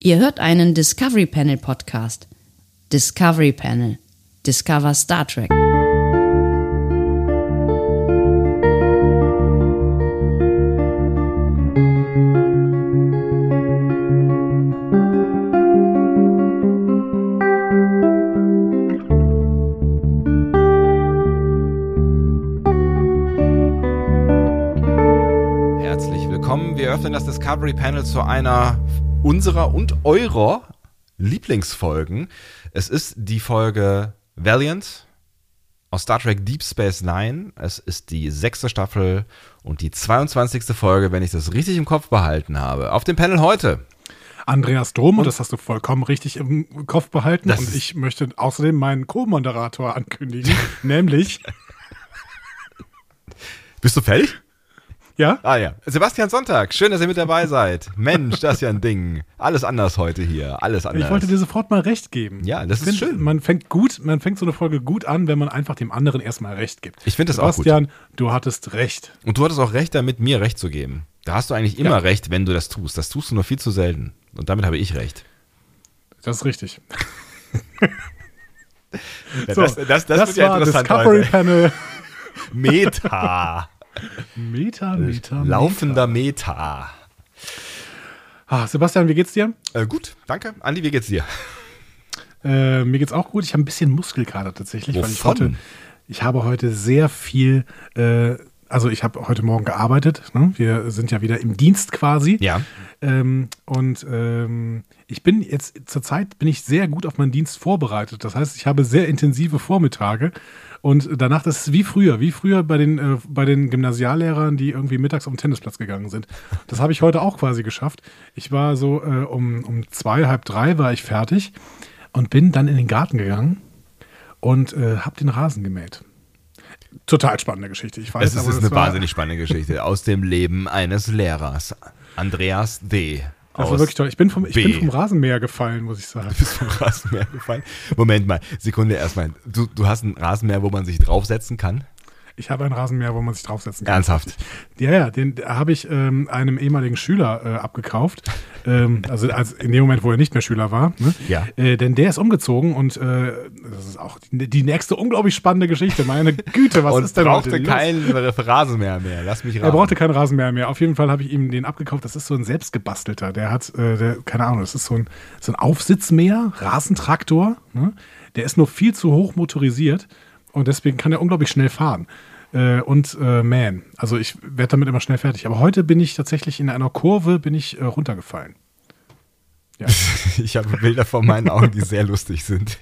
Ihr hört einen Discovery Panel Podcast. Discovery Panel. Discover Star Trek. Herzlich willkommen. Wir öffnen das Discovery Panel zu einer unserer und eurer Lieblingsfolgen. Es ist die Folge Valiant aus Star Trek Deep Space Nine. Es ist die sechste Staffel und die 22. Folge, wenn ich das richtig im Kopf behalten habe. Auf dem Panel heute. Andreas Drum, und das hast du vollkommen richtig im Kopf behalten. Das Und ich möchte außerdem meinen Co-Moderator ankündigen, nämlich, Bist du fertig? Ja, Ah ja. Sebastian Sonntag, schön, dass ihr mit dabei seid. Mensch, das ist ja ein Ding. Alles anders heute hier. Alles anders. ich wollte dir sofort mal recht geben. Ja, das Ich ist find, schön. Man fängt gut, man fängt so eine Folge gut an, wenn man einfach dem anderen erstmal recht gibt. Ich finde das auch gut. Sebastian, du hattest recht. Und du hattest auch recht damit, mir recht zu geben. Da hast du eigentlich immer Ja. recht, wenn du das tust. Das tust du nur viel zu selten. Und damit habe ich recht. Das ist richtig. Ja, So, das, das, das, wird ja interessant Discovery heute. Panel. Meta. Meta, Meta, Laufender Meta. Ah, Sebastian, wie geht's dir? Äh, gut, danke. Andi, wie geht's dir? Äh, mir geht's auch gut. Ich habe ein bisschen Muskelkater tatsächlich, weil ich Wovon? heute, ich habe heute sehr viel, äh, also ich habe heute Morgen gearbeitet. Ne? Wir sind ja wieder im Dienst quasi. Ja. Ähm, und ähm, ich bin jetzt zurzeit bin ich sehr gut auf meinen Dienst vorbereitet. Das heißt, ich habe sehr intensive Vormittage und danach das ist wie früher, wie früher bei den äh, bei den Gymnasiallehrern, die irgendwie mittags auf den Tennisplatz gegangen sind. Das habe ich heute auch quasi geschafft. Ich war so äh, um um zwei halb drei war ich fertig und bin dann in den Garten gegangen und äh, habe den Rasen gemäht. Total spannende Geschichte. Ich weiß, Es ist, aber ist eine wahnsinnig spannende Geschichte aus dem Leben eines Lehrers. Andreas D. Das aus war wirklich toll. Ich bin vom, ich B. bin vom Rasenmäher gefallen, muss ich sagen. bist vom Rasenmäher gefallen. Moment mal, Sekunde erstmal. Du, du hast einen Rasenmäher, wo man sich draufsetzen kann? Ich habe einen Rasenmäher, wo man sich draufsetzen kann. Ernsthaft? Ja, ja, den habe ich ähm, einem ehemaligen Schüler äh, abgekauft. ähm, also als in dem Moment, wo er nicht mehr Schüler war. Ne? Ja. Äh, denn der ist umgezogen und äh, das ist auch die, die nächste unglaublich spannende Geschichte. Meine Güte, was Und ist denn brauchte heute los? keinen Rasenmäher mehr. Lass mich raten. Er brauchte keinen Rasenmäher mehr. Auf jeden Fall habe ich ihm den abgekauft. Das ist so ein selbstgebastelter. Der hat, äh, der, keine Ahnung, das ist so ein, so ein Aufsitzmäher, Rasentraktor. Ne? Der ist nur viel zu hoch motorisiert und deswegen kann er unglaublich schnell fahren. Äh, und äh, man, also ich werde damit immer schnell fertig. Aber heute bin ich tatsächlich in einer Kurve bin ich äh, runtergefallen. Ja. Ich habe Bilder vor meinen Augen, die sehr lustig sind.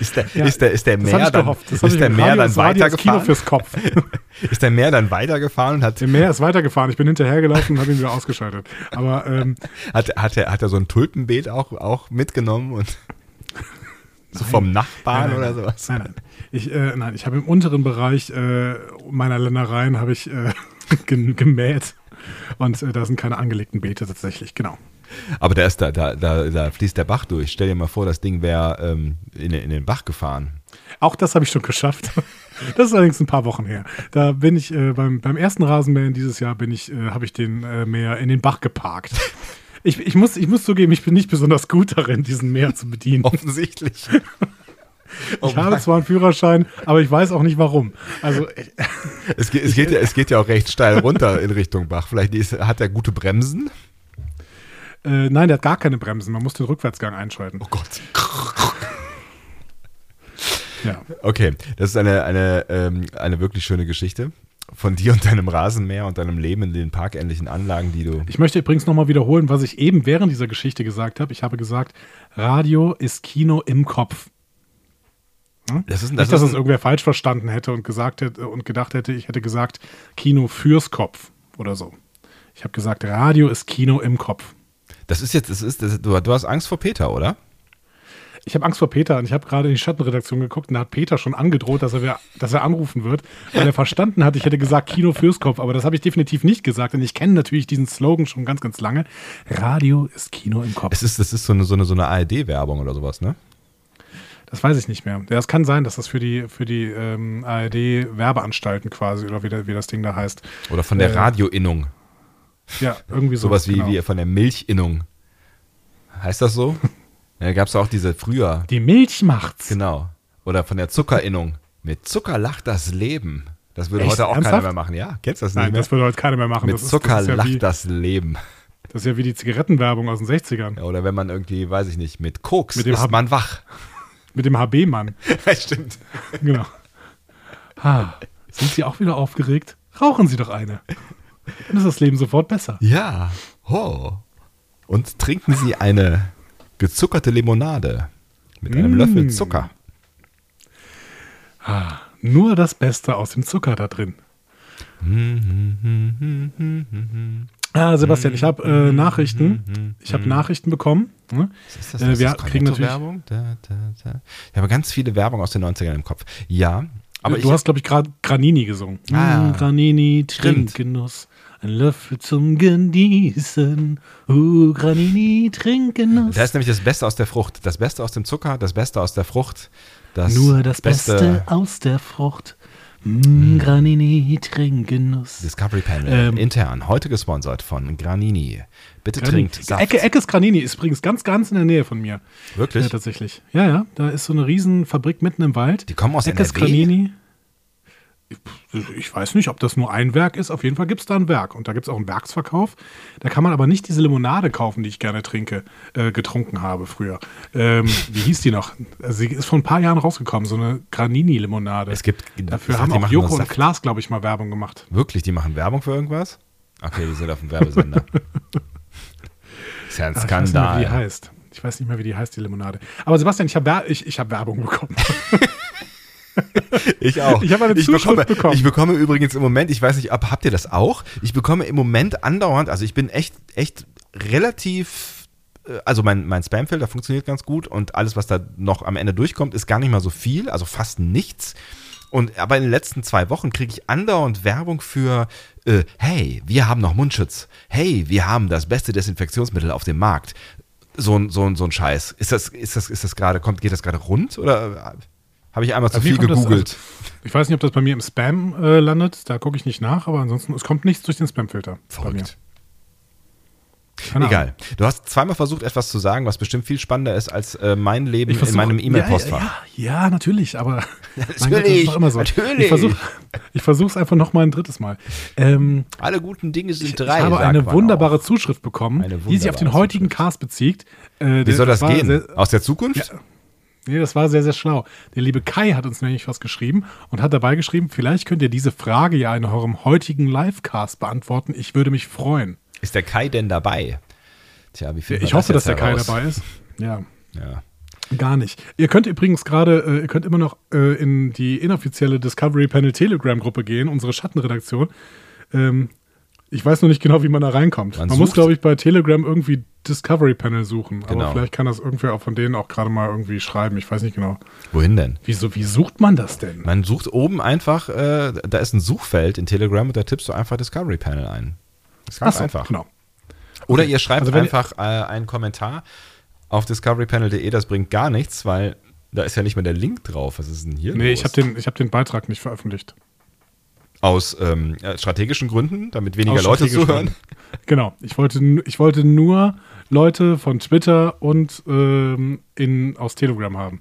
Ist der, Ja, ist der, ist der Meer dann, ist der Meer dann weitergefahren? fürs Kopf. Ist der Meer dann weitergefahren und hat, Der Meer ist weitergefahren. Ich bin hinterhergelaufen und habe ihn wieder ausgeschaltet. Aber ähm, hat, hat, er, hat er so ein Tulpenbeet auch, auch mitgenommen und so vom Nachbarn Nein, nein, oder sowas? Nein, nein. Ich, äh, nein, ich habe im unteren Bereich äh, meiner Ländereien habe ich äh, gem- gemäht und äh, da sind keine angelegten Beete tatsächlich, genau. Aber da, ist, da, da, da, fließt der Bach durch. Stell dir mal vor, das Ding wäre ähm, in, den- in den Bach gefahren. Auch das habe ich schon geschafft. Das ist allerdings ein paar Wochen her. Da bin ich äh, beim, beim ersten Rasenmähen dieses Jahr bin ich, äh, habe ich den äh, Mäher in den Bach geparkt. Ich, ich, muss, ich muss zugeben, ich bin nicht besonders gut darin, diesen Mäher zu bedienen. Offensichtlich. Oh ich habe Mann. zwar einen Führerschein, aber ich weiß auch nicht warum. Also es, geht, es, geht ja, es geht ja auch recht steil runter in Richtung Bach. Vielleicht ist, hat er gute Bremsen. äh, nein, der hat gar keine Bremsen. Man muss den Rückwärtsgang einschalten. Oh Gott. Ja. Okay, das ist eine, eine, ähm, eine wirklich schöne Geschichte von dir und deinem Rasenmäher und deinem Leben in den parkähnlichen Anlagen, die du. Ich möchte übrigens nochmal wiederholen, was ich eben während dieser Geschichte gesagt habe. Ich habe gesagt, Radio ist Kino im Kopf. Das ist, Nicht, dass es irgendwer falsch verstanden hätte und gesagt hätte und gedacht hätte, ich hätte gesagt, Kino fürs Kopf oder so. Ich habe gesagt, Radio ist Kino im Kopf. das ist jetzt, das ist, das, du, du hast Angst vor Peter, oder? Ich habe Angst vor Peter und ich habe gerade in die Schattenredaktion geguckt und da hat Peter schon angedroht, dass er, wer- dass er anrufen wird, weil er verstanden hat, ich hätte gesagt Kino fürs Kopf, aber das habe ich definitiv nicht gesagt, denn ich kenne natürlich diesen Slogan schon ganz, ganz lange. Radio ist Kino im Kopf. Es ist, das ist so eine, so eine, so eine ARD-Werbung oder sowas, ne? Das weiß ich nicht mehr. Ja, es kann sein, dass das für die, für die ähm, ARD-Werbeanstalten quasi, oder wie, wie das Ding da heißt. Oder von der Äh, Radioinnung. Ja, irgendwie so. Sowas wie, genau. wie von der Milchinnung. Heißt das so? Ja, gab es auch diese früher. Die Milch macht's. Genau. Oder von der Zuckerinnung. Mit Zucker lacht das Leben. Das würde Echt? heute auch keiner Ernsthaft? mehr machen. Ja, kennst du das nicht Nein, mehr? das würde heute keiner mehr machen. Mit das ist, Zucker das ist, ja lacht wie, das Leben. das ist ja wie die Zigarettenwerbung aus den 60ern. Ja, oder wenn man irgendwie, weiß ich nicht, mit Koks Mit dem ist Hab- man wach. Mit dem HB-Mann. Stimmt. Genau. Ha, sind Sie auch wieder aufgeregt? Rauchen Sie doch eine. Dann ist das Leben sofort besser. Ja. Oh. Und trinken Sie eine gezuckerte Limonade mit einem Mm. Löffel Zucker. Ah, nur das Beste aus dem Zucker da drin. Ah, Sebastian, ich habe äh, Nachrichten. Ich habe Nachrichten bekommen. Ne? Ist das, Äh, ist wir das kriegen natürlich- Cornetto-Werbung? Da, da, da. Ich habe ganz viele Werbung aus den 90ern im Kopf. Ja, aber du hast, glaube ich, gerade Granini gesungen. Ah. Mm, Granini. Trinkgenuss. Ein Löffel zum Genießen. Uh, Granini, Trinkgenuss. da ist nämlich das Beste aus der Frucht. Das Beste aus dem Zucker, das Beste aus der Frucht. Das Nur das Beste aus der Frucht. Mm, Granini, Trinkgenuss. Discovery Panel Ähm. intern, heute gesponsert von Granini. Bitte Granini. trinkt Saft. Ecke, Eckes Granini ist übrigens ganz, ganz in der Nähe von mir. Wirklich? Ja, tatsächlich. Ja, ja, da ist so eine Riesenfabrik mitten im Wald. Die kommen aus Eckes NRW? Granini. Ich- weiß nicht, ob das nur ein Werk ist. Auf jeden Fall gibt es da ein Werk. Und da gibt es auch einen Werksverkauf. Da kann man aber nicht diese Limonade kaufen, die ich gerne trinke, äh, getrunken habe früher. Ähm, wie hieß die noch? Also sie ist vor ein paar Jahren rausgekommen, so eine Granini-Limonade. Es gibt- Dafür haben auch Joko und. Klaas, glaube ich, mal Werbung gemacht. Wirklich, die machen Werbung für irgendwas? Okay, die sind auf dem Werbesender. ist ja ein Ah, Ich weiß nicht mehr, wie die Skandal. heißt. Ich weiß nicht mehr, wie die heißt, die Limonade. Aber Sebastian, ich habe ich, ich hab Werbung bekommen. Ich auch. Ich habe eine Zuschrift bekomme, bekommen. Ich bekomme übrigens im Moment, ich weiß nicht, ob, habt ihr das auch? Ich bekomme im Moment andauernd, also ich bin echt, echt relativ, äh, also mein, mein Spamfilter funktioniert ganz gut und alles, was da noch am Ende durchkommt, ist gar nicht mal so viel, also fast nichts. Und aber in den letzten zwei Wochen kriege ich andauernd Werbung für, äh, hey, wir haben noch Mundschutz. Hey, wir haben das beste Desinfektionsmittel auf dem Markt. So ein, so ein, so ein Scheiß. Ist das, ist das, ist das gerade, kommt, geht das gerade rund oder äh, habe ich einmal zu Bei mir viel kommt das- gegoogelt? Ich weiß nicht, ob das bei mir im Spam äh, landet. Da gucke ich nicht nach, aber ansonsten, es kommt nichts durch den Spamfilter. Verrückt. Egal. Du hast zweimal versucht, etwas zu sagen, was bestimmt viel spannender ist als äh, mein Leben versuch- in meinem E-Mail-Postfach. Ja, ja, ja, natürlich, aber mein Gott, das ist Natürlich, doch immer so. natürlich. Ich versuche versuch's einfach noch mal ein drittes Mal. Ähm, Alle guten Dinge sind drei. ich habe eine wunderbare auch. Zuschrift bekommen, Eine die sich auf den wunderbare heutigen Zuschrift. Cast bezieht. Äh, Wie soll das gehen? Sehr, Aus der Zukunft? Ja. Nee, das war sehr, sehr schlau. Der liebe Kai hat uns nämlich was geschrieben und hat dabei geschrieben, vielleicht könnt ihr diese Frage ja in eurem heutigen Livecast beantworten. Ich würde mich freuen. Ist der Kai denn dabei? Tja, wie viel Ich hoffe, dass der Kai dabei ist. Ja. Ja. Gar nicht. Ihr könnt übrigens gerade, äh, ihr könnt immer noch äh, in die inoffizielle Discovery Panel Telegram Gruppe gehen, unsere Schattenredaktion. Ähm, ich weiß noch nicht genau, wie man da reinkommt. Man Man, muss, glaube ich, bei Telegram irgendwie Discovery Panel suchen. Genau. Aber vielleicht kann das irgendwer auch von denen auch gerade mal irgendwie schreiben. Ich weiß nicht genau. Wohin denn? Wieso, wie sucht man das denn? Man sucht oben einfach, äh, da ist ein Suchfeld in Telegram und da tippst du einfach Discovery Panel ein. Das ist ganz so, einfach. Genau. Oder ihr schreibt Also einfach äh, einen Kommentar auf discoverypanel.de, das bringt gar nichts, weil da ist ja nicht mehr der Link drauf. Was ist denn hier Nee, los? ich habe den, ich hab den Beitrag nicht veröffentlicht. Aus ähm, äh, strategischen Gründen, damit weniger Aus Leute zuhören. Genau. Ich wollte, ich wollte nur Leute von Twitter und ähm, in, aus Telegram haben.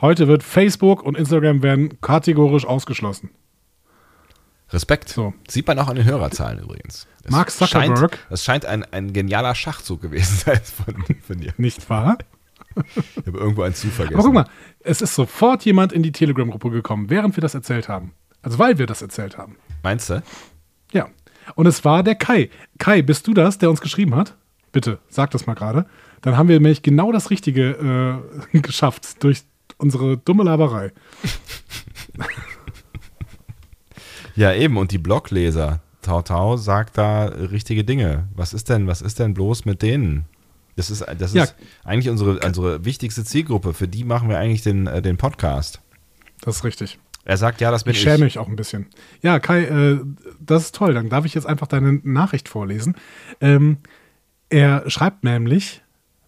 Heute wird Facebook und Instagram werden kategorisch ausgeschlossen. Respekt. So. Sieht man auch an den Hörerzahlen übrigens. Das Mark Zuckerberg. Scheint, das scheint ein, ein genialer Schachzug gewesen sein von, von dir. Nicht wahr? Ich habe irgendwo einen Zu vergessen. Aber guck mal, es ist sofort jemand in die Telegram-Gruppe gekommen, während wir das erzählt haben. Also weil wir das erzählt haben. Meinst du? Ja. Und es war der Kai. Kai, bist du das, der uns geschrieben hat? Bitte, sag das mal gerade. Dann haben wir nämlich genau das Richtige äh, geschafft durch unsere dumme Laberei. Ja, eben. Und die Blogleser. Tau Tau sagt da richtige Dinge. Was ist denn, was ist denn bloß mit denen? Das ist, das ist Ja. eigentlich unsere, unsere wichtigste Zielgruppe. Für die machen wir eigentlich den, äh, den Podcast. Das ist richtig. Er sagt, ja, das bin Ich ich. schäme mich auch ein bisschen. Ja, Kai, äh, das ist toll. Dann darf ich jetzt einfach deine Nachricht vorlesen. Ähm, er schreibt nämlich,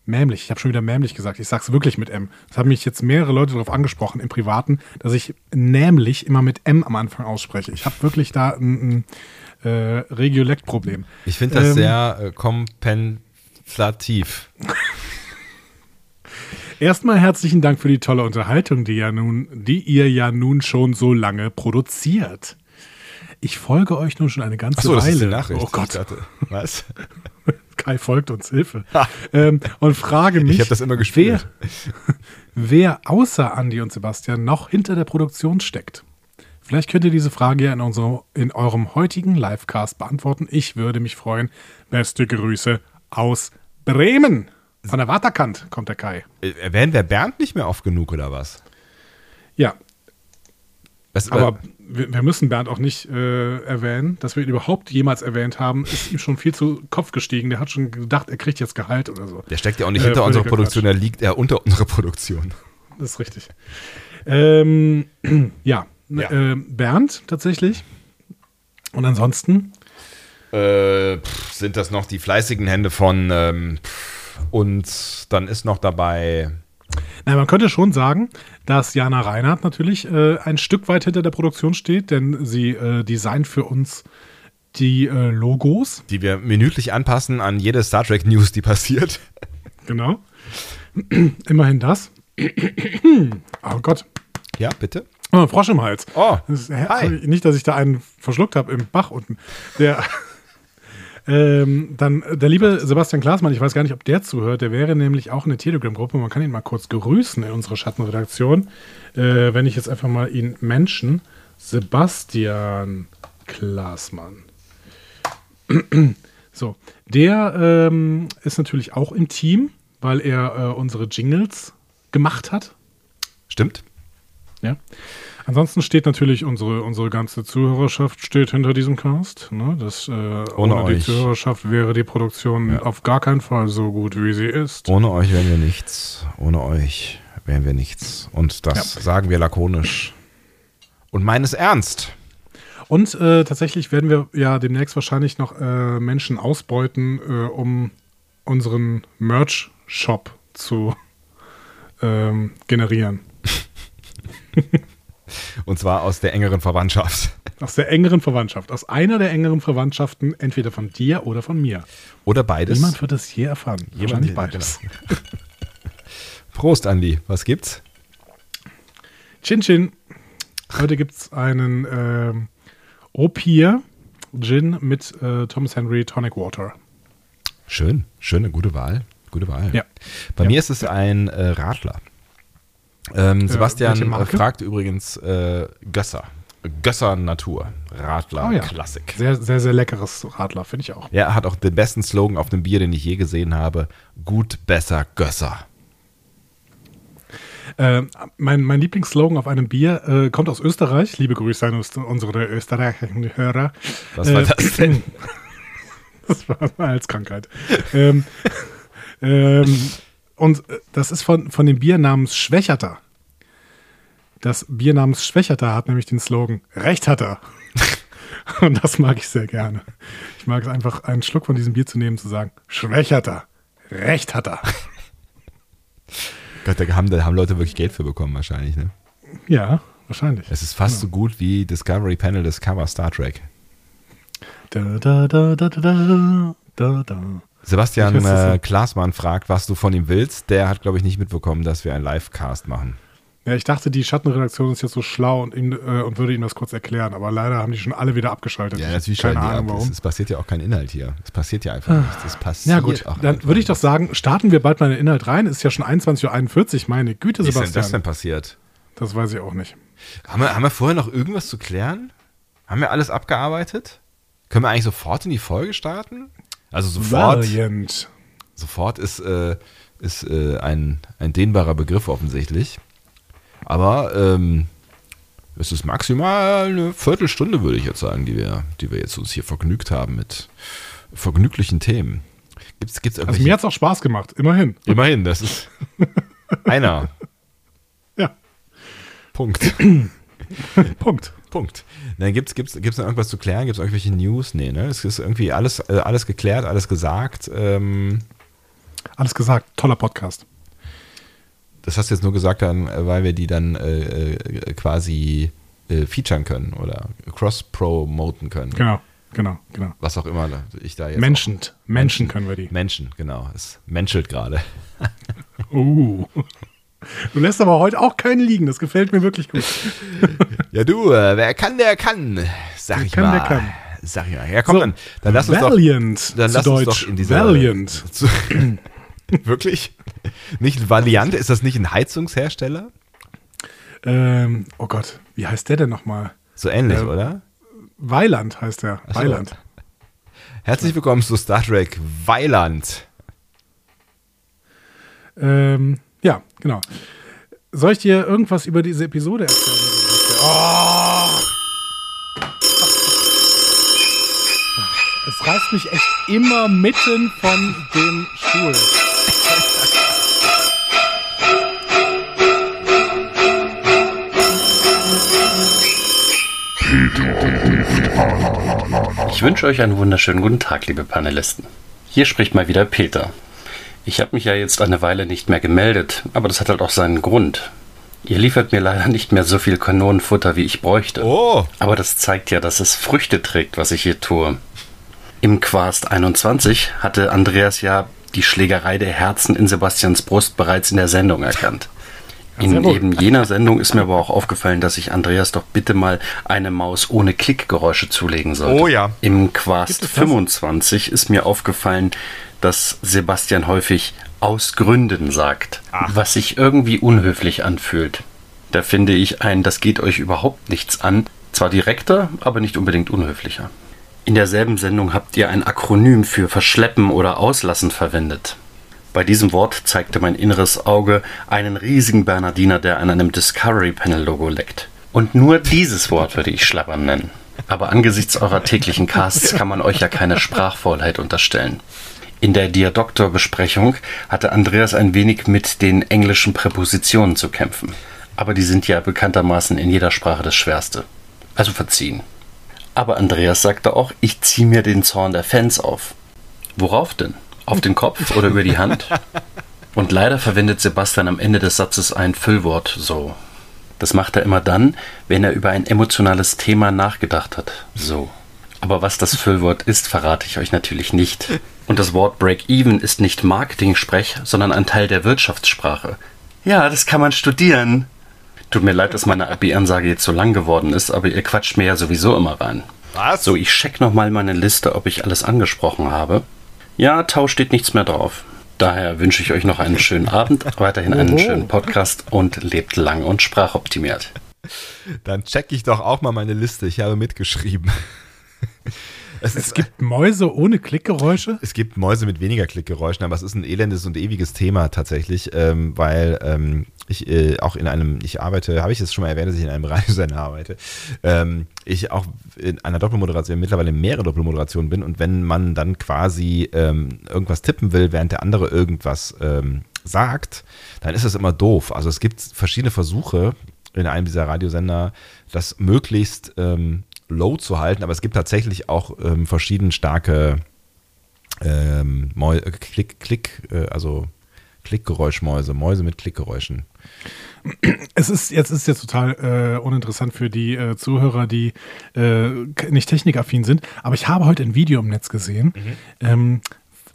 nämlich, ich habe schon wieder nämlich gesagt, ich sag's wirklich mit M. Das haben mich jetzt mehrere Leute darauf angesprochen im Privaten, dass ich nämlich immer mit M am Anfang ausspreche. Ich habe wirklich da ein, ein äh, Regiolekt-Problem. Ich finde das Ähm, sehr äh, kompensativ. Erstmal herzlichen Dank für die tolle Unterhaltung, die, ja nun, die ihr ja nun schon so lange produziert. Ich folge euch nun schon eine ganze Achso, das Weile. ist die Nachricht. Oh Gott, dachte, was? Kai folgt uns, Hilfe. ähm, und frage mich, Ich habe das immer gespielt. wer außer Andi und Sebastian noch hinter der Produktion steckt. Vielleicht könnt ihr diese Frage ja in, unserer, in eurem heutigen Livecast beantworten. Ich würde mich freuen. Beste Grüße aus Bremen. Von der Waterkant kommt der Kai. Äh, Erwähnen wir Bernd nicht mehr oft genug oder was? Ja, was aber wir, wir müssen Bernd auch nicht äh, erwähnen, dass wir ihn überhaupt jemals erwähnt haben, ist ihm schon viel zu Kopf gestiegen. Der hat schon gedacht, er kriegt jetzt Gehalt oder so. der steckt ja auch nicht Äh, hinter unserer Produktion, der liegt ja unter unserer Produktion. Das ist richtig. Ähm, ja, Ja. Ähm, Bernd tatsächlich. Und ansonsten, Äh, pff, sind das noch die fleißigen Hände von ähm, pff, und dann ist noch dabei na, man könnte schon sagen, dass Jana Reinhardt natürlich äh, ein Stück weit hinter der Produktion steht, denn sie äh, designt für uns die äh, Logos. die wir minütlich anpassen an jede Star Trek News, die passiert. Genau. Immerhin das. oh Gott. Ja, bitte. Oh, Frosch im Hals. Oh, Das ist. Nicht, dass ich da einen verschluckt habe im Bach unten. Der, ähm, dann der liebe Sebastian Klaasmann, ich weiß gar nicht, ob der zuhört, der wäre nämlich auch in der Telegram-Gruppe. Man kann ihn mal kurz grüßen in unserer Schattenredaktion. Äh, wenn ich jetzt einfach mal ihn menschen. Sebastian Klaasmann. so, der ähm, ist natürlich auch im Team, weil er äh, unsere Jingles gemacht hat. Stimmt. Ja. Ansonsten steht natürlich unsere, unsere ganze Zuhörerschaft steht hinter diesem Cast. Ne? Das, äh, ohne, die euch. Zuhörerschaft wäre die Produktion auf gar keinen Fall so gut, wie sie ist. Ohne euch wären wir nichts. Ohne euch wären wir nichts. Und das sagen wir lakonisch. Und meines ernst. Und äh, tatsächlich werden wir ja demnächst wahrscheinlich noch äh, Menschen ausbeuten, äh, um unseren Merch-Shop zu ähm, generieren. Und zwar aus der engeren Verwandtschaft. Aus der engeren Verwandtschaft. Aus einer der engeren Verwandtschaften, entweder von dir oder von mir. Oder beides. Niemand wird es je erfahren. Wahrscheinlich Jemand- beides. genau. Prost, Andi. Was gibt's? Chin Chin. Heute gibt es einen ähm, Opier Gin mit äh, Thomas Henry Tonic Water. Schön. Schöne, gute Wahl. Gute Wahl. Ja. Bei Ja. mir ist es ein äh, Radler. Ähm, Sebastian welche äh, fragt übrigens äh, Gösser. Gösser Natur. Radler Oh ja. Klassik. Sehr, sehr, sehr leckeres Radler, finde ich auch. Ja, er hat auch den besten Slogan auf dem Bier, den ich je gesehen habe. Gut, besser, Gösser. Äh, mein, mein Lieblingsslogan auf einem Bier äh, kommt aus Österreich. Liebe Grüße an unsere österreichischen Hörer. Was war Äh, das denn? Das war eine Halskrankheit. ähm, ähm, und äh, das ist von, von dem Bier namens Schwächerter. Das Bier namens Schwächerter hat nämlich den Slogan Recht hat er. und das mag ich sehr gerne. Ich mag es einfach, einen Schluck von diesem Bier zu nehmen, zu sagen, Schwächerter. Recht hat er. Gott, da haben, da haben Leute wirklich Geld für bekommen wahrscheinlich. Ne? Ja, wahrscheinlich. Es ist fast so gut wie Discovery Panel Discover Star Trek. Da, da, da, da, da, da, da, da. Sebastian äh. Klaasmann fragt, was du von ihm willst. Der hat, glaube ich, nicht mitbekommen, dass wir einen Livecast machen. Ja, ich dachte, die Schattenredaktion ist jetzt so schlau und, ihm, äh, und würde ihm das kurz erklären, aber leider haben die schon alle wieder abgeschaltet. Ja, natürlich Keine Ahnung ab. warum. Es, es passiert ja auch kein Inhalt hier. Es passiert ja einfach nichts. Es passiert Ja gut, auch dann würde ich doch sagen, starten wir bald mal den Inhalt rein. Es ist ja schon 21.41 Uhr, meine Güte, Wie ist denn Sebastian. das denn passiert? Das weiß ich auch nicht. Haben wir, haben wir vorher noch irgendwas zu klären? Haben wir alles abgearbeitet? Können wir eigentlich sofort in die Folge starten? Also sofort, Valiant. sofort ist, äh, ist äh, ein, ein dehnbarer Begriff offensichtlich. Aber ähm, es ist maximal eine Viertelstunde, würde ich jetzt sagen, die wir, die wir jetzt uns hier vergnügt haben mit vergnüglichen Themen. Gibt's, gibt's Also mir hat es auch Spaß gemacht, immerhin. Immerhin, das ist einer. Ja, Punkt. Punkt. Punkt. Dann gibt's, gibt's, gibt's noch irgendwas zu klären? Gibt's irgendwelche News? Nee, ne? Es ist irgendwie alles, äh, alles geklärt, alles gesagt. Ähm, Alles gesagt, toller Podcast. das hast du jetzt nur gesagt, dann, äh, weil wir die dann äh, äh, quasi äh, featuren können oder cross-promoten können. Genau, genau, genau. Was auch immer ich da jetzt. Menschend. Menschen können wir die. Menschen, genau. Es menschelt gerade. Uh. Du lässt aber heute auch keinen liegen, das gefällt mir wirklich gut. Ja, du, äh, wer kann, der kann, sag Wer ich kann, mal. der kann. Sag ich mal. Ja, komm, So, dann, dann lass uns doch. Valiant Dann zu lass uns Deutsch. doch in diese. Valiant. Zu, wirklich? Nicht Valiant? Ist das nicht ein Heizungshersteller? Ähm, oh Gott, wie heißt der denn nochmal? So ähnlich, Ähm, oder? Weiland heißt der. So. Weiland. Herzlich willkommen zu Star Trek Weiland. Ähm, genau. Soll ich dir irgendwas über diese Episode erzählen? Oh! Es reißt mich echt immer mitten von dem Stuhl. Ich wünsche euch einen wunderschönen guten Tag, liebe Panelisten. Hier spricht mal wieder Peter. Ich habe mich ja jetzt eine Weile nicht mehr gemeldet, aber das hat halt auch seinen Grund. Ihr liefert mir leider nicht mehr so viel Kanonenfutter, wie ich bräuchte. Oh, Aber das zeigt ja, dass es Früchte trägt, was ich hier tue. Im Quast 21 hatte Andreas ja die Schlägerei der Herzen in Sebastians Brust bereits in der Sendung erkannt. In eben jener Sendung ist mir aber auch aufgefallen, dass ich Andreas doch bitte mal eine Maus ohne Klickgeräusche zulegen sollte. Oh ja. Im Quast Gibt es das? 25 ist mir aufgefallen, dass Sebastian häufig aus Gründen sagt, was sich irgendwie unhöflich anfühlt. Da finde ich ein, das geht euch überhaupt nichts an. Zwar direkter, aber nicht unbedingt unhöflicher. In derselben Sendung habt ihr ein Akronym für Verschleppen oder Auslassen verwendet. Bei diesem Wort zeigte mein inneres Auge einen riesigen Bernardiner, der an einem Discovery Panel Logo leckt. Und nur dieses Wort würde ich schlappern nennen. Aber angesichts eurer täglichen Casts kann man euch ja keine Sprachfaulheit unterstellen. In der Diadoktor-Besprechung hatte Andreas ein wenig mit den englischen Präpositionen zu kämpfen. Aber die sind ja bekanntermaßen in jeder Sprache das Schwerste. Also verziehen. Aber Andreas sagte auch, ich ziehe mir den Zorn der Fans auf. Worauf denn? Auf den Kopf oder über die Hand? Und leider verwendet Sebastian am Ende des Satzes ein Füllwort so. Das macht er immer dann, wenn er über ein emotionales Thema nachgedacht hat. So. Aber was das Füllwort ist, verrate ich euch natürlich nicht. Und das Wort Break-Even ist nicht Marketing-Sprech, sondern ein Teil der Wirtschaftssprache. Ja, das kann man studieren. Tut mir leid, dass meine AB-Ansage jetzt so lang geworden ist, aber ihr quatscht mir ja sowieso immer rein. was? So, ich check nochmal meine Liste, ob ich alles angesprochen habe. Ja, Tau steht nichts mehr drauf. Daher wünsche ich euch noch einen schönen Abend, weiterhin einen Oho. schönen Podcast und lebt lang und sprachoptimiert. Dann check ich doch auch mal meine Liste. Ich habe mitgeschrieben. Es, Es gibt Mäuse ohne Klickgeräusche. es gibt Mäuse mit weniger Klickgeräuschen, aber es ist ein elendes und ewiges Thema tatsächlich, ähm, weil ähm, ich äh, auch in einem, ich arbeite, habe ich es schon mal erwähnt, dass ich in einem Radiosender arbeite, ähm, ich auch in einer Doppelmoderation, mittlerweile mehrere Doppelmoderationen bin und wenn man dann quasi ähm, irgendwas tippen will, während der andere irgendwas ähm, sagt, dann ist das immer doof. Also es gibt verschiedene Versuche in einem dieser Radiosender, das möglichst ähm, low zu halten, aber es gibt tatsächlich auch ähm, verschieden starke ähm, äh, Klick, Klick, äh, also Klickgeräuschmäuse, Mäuse mit Klickgeräuschen. Es ist jetzt ist jetzt total äh, uninteressant für die äh, Zuhörer, die äh, nicht technikaffin sind. Aber ich habe heute ein Video im Netz gesehen. Ähm,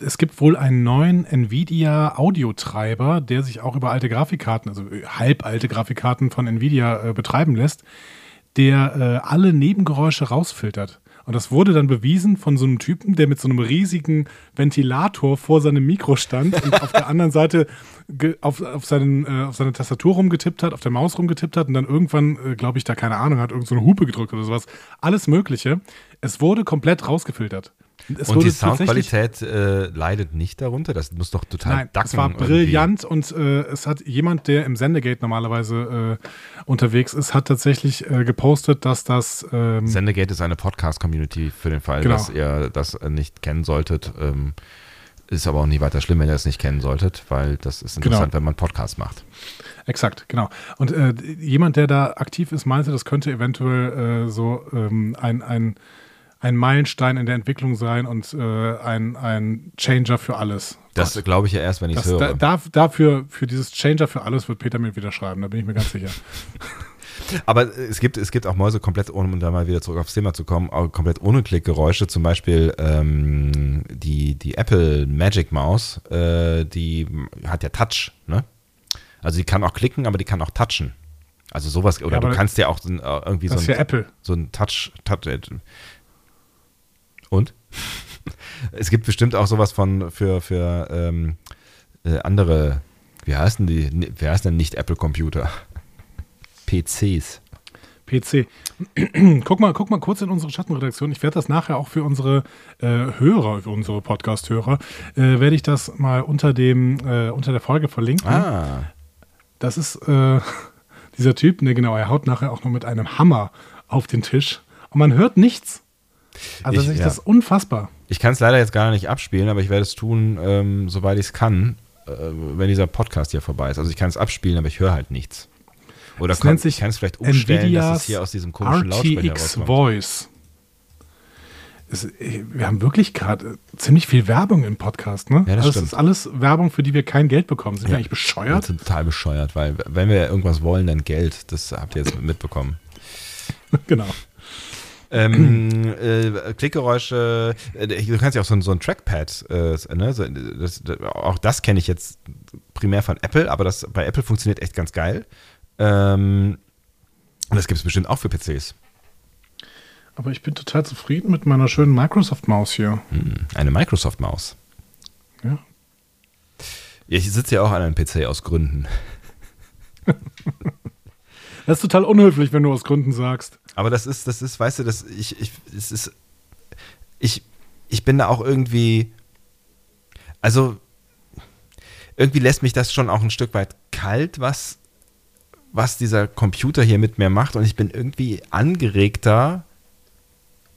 es gibt wohl einen neuen Nvidia Audiotreiber, der sich auch über alte Grafikkarten, also äh, halbalte Grafikkarten von Nvidia betreiben lässt, der äh, alle Nebengeräusche rausfiltert. Und das wurde dann bewiesen von so einem Typen, der mit so einem riesigen Ventilator vor seinem Mikro stand und auf der anderen Seite auf, auf, seinen, äh, auf seine Tastatur rumgetippt hat, auf der Maus rumgetippt hat und dann irgendwann, äh, glaube ich, da keine Ahnung, hat irgend so Hupe gedrückt oder sowas. Alles Mögliche. Es wurde komplett rausgefiltert. Es und die Soundqualität äh, leidet nicht darunter. Das muss doch total Nein, dacken. es war irgendwie. brillant und äh, es hat jemand, der im Sendegate normalerweise äh, unterwegs ist, hat tatsächlich äh, gepostet, dass das ähm, Sendegate ist eine Podcast-Community für den Fall, Genau. dass ihr das nicht kennen solltet. Ähm, ist aber auch nicht weiter schlimm, wenn ihr es nicht kennen solltet, weil das ist interessant, Genau. wenn man Podcast macht. Exakt, genau. Und äh, jemand, der da aktiv ist, meinte, das könnte eventuell äh, so ähm, ein, ein, ein Meilenstein in der Entwicklung sein und äh, ein, ein Changer für alles. Das glaube ich ja erst, wenn ich es höre. da, da, dafür, für dieses Changer für alles wird Peter mir wieder schreiben, da bin ich mir ganz sicher. Aber es gibt, es gibt auch Mäuse komplett ohne, um da mal wieder zurück aufs Thema zu kommen, auch komplett ohne Klickgeräusche. Zum Beispiel ähm, die, die Apple Magic Maus, äh, die hat ja Touch, ne? Also die kann auch klicken, aber die kann auch touchen. Also sowas, oder Ja, du kannst ja auch äh, irgendwie Das so ist ein, ja Apple. so ein Touch, Touch äh, und? es gibt bestimmt auch sowas von für, für ähm, äh, andere, wie heißen die, wie heißen denn nicht Apple-Computer? PCs. PC. guck, mal, guck mal kurz in unsere Schattenredaktion. Ich werde das nachher auch für unsere äh, Hörer, für unsere Podcast-Hörer, äh, werde ich das mal unter dem, äh, unter der Folge verlinken. Ah, Das ist äh, dieser Typ, ne, genau, er haut nachher auch noch mit einem Hammer auf den Tisch und man hört nichts. Also Ich- das ist ja. das unfassbar. ich kann es leider jetzt gar nicht abspielen, aber ich werde es tun, ähm, sobald ich es kann, äh, wenn dieser Podcast hier vorbei ist. Also ich kann es abspielen, aber ich höre halt nichts. Oder Das kon- nennt sich ich kann es vielleicht umstellen, dass Nvidias es hier aus diesem komischen Lautsprecher RTX rauskommt. Voice. Es, äh, wir haben wirklich gerade äh, ziemlich viel Werbung im Podcast, ne? Ja, das also stimmt. ist alles Werbung, für die wir kein Geld bekommen. Sind wir Ja. eigentlich bescheuert? Ja, total bescheuert, weil wenn wir irgendwas wollen, dann Geld. Das habt ihr jetzt mitbekommen. genau. Ähm, äh, Klickgeräusche, äh, du kannst ja auch so, ein- so ein Trackpad, äh, ne? so, das, das, auch das kenne ich jetzt primär von Apple, aber das bei Apple funktioniert echt ganz geil. Ähm, und das gibt es bestimmt auch für PCs. Aber ich bin total zufrieden mit meiner schönen Microsoft-Maus hier. Hm, eine Microsoft-Maus. Ja. Ich sitze ja auch an einem PC aus Gründen. Das ist total unhöflich, wenn du aus Gründen sagst. Aber das ist, das ist, weißt du, das, ich, ich, es ist, ich, ich bin da auch irgendwie, also irgendwie lässt mich das schon auch ein Stück weit kalt, was, was dieser Computer hier mit mir macht und ich bin irgendwie angeregter,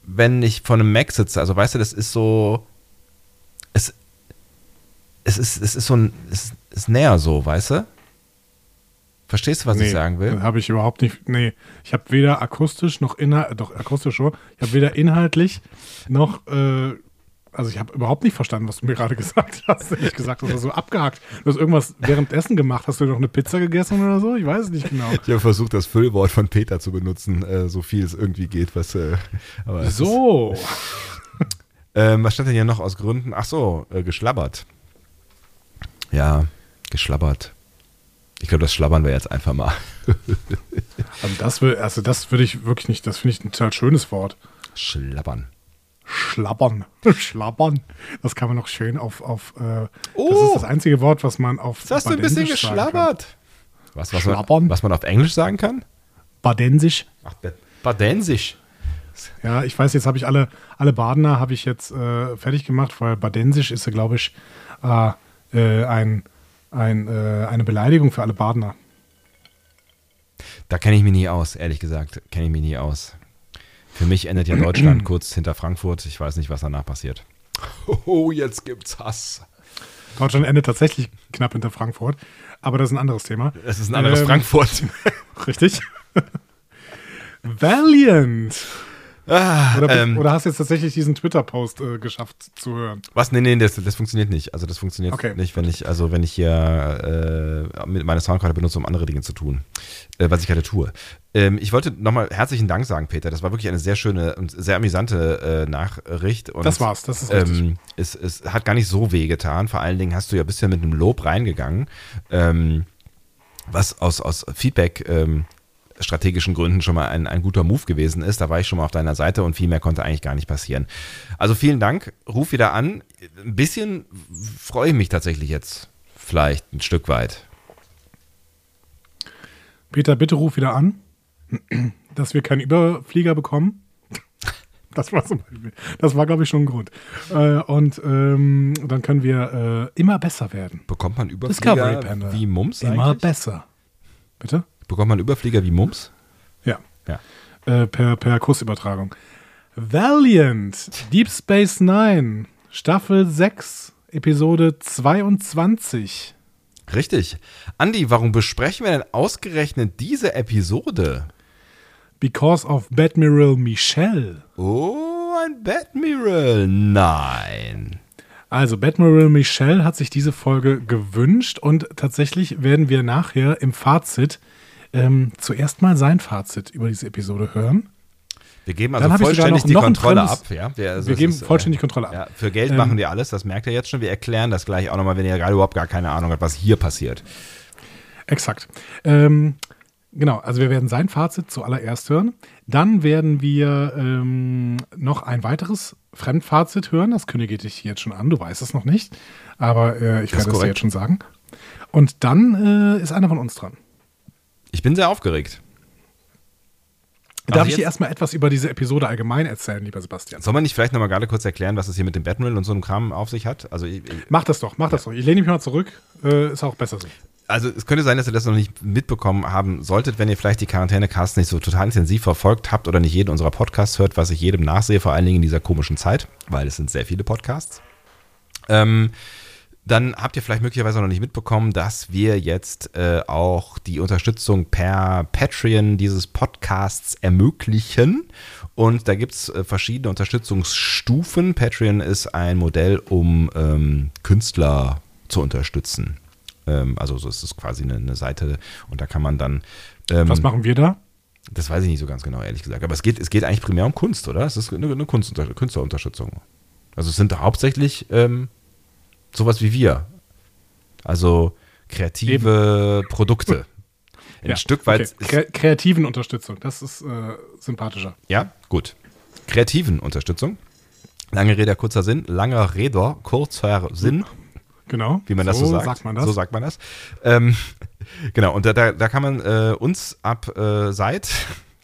wenn ich vor einem Mac sitze. Also weißt du, das ist so, es, es ist, es ist so ein, es ist näher so, weißt du? Verstehst du, was ich sagen will? Habe ich überhaupt nicht. Nee, ich habe weder akustisch noch inhaltlich, doch akustisch schon, ich habe weder inhaltlich noch, äh, also ich habe überhaupt nicht verstanden, was du mir gerade gesagt hast. Ich gesagt, du hast so abgehakt. Du hast irgendwas währenddessen gemacht. Hast du noch eine Pizza gegessen oder so? Ich weiß es nicht genau. Ich habe versucht, das Füllwort von Peter zu benutzen, äh, so viel es irgendwie geht. Was, äh, So. Ist, ähm, was stand denn hier noch aus Gründen? Ach so, äh, geschlabbert. Ja, geschlabbert. Ich glaube, das schlabbern wir jetzt einfach mal. Also das, will, also das würde ich wirklich nicht, das finde ich ein total schönes Wort. Schlabbern. Schlabbern. Schlabbern. Das kann man noch schön auf, auf äh, das Oh! ist das einzige Wort, was man auf Jetzt hast du ein bisschen geschlabbert. Was, was, man, Schlabbern? was man auf Englisch sagen kann? Badensisch. Ach, Badensisch. Ja, ich weiß, jetzt habe ich alle, alle Badener habe ich jetzt äh, fertig gemacht, weil Badensisch ist ja, glaube ich, äh, äh, ein, ein, äh, eine Beleidigung für alle Badener. Da kenne ich mich nie aus, ehrlich gesagt. Kenne ich mich nie aus. Für mich endet ja Deutschland kurz hinter Frankfurt. Ich weiß nicht, was danach passiert. Oh, jetzt gibt's Hass. Deutschland endet tatsächlich knapp hinter Frankfurt, aber das ist ein anderes Thema. Es ist ein anderes Ähm, Frankfurt. Richtig. Valiant. Ah, Oder, ähm, oder hast du jetzt tatsächlich diesen Twitter-Post äh, geschafft zu hören? was? Nee, nee, das, das funktioniert nicht. Also das funktioniert Okay. nicht, wenn ich, also wenn ich hier äh, mit meine Soundkarte benutze, um andere Dinge zu tun, äh, was ich gerade tue. Ähm, ich wollte nochmal herzlichen Dank sagen, Peter. Das war wirklich eine sehr schöne und sehr amüsante äh, Nachricht. Und, Das war's, das ist richtig. ähm, es, es hat gar nicht so weh getan. Vor allen Dingen hast du ja bisher mit einem Lob reingegangen, ähm, was aus, aus Feedback ähm, strategischen Gründen schon mal ein, ein guter Move gewesen ist. Da war ich schon mal auf deiner Seite und viel mehr konnte eigentlich gar nicht passieren. Also vielen Dank. Ruf wieder an. Ein bisschen freue ich mich tatsächlich jetzt. Vielleicht ein Stück weit. Peter, bitte ruf wieder an, dass wir keinen Überflieger bekommen. Das war zum Beispiel, das war, glaube ich, schon ein Grund. Äh, und ähm, dann können wir äh, immer besser werden. Bekommt man Discovery Überflieger wie Mums Immer eigentlich? besser. Bitte? Bekommt man Überflieger wie Mums? Ja. Ja. Äh, per, per Kursübertragung. Valiant, Deep Space Nine, Staffel 6, Episode 22. Richtig. Andi, warum besprechen wir denn ausgerechnet diese Episode? Because of Badmiral Michelle. Oh, ein Batmiral. Nein. Also, Badmiral Michelle hat sich diese Folge gewünscht und tatsächlich werden wir nachher im Fazit ähm, zuerst mal sein Fazit über diese Episode hören. Wir geben also vollständig noch- die noch Kontrolle ab. Ja? Wir, also Wir geben ist, äh, vollständig Kontrolle ab. Ja, für Geld Ähm, machen wir alles, das merkt ihr jetzt schon. Wir erklären das gleich auch nochmal, wenn ihr gerade überhaupt gar keine Ahnung habt, was hier passiert. Exakt. Ähm, genau, also wir werden sein Fazit zuallererst hören. Dann werden wir ähm, noch ein weiteres Fremdfazit hören. Das kündige ich dich jetzt schon an, du weißt es noch nicht. Aber äh, ich Das werde es dir jetzt schon sagen. Und dann äh, ist einer von uns dran. Ich bin sehr aufgeregt. Darf Also ich dir erstmal etwas über diese Episode allgemein erzählen, lieber Sebastian? Soll man nicht vielleicht nochmal gerade kurz erklären, was es hier mit dem Batmill und so einem Kram auf sich hat? Also, ich, ich- Mach das doch, mach das doch. Ich lehne mich mal zurück. Äh, ist auch besser so. also es könnte sein, dass ihr das noch nicht mitbekommen haben solltet, wenn ihr vielleicht die Quarantäne-Casts nicht so total intensiv verfolgt habt oder nicht jeden unserer Podcasts hört, was ich jedem nachsehe, vor allen Dingen in dieser komischen Zeit, weil es sind sehr viele Podcasts. Ähm, dann habt ihr vielleicht möglicherweise noch nicht mitbekommen, dass wir jetzt äh, auch die Unterstützung per Patreon dieses Podcasts ermöglichen. Und da gibt es äh, verschiedene Unterstützungsstufen. Patreon ist ein Modell, um ähm, Künstler zu unterstützen. Ähm, also so ist es quasi eine, eine Seite und da kann man dann. Ähm, Was machen wir da? das weiß ich nicht so ganz genau, ehrlich gesagt. Aber es geht, es geht eigentlich primär um Kunst, oder? Es ist eine, eine Kunstunter Künstlerunterstützung. Also es sind hauptsächlich ähm, sowas wie wir. Also kreative Produkte. Ein Ja, Stück weit. okay. Kre kreativen Unterstützung, das ist äh, sympathischer. Ja, gut. Kreativen Unterstützung. Lange Rede, kurzer Sinn. Langer Rede, kurzer Sinn. Genau. wie man das so sagt. sagt man das. So sagt man das. Ähm, genau, und da, da, da kann man äh, uns ab äh, seit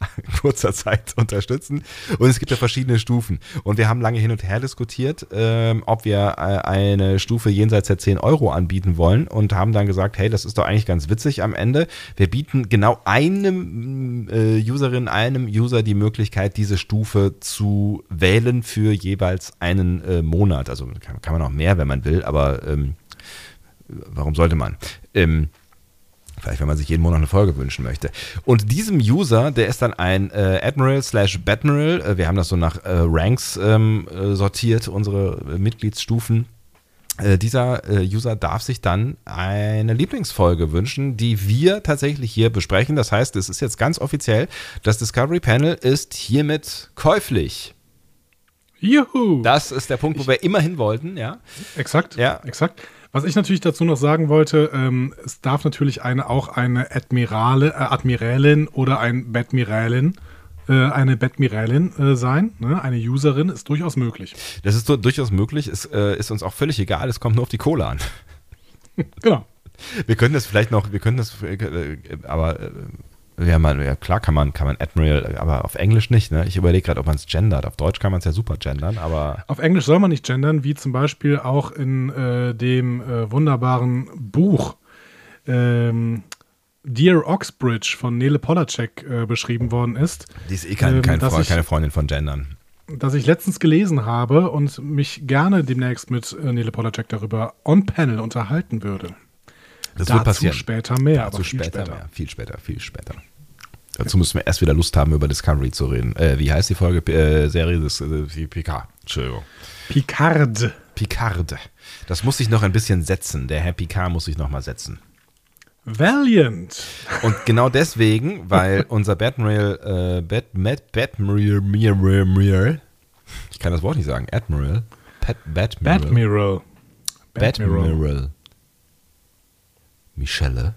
kurzer Zeit unterstützen. Und es gibt ja verschiedene Stufen. Und wir haben lange hin und her diskutiert, ähm, ob wir äh, eine Stufe jenseits der 10 Euro anbieten wollen und haben dann gesagt, hey, das ist doch eigentlich ganz witzig am Ende. Wir bieten genau einem äh, Userin, einem User die Möglichkeit, diese Stufe zu wählen für jeweils einen äh, Monat. Also kann, kann man auch mehr, wenn man will, aber ähm, warum sollte man? Ähm, Vielleicht, wenn man sich jeden Monat eine Folge wünschen möchte. Und diesem User, der ist dann ein äh, Admiral slash Batmiral. Äh, wir haben das so nach äh, Ranks ähm, äh, sortiert, unsere äh, Mitgliedsstufen. Dieser User darf sich dann eine Lieblingsfolge wünschen, die wir tatsächlich hier besprechen. Das heißt, es ist jetzt ganz offiziell, das Discovery Panel ist hiermit käuflich. Juhu! Das ist der Punkt, wo wir immer hin wollten, ja. Exakt. Ja. Exakt. Was ich natürlich dazu noch sagen wollte, ähm, es darf natürlich eine auch eine Admirale, äh, Admirälin oder ein Batmirälin, äh, eine Batmirälin äh, sein. Ne? Eine Userin ist durchaus möglich. Das ist durchaus möglich. Es äh, ist uns auch völlig egal. Es kommt nur auf die Kohle an. Genau. Wir können das vielleicht noch, wir können das, äh, aber äh, ja, man, ja klar kann man, kann man Admiral, aber auf Englisch nicht. Ne? Ich überlege gerade, ob man es gendert. Auf Deutsch kann man es ja super gendern, aber Auf Englisch soll man nicht gendern, wie zum Beispiel auch in äh, dem äh, wunderbaren Buch ähm, Dear Oxbridge von Nele Polacek äh, beschrieben worden ist. die ist eh kein, Ähm, kein dass Freund, ich- keine Freundin von Gendern. das ich letztens gelesen habe und mich gerne demnächst mit äh, Nele Polacek darüber on-panel unterhalten würde. Das Dazu wird passieren. später mehr, Dazu aber viel später, später. mehr. Viel später, viel später. Dazu müssen wir erst wieder Lust haben, über Discovery zu reden. Äh, wie heißt die Folge? Äh, Serie des äh, Picard. Entschuldigung. Picard. Picard. Das muss sich noch ein bisschen setzen. Der Herr Picard muss sich noch mal setzen. Valiant. Und genau deswegen, weil unser Batmiral, äh, Bat, Bat, Batmiral, Mir, Mir, Mir, ich kann das Wort nicht sagen, Admiral, Pat, Batmiral, Batmiral. Batmiral, Michelle,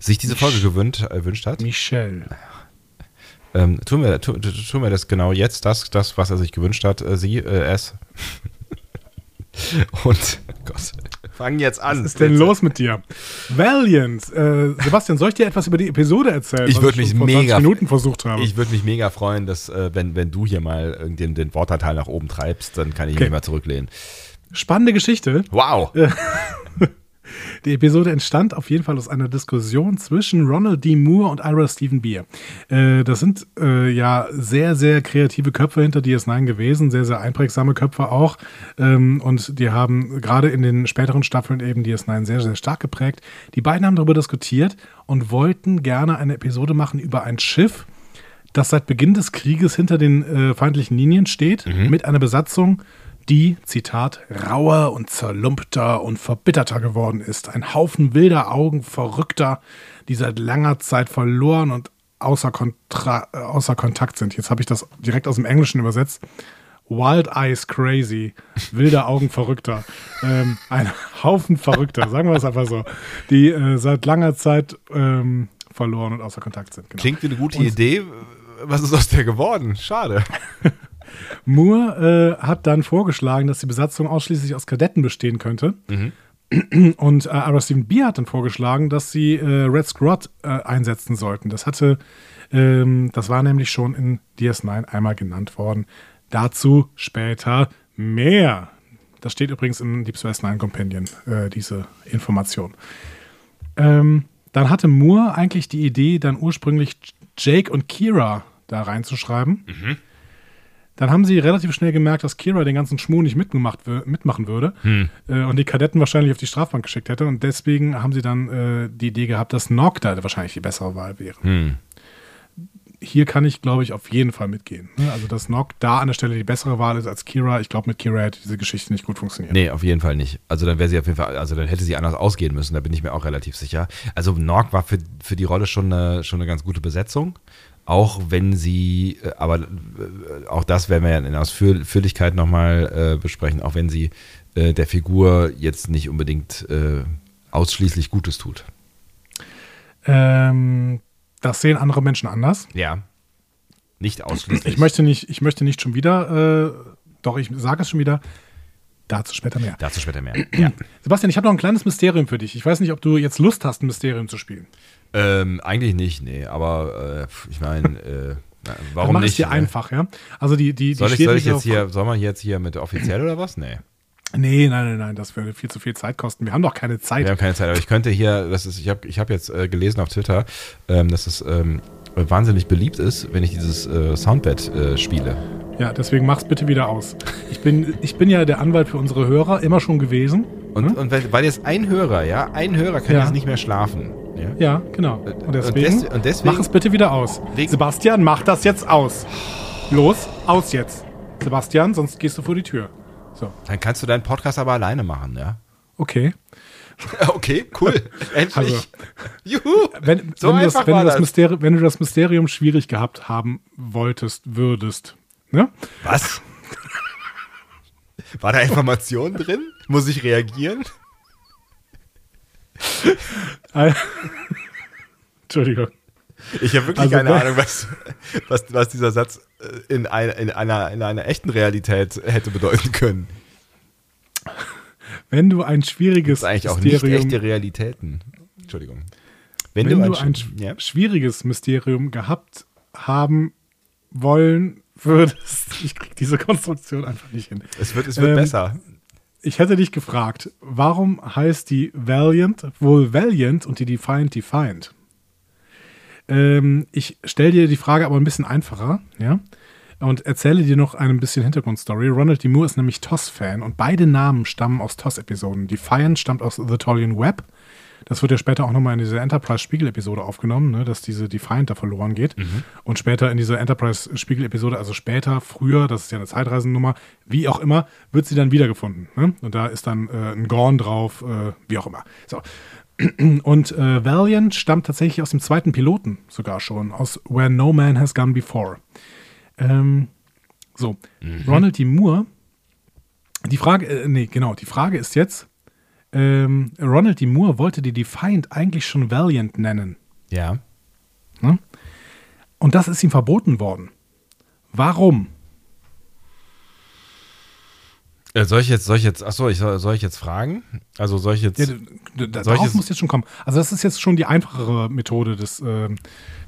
sich diese Folge gewünscht, äh, gewünscht hat, Michelle. ähm, tun, wir, tu, tu- tun wir das genau jetzt, das, das was er sich gewünscht hat, äh, sie, äh, es. Und, Gott, fangen jetzt an. Was ist denn los mit dir? Valiant. Äh, Sebastian, soll ich dir etwas über die Episode erzählen? Ich was würd mich vor mega- 20 Minuten versucht habe. Ich würde mich mega freuen, dass, äh, wenn, wenn du hier mal den, den Wortanteil nach oben treibst, dann kann ich Okay. mich mal zurücklehnen. Spannende Geschichte. Wow! Die Episode entstand auf jeden Fall aus einer Diskussion zwischen Ronald D. Moore und Ira Stephen Beer. Äh, das sind äh, ja sehr, sehr kreative Köpfe hinter DS9 gewesen, sehr, sehr einprägsame Köpfe auch. Ähm, und die haben gerade in den späteren Staffeln eben DS9 sehr, sehr stark geprägt. Die beiden haben darüber diskutiert und wollten gerne eine Episode machen über ein Schiff, das seit Beginn des Krieges hinter den äh, feindlichen Linien steht, mit einer Besatzung, die, Zitat, rauer und zerlumpter und verbitterter geworden ist. Ein Haufen wilder Augen, verrückter, die seit langer Zeit verloren und außer, Kontra äh, außer Kontakt sind. Jetzt habe ich das direkt aus dem Englischen übersetzt. Wild Eyes Crazy, wilde Augen Verrückter. Ähm, ein Haufen Verrückter, sagen wir es einfach so, die äh, seit langer Zeit ähm, verloren und außer Kontakt sind. Genau. Klingt wie eine gute und, Idee. Was ist aus der geworden? Schade. Moore äh, hat dann vorgeschlagen, dass die Besatzung ausschließlich aus Kadetten bestehen könnte. Mhm. Und äh, Ara Stephen Beer hat dann vorgeschlagen, dass sie äh, Red Scrot äh, einsetzen sollten. Das hatte, ähm, das war nämlich schon in DS9 einmal genannt worden. Dazu später mehr. Das steht übrigens in Deep Space Nine Companion, äh, diese Information. Ähm, dann hatte Moore eigentlich die Idee, dann ursprünglich Jake und Kira da reinzuschreiben. Mhm. Dann haben sie relativ schnell gemerkt, dass Kira den ganzen Schmuh nicht mitgemacht, mitmachen würde hm. äh, und die Kadetten wahrscheinlich auf die Strafbank geschickt hätte. Und deswegen haben sie dann äh, die Idee gehabt, dass Nog da wahrscheinlich die bessere Wahl wäre. Hm. Hier kann ich, glaube ich, auf jeden Fall mitgehen. Ne? Also, dass Nog da an der Stelle die bessere Wahl ist als Kira. Ich glaube, mit Kira hätte diese Geschichte nicht gut funktioniert. Nee, auf jeden Fall nicht. Also, dann wäre sie auf jeden Fall, also dann hätte sie anders ausgehen müssen, da bin ich mir auch relativ sicher. Also, Nog war für, für die Rolle schon eine, schon eine ganz gute Besetzung auch wenn sie, äh, aber äh, auch das werden wir ja in Ausführlichkeit nochmal äh, besprechen, auch wenn sie äh, der Figur jetzt nicht unbedingt äh, ausschließlich Gutes tut. Ähm, das sehen andere Menschen anders. Ja. Nicht ausschließlich. Ich möchte nicht, ich möchte nicht schon wieder, äh, doch ich sage es schon wieder, Dazu später mehr. Dazu später mehr. Ja. Sebastian, ich habe noch ein kleines Mysterium für dich. Ich weiß nicht, ob du jetzt Lust hast, ein Mysterium zu spielen. Ähm, eigentlich nicht, nee. Aber äh, ich meine, äh, warum mach nicht? dir ne? einfach, ja. Also die, die, soll, ich, soll ich jetzt hier, soll man jetzt hier mit offiziell oder was? Nee. Nee, nein, nein, nein, das würde viel zu viel Zeit kosten. Wir haben doch keine Zeit. Wir haben keine Zeit, aber ich könnte hier, das ist, ich habe ich hab jetzt äh, gelesen auf Twitter, ähm, dass es ähm, wahnsinnig beliebt ist, wenn ich dieses äh, Soundbed äh, spiele. Ja, deswegen mach's bitte wieder aus. Ich bin, ich bin ja der Anwalt für unsere Hörer, immer schon gewesen. Und, hm? und weil, weil jetzt ein Hörer, ja, ein Hörer kann ja. jetzt nicht mehr schlafen. Ja, ja genau. Und deswegen, und, des, und deswegen, mach es bitte wieder aus. Sebastian, mach das jetzt aus. Los, aus jetzt. Sebastian, sonst gehst du vor die Tür. So. Dann kannst du deinen Podcast aber alleine machen, ja? Okay. Okay, cool. Endlich. Also, Juhu. Wenn, so wenn, du das, wenn, du das Mysterium, wenn du das Mysterium schwierig gehabt haben wolltest, würdest. Ne? Was? War da Information drin? Muss ich reagieren? Entschuldigung. Ich habe wirklich also, keine Ahnung, was, was, was dieser Satz äh, in, ein, in, einer, in einer echten Realität hätte bedeuten können. Wenn du ein schwieriges das ist eigentlich auch Mysterium, nicht echte Realitäten. Entschuldigung. Wenn, wenn du, ein, du ein ja? schwieriges Mysterium gehabt haben wollen würdest, ich krieg diese Konstruktion einfach nicht hin. Es wird, es wird ähm, besser ich hätte dich gefragt, warum heißt die Valiant wohl Valiant und die Defiant Defiant? Ähm, ich stelle dir die Frage aber ein bisschen einfacher, ja, und erzähle dir noch ein bisschen Hintergrundstory. Ronald D. Moore ist nämlich TOS-Fan und beide Namen stammen aus TOS-Episoden. Defiant stammt aus The Tolian Web das wird ja später auch nochmal in dieser Enterprise-Spiegel-Episode aufgenommen, ne, dass diese Defiant da verloren geht. Mhm. Und später in dieser Enterprise-Spiegel-Episode, also später, früher, das ist ja eine Zeitreisennummer, wie auch immer, wird sie dann wiedergefunden. Ne? Und da ist dann äh, ein Gorn drauf, äh, wie auch immer. So. Und äh, Valiant stammt tatsächlich aus dem zweiten Piloten sogar schon, aus Where No Man Has Gone Before. Ähm, so, mhm. Ronald D. Moore, die Frage, äh, nee, genau, die Frage ist jetzt, ähm, Ronald D. Moore wollte die Defiant eigentlich schon Valiant nennen. Ja. Ne? Und das ist ihm verboten worden. Warum? Äh, soll ich jetzt, soll ich jetzt, achso, ich, soll, soll ich jetzt fragen? Also soll ich jetzt. Ja, darauf jetzt, muss jetzt schon kommen. Also, das ist jetzt schon die einfachere Methode des äh,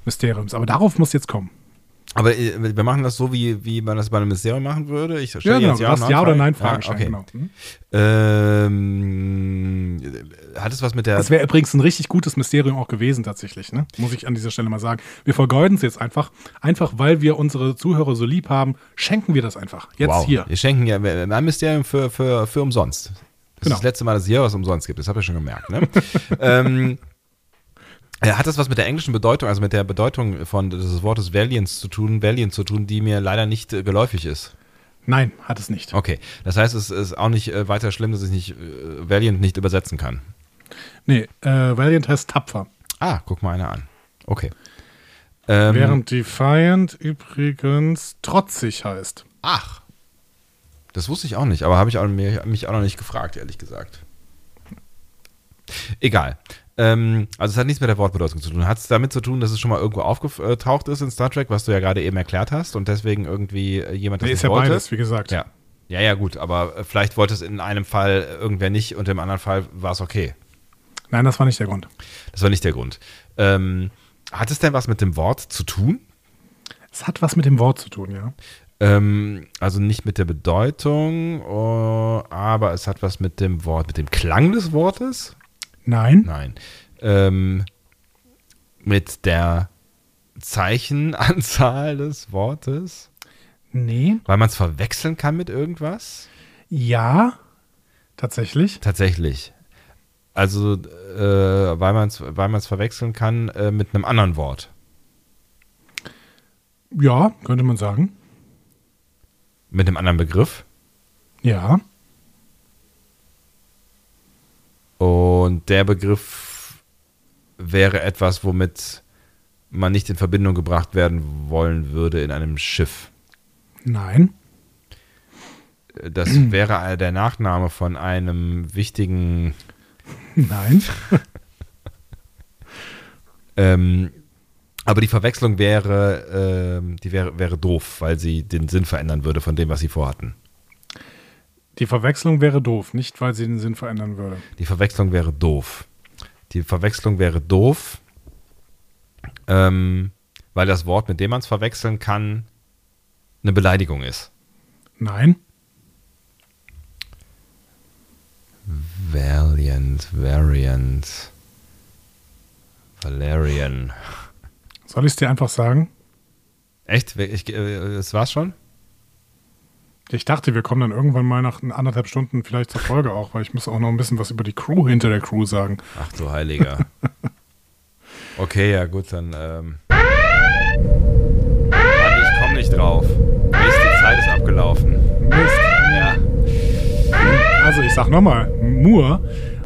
Mysteriums, aber darauf muss jetzt kommen. Aber äh, wir machen das so, wie, wie man das bei einem Mysterium machen würde. Ich stelle ja, genau, jetzt ja, ja oder Nein Fragen ja, okay. Genau. Mhm. Ähm, hat es was mit der. Das wäre übrigens ein richtig gutes Mysterium auch gewesen, tatsächlich, ne? Muss ich an dieser Stelle mal sagen. Wir vergeuden es jetzt einfach. Einfach, weil wir unsere Zuhörer so lieb haben, schenken wir das einfach. Jetzt wow. hier. Wir schenken ja ein Mysterium für, für, für umsonst. Das genau. ist das letzte Mal, dass es hier was umsonst gibt. Das habt ihr schon gemerkt, ne? ähm, hat das was mit der englischen Bedeutung, also mit der Bedeutung von des Wortes Valiance zu tun, Valiant zu tun, die mir leider nicht äh, geläufig ist? Nein, hat es nicht. Okay, das heißt, es ist auch nicht äh, weiter schlimm, dass ich nicht äh, Valiant nicht übersetzen kann. Nee, äh, Valiant heißt tapfer. Ah, guck mal einer an. Okay. Ähm, Während Defiant übrigens trotzig heißt. ach, das wusste ich auch nicht, aber habe ich auch, mich auch noch nicht gefragt, ehrlich gesagt. Egal. Ähm, also es hat nichts mit der Wortbedeutung zu tun. Hat es damit zu tun, dass es schon mal irgendwo aufgetaucht ist in Star Trek, was du ja gerade eben erklärt hast und deswegen irgendwie äh, jemand das Nee, nicht ist ja wollte? beides, wie gesagt. Ja. Ja, ja, gut, aber äh, vielleicht wollte es in einem Fall irgendwer nicht und im anderen Fall war es okay. Nein, das war nicht der Grund. Das war nicht der Grund. Ähm, hat es denn was mit dem Wort zu tun? Es hat was mit dem Wort zu tun, ja. Ähm, also nicht mit der Bedeutung, oh, aber es hat was mit dem Wort, mit dem Klang des Wortes? Nein. Nein. Ähm, mit der Zeichenanzahl des Wortes? Nee. Weil man es verwechseln kann mit irgendwas? Ja. Tatsächlich. Tatsächlich. Also, äh, weil man es weil man's verwechseln kann äh, mit einem anderen Wort. Ja, könnte man sagen. Mit einem anderen Begriff. Ja. Und der Begriff wäre etwas, womit man nicht in Verbindung gebracht werden wollen würde in einem Schiff. Nein. Das wäre der Nachname von einem wichtigen, Nein. ähm, aber die Verwechslung wäre, ähm, die wäre, wäre doof, weil sie den Sinn verändern würde von dem, was sie vorhatten. Die Verwechslung wäre doof, nicht weil sie den Sinn verändern würde. Die Verwechslung wäre doof. Die Verwechslung wäre doof, ähm, weil das Wort, mit dem man es verwechseln kann, eine Beleidigung ist. Nein. Valiant, Variant, Valerian. Soll ich es dir einfach sagen? Echt? Ich, äh, das war's schon? Ich dachte, wir kommen dann irgendwann mal nach anderthalb Stunden vielleicht zur Folge auch, weil ich muss auch noch ein bisschen was über die Crew hinter der Crew sagen. Ach du Heiliger. okay, ja gut, dann. Ähm. Ich komme nicht drauf. Mist, die Zeit ist abgelaufen. Mist. Ja. Also ich sag nochmal, Moore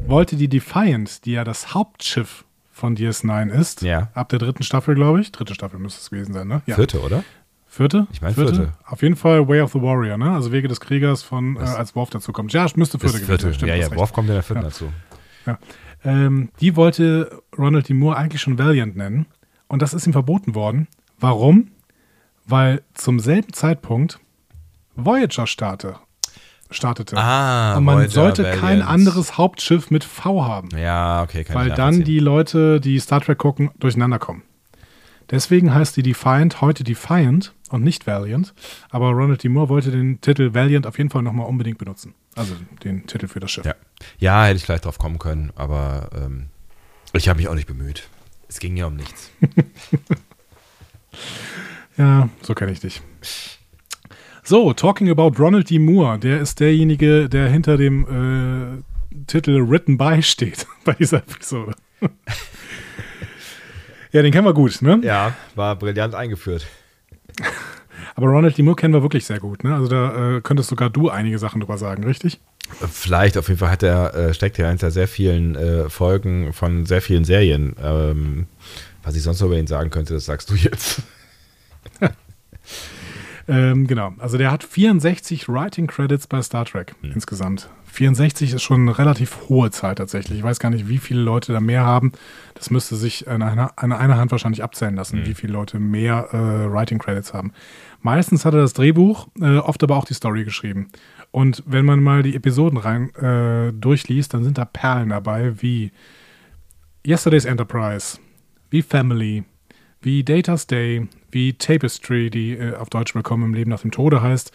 wollte die Defiant, die ja das Hauptschiff von DS9 ist, Ja. ab der dritten Staffel, glaube ich. Dritte Staffel müsste es gewesen sein, ne? Ja. Vierte, oder? Vierte? Ich mein vierte. Auf jeden Fall Way of the Warrior, ne? Also Wege des Kriegers von, äh, als Worf dazu kommt. Ja, müsste vierte Ist vierte. stimmt, ja, ja. Worf kommt in der vierten Ja. dazu. Ähm, die wollte Ronald D. Moore eigentlich schon Valiant nennen. Und das ist ihm verboten worden. Warum? Weil zum selben Zeitpunkt Voyager starte, startete. Ah, Und man Voyager, sollte kein Valiant. anderes Hauptschiff mit V haben. Ja, okay, kann weil ich dann die Leute, die Star Trek gucken, durcheinander kommen. Deswegen heißt die Defiant heute Defiant und nicht Valiant. Aber Ronald D. Moore wollte den Titel Valiant auf jeden Fall nochmal unbedingt benutzen. Also den Titel für das Schiff. Ja. ja, hätte ich vielleicht drauf kommen können, aber ähm, ich habe mich auch nicht bemüht. Es ging ja um nichts. Ja, so kenne ich dich. So, talking about Ronald D. Moore, der ist derjenige, der hinter dem äh, Titel Written By steht bei dieser Episode. ja, den kennen wir gut, ne? Ja, war brillant eingeführt. Aber Ronald D. Moore kennen wir wirklich sehr gut, ne? Also da äh, könntest sogar du einige Sachen drüber sagen, richtig? Vielleicht, auf jeden Fall hat er, äh, steckt er hinter sehr vielen äh, Folgen von sehr vielen Serien. Ähm, was ich sonst noch über ihn sagen könnte, das sagst du jetzt. Ähm, genau, also der hat 64 Writing Credits bei Star Trek Hm. insgesamt. 64 ist schon eine relativ hohe Zahl tatsächlich. Ich weiß gar nicht, wie viele Leute da mehr haben. Das müsste sich an einer, an einer Hand wahrscheinlich abzählen lassen, Hm. wie viele Leute mehr äh, Writing Credits haben. Meistens hat er das Drehbuch, äh, oft aber auch die Story geschrieben. Und wenn man mal die Episoden rein äh, durchliest, dann sind da Perlen dabei wie Yesterday's Enterprise, wie Family, wie Data's Day, wie Tapestry, die äh, auf Deutsch Willkommen im Leben nach dem Tode heißt.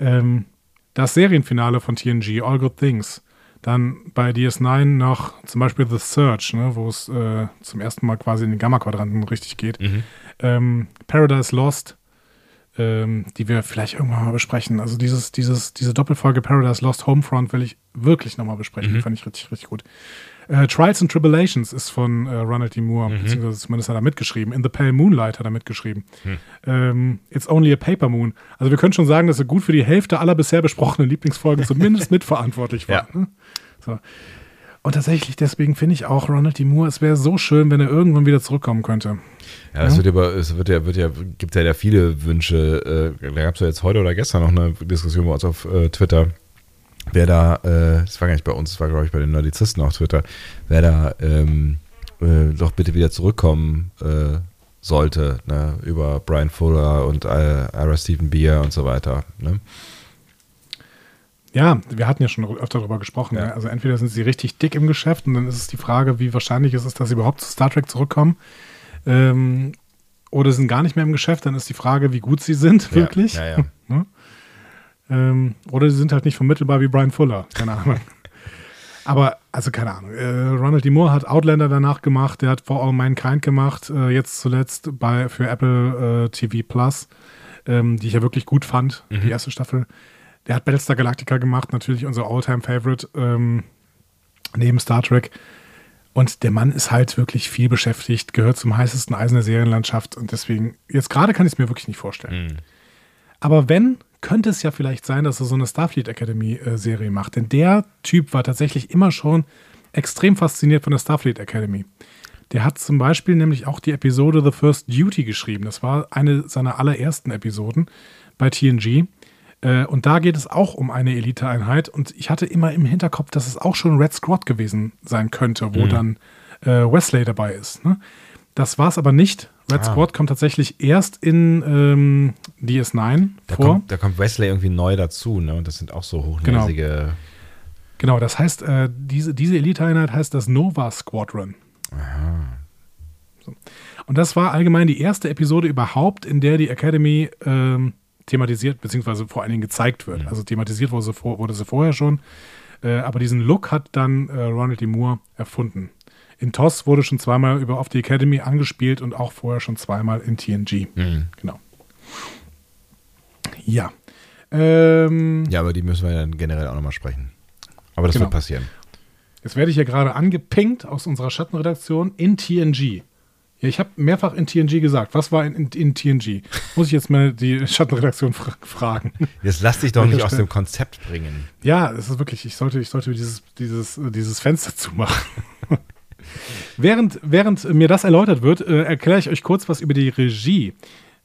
Ähm, das Serienfinale von TNG, All Good Things. Dann bei DS9 noch zum Beispiel The Search, ne, wo es äh, zum ersten Mal quasi in den Gamma-Quadranten richtig geht. Ähm, Paradise Lost, ähm, die wir vielleicht irgendwann mal besprechen. Also dieses, dieses, diese Doppelfolge Paradise Lost Homefront will ich wirklich nochmal besprechen. Die fand ich richtig, richtig gut. Äh, Trials and Tribulations ist von äh, Ronald D. Moore, Mhm. beziehungsweise zumindest hat er mitgeschrieben. In the Pale Moonlight hat er mitgeschrieben. Hm. Ähm, It's Only a Paper Moon. Also wir können schon sagen, dass er gut für die Hälfte aller bisher besprochenen Lieblingsfolgen zumindest mitverantwortlich war. Ja. Ne? So. Und tatsächlich, deswegen finde ich auch Ronald D. Moore, es wäre so schön, wenn er irgendwann wieder zurückkommen könnte. Ja, es wird aber, es wird ja, wird ja, gibt ja, ja viele Wünsche. Äh, da gab es ja jetzt heute oder gestern noch eine Diskussion bei uns auf äh, Twitter, wer da, äh, das war gar nicht bei uns, das war glaube ich bei den Nerdizisten auf Twitter, wer da ähm, äh, doch bitte wieder zurückkommen äh, sollte, ne, über Brian Fuller und äh, Ira Stephen Beer und so weiter. Ne? Ja, wir hatten ja schon öfter darüber gesprochen. Ja. Ne? Also entweder sind sie richtig dick im Geschäft und dann ist es die Frage, wie wahrscheinlich ist es, dass sie überhaupt zu Star Trek zurückkommen. Ähm, oder sind gar nicht mehr im Geschäft, dann ist die Frage, wie gut sie sind, wirklich. Ja, ja. Ähm, oder sie sind halt nicht vermittelbar wie Brian Fuller. Keine Ahnung. Aber, also keine Ahnung. Äh, Ronald D. Moore hat Outlander danach gemacht, der hat For All Mankind gemacht, äh, jetzt zuletzt bei, für Apple äh, TV Plus, ähm, die ich ja wirklich gut fand, die erste Staffel. Der hat Battlestar Galactica gemacht, natürlich unser All-Time-Favorite ähm, neben Star Trek. Und der Mann ist halt wirklich viel beschäftigt, gehört zum heißesten Eisen der Serienlandschaft und deswegen, jetzt gerade kann ich es mir wirklich nicht vorstellen. Aber wenn, könnte es ja vielleicht sein, dass er so eine Starfleet Academy-Serie macht. Denn der Typ war tatsächlich immer schon extrem fasziniert von der Starfleet Academy. Der hat zum Beispiel nämlich auch die Episode The First Duty geschrieben. Das war eine seiner allerersten Episoden bei TNG. Äh, Und da geht es auch um eine Eliteeinheit. Und ich hatte immer im Hinterkopf, dass es auch schon Red Squad gewesen sein könnte, wo dann äh, Wesley dabei ist. Ne? Das war es aber nicht. Red Ah. Squad kommt tatsächlich erst in ähm, DS9 Da, vor. kommt, da kommt Wesley irgendwie neu dazu, ne? Und das sind auch so hochnäsige. Genau, das heißt, äh, diese, diese Eliteeinheit heißt das Nova Squadron. So. Und das war allgemein die erste Episode überhaupt, in der die Academy ähm, thematisiert, beziehungsweise vor allen Dingen gezeigt wird. Also thematisiert wurde sie, vor, wurde sie vorher schon. Äh, aber diesen Look hat dann äh, Ronald D. Moore erfunden. In TOS wurde schon zweimal über auf die Academy angespielt und auch vorher schon zweimal in TNG. Mhm. Genau. Ja. Ähm, Ja, aber die müssen wir dann generell auch nochmal sprechen. Aber das Genau. wird passieren. Jetzt werde ich hier gerade angepinkt aus unserer Schattenredaktion in TNG. Ja, ich habe mehrfach in TNG gesagt. Was war in, in, in TNG? Muss ich jetzt mal die Schattenredaktion fra fragen. Jetzt lass dich doch nicht aus dem Konzept bringen. Ja, es ist wirklich, ich sollte, ich sollte dieses, dieses, dieses Fenster zumachen. Während, während mir das erläutert wird, äh, erkläre ich euch kurz was über die Regie.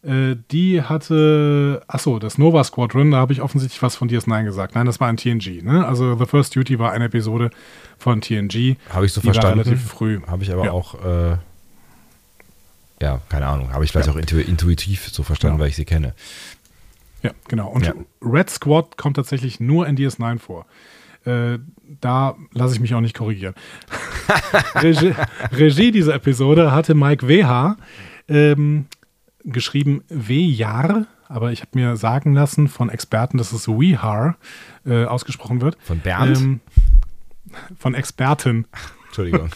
Äh, die hatte, achso, das Nova Squadron, da habe ich offensichtlich was von DS9 gesagt. Nein, das war in TNG. Ne? Also The First Duty war eine Episode von TNG. Habe ich so Die war verstanden. relativ früh. Habe ich aber Ja. auch, äh, ja, keine Ahnung. Habe ich vielleicht Ja. auch intu intuitiv so verstanden, Genau. weil ich sie kenne. Ja, genau. Und Ja. Red Squad kommt tatsächlich nur in DS9 vor. Äh, da lasse ich mich auch nicht korrigieren. Regie, Regie dieser Episode hatte Mike WH ähm, geschrieben W-Jar, aber ich habe mir sagen lassen von Experten, dass es Wehar äh, ausgesprochen wird. Von Bernd? Ähm, von Experten. Entschuldigung.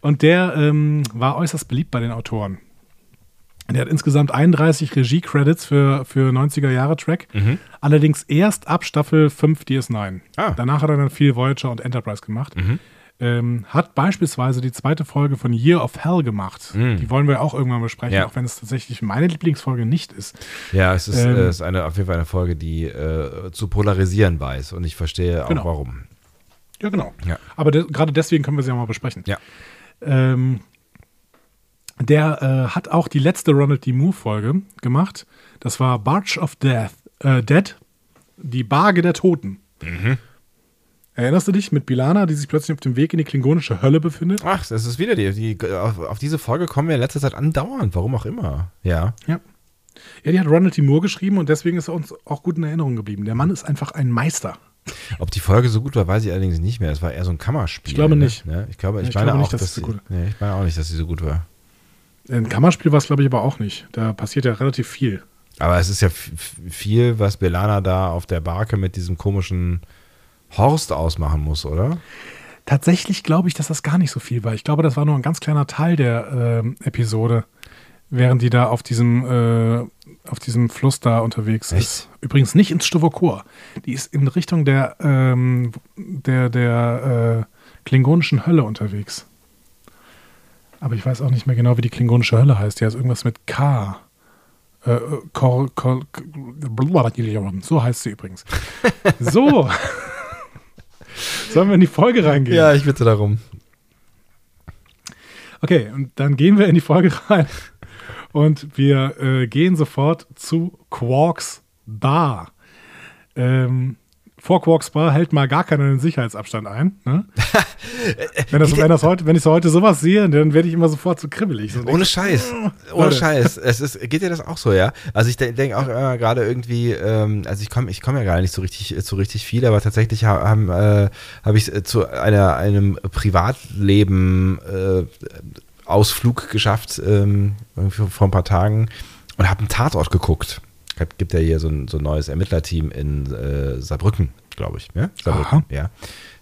Und der ähm, war äußerst beliebt bei den Autoren. Der hat insgesamt 31 Regie-Credits für, für 90er-Jahre-Track. Allerdings erst ab Staffel 5 DS9. Mhm. Ah. Mhm. Danach hat er dann viel Voyager und Enterprise gemacht. Ähm, hat beispielsweise die zweite Folge von Year of Hell gemacht. Die wollen wir auch irgendwann besprechen, Mhm. Ja. auch wenn es tatsächlich meine Lieblingsfolge nicht ist. ja, es ist, Ähm. äh, ist eine, auf jeden Fall eine Folge, die äh, zu polarisieren weiß. Und ich verstehe auch Genau. warum. Ja, genau. Ja. Aber de gerade deswegen können wir sie ja mal besprechen. Ja. Ähm, der äh, hat auch die letzte Ronald D. Moore-Folge gemacht. Das war Barge of Death, äh, Dead, die Barge der Toten. Mhm. Erinnerst du dich mit Bilana, die sich plötzlich auf dem Weg in die klingonische Hölle befindet? Ach, das ist wieder die. die auf, auf diese Folge kommen wir in letzter Zeit andauernd, warum auch immer. Ja. Ja. Ja, die hat Ronald D. Moore geschrieben und deswegen ist er uns auch gut in Erinnerung geblieben. Der Mann ist einfach ein Meister. Ob die Folge so gut war, weiß ich allerdings nicht mehr. Es war eher so ein Kammerspiel. Ich glaube ne? nicht. Ne? Ich glaube, ich, Ich meine glaube auch, nicht, dass dass es so sie, gut- nee, ich meine auch nicht, dass sie so gut war. Ein Kammerspiel war es, glaube ich, aber auch nicht. Da passiert ja relativ viel. Aber es ist ja viel, was Belana da auf der Barke mit diesem komischen Horst ausmachen muss, oder? Tatsächlich glaube ich, dass das gar nicht so viel war. Ich glaube, das war nur ein ganz kleiner Teil der ähm, Episode, während die da auf diesem, äh, auf diesem Fluss da unterwegs Echt? ist. Übrigens nicht ins Stovokor. Die ist in Richtung der, ähm, der, der äh, klingonischen Hölle unterwegs. Aber ich weiß auch nicht mehr genau, wie die klingonische Hölle heißt. Die heißt irgendwas mit K. Äh, Kor, Kor, so heißt sie übrigens. So. Sollen wir in die Folge reingehen? Ja, ich bitte darum. Okay, und dann gehen wir in die Folge rein. Und wir äh, gehen sofort zu Quarks Bar. Ähm, vor Quarks Bar hält mal gar keiner den Sicherheitsabstand ein. Ne? wenn, das, wenn, das heute, wenn ich so heute sowas sehe, dann werde ich immer sofort so kribbelig. So Ohne Scheiß. Ohne Leute. Scheiß. Es ist, geht dir das auch so, ja? Also ich de denke auch immer gerade irgendwie, ähm, also ich komme ich komm ja gar nicht so richtig zu richtig viel, aber tatsächlich ha haben, äh, habe ich äh, zu einer, einem Privatleben äh, Ausflug geschafft ähm, vor ein paar Tagen und habe einen Tatort geguckt. Es gibt ja hier so ein, so ein neues Ermittlerteam in äh, Saarbrücken, glaube ich. Ja? Saarbrücken, Aha. ja.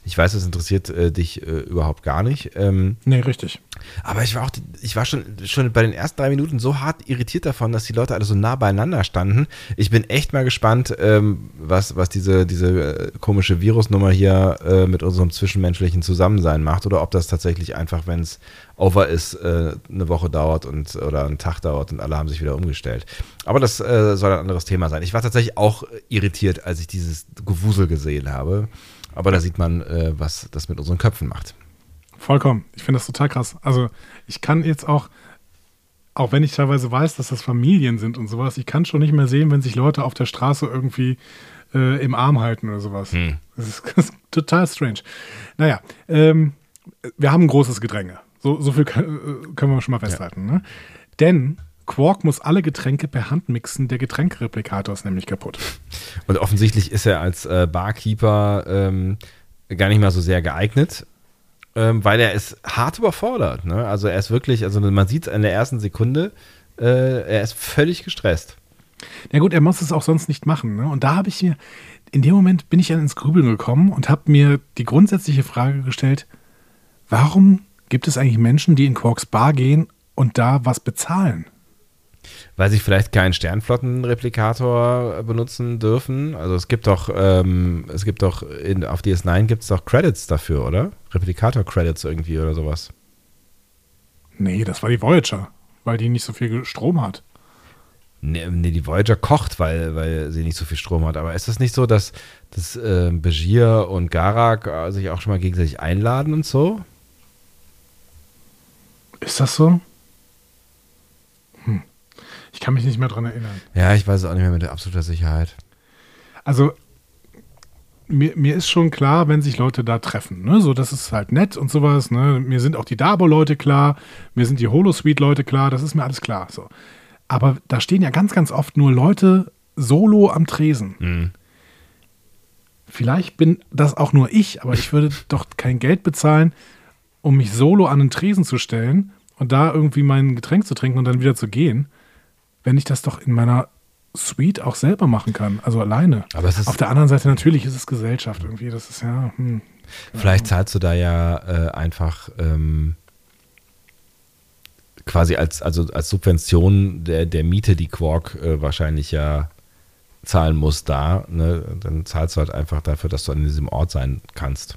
Ich weiß, es interessiert äh, dich äh, überhaupt gar nicht. Ähm, Nee, richtig. aber ich war auch, ich war schon, schon bei den ersten drei Minuten so hart irritiert davon, dass die Leute alle so nah beieinander standen. Ich bin echt mal gespannt, ähm, was, was diese, diese äh, komische Virusnummer hier äh, mit unserem zwischenmenschlichen Zusammensein macht oder ob das tatsächlich einfach, wenn es over ist, äh, eine Woche dauert und oder einen Tag dauert und alle haben sich wieder umgestellt. Aber das äh, soll ein anderes Thema sein. Ich war tatsächlich auch irritiert, als ich dieses Gewusel gesehen habe. Aber da sieht man, äh, was das mit unseren Köpfen macht. Vollkommen. Ich finde das total krass. Also ich kann jetzt auch, auch wenn ich teilweise weiß, dass das Familien sind und sowas, ich kann schon nicht mehr sehen, wenn sich Leute auf der Straße irgendwie äh, im Arm halten oder sowas. Das, ist, das ist total strange. Naja, ähm, wir haben ein großes Gedränge. So, so viel kann, äh, können wir schon mal festhalten. Ne? Denn Quark muss alle Getränke per Hand mixen. Der Getränkereplikator ist nämlich kaputt. Und offensichtlich ist er als äh, Barkeeper ähm, gar nicht mal so sehr geeignet, ähm, weil er ist hart überfordert. Ne? Also er ist wirklich, also man sieht es in der ersten Sekunde, äh, er ist völlig gestresst. Ja gut, er muss es auch sonst nicht machen. Ne? Und da habe ich mir, in dem Moment bin ich dann ins Grübeln gekommen und habe mir die grundsätzliche Frage gestellt, warum gibt es eigentlich Menschen, die in Quarks Bar gehen und da was bezahlen? Weil sie vielleicht keinen Sternflottenreplikator benutzen dürfen. Also es gibt doch, ähm, es gibt doch, in, auf DS9 gibt es doch Credits dafür, oder? Replikator-Credits irgendwie oder sowas. Nee, das war die Voyager, weil die nicht so viel Strom hat. Nee, nee, die Voyager kocht, weil, weil sie nicht so viel Strom hat. Aber ist das nicht so, dass, dass äh, Bajir und Garak äh, sich auch schon mal gegenseitig einladen und so? Ist das so? Ich kann mich nicht mehr dran erinnern. Ja, ich weiß es auch nicht mehr mit absoluter Sicherheit. Also mir, mir ist schon klar, wenn sich Leute da treffen. Ne? So, das ist halt nett und sowas. Ne? Mir sind auch die Dabo-Leute klar, mir sind die Holosuite-Leute klar, das ist mir alles klar. So. Aber da stehen ja ganz, ganz oft nur Leute solo am Tresen. Mhm. Vielleicht bin das auch nur ich, aber ich würde doch kein Geld bezahlen, um mich solo an den Tresen zu stellen und da irgendwie mein Getränk zu trinken und dann wieder zu gehen, wenn ich das doch in meiner Suite auch selber machen kann, also alleine. Aber es ist, Auf der anderen Seite natürlich ist es Gesellschaft irgendwie, das ist ja, hm. vielleicht zahlst du da ja äh, einfach ähm, quasi als, also als Subvention der, der Miete, die Quark äh, wahrscheinlich ja zahlen muss da, ne? dann zahlst du halt einfach dafür, dass du an diesem Ort sein kannst.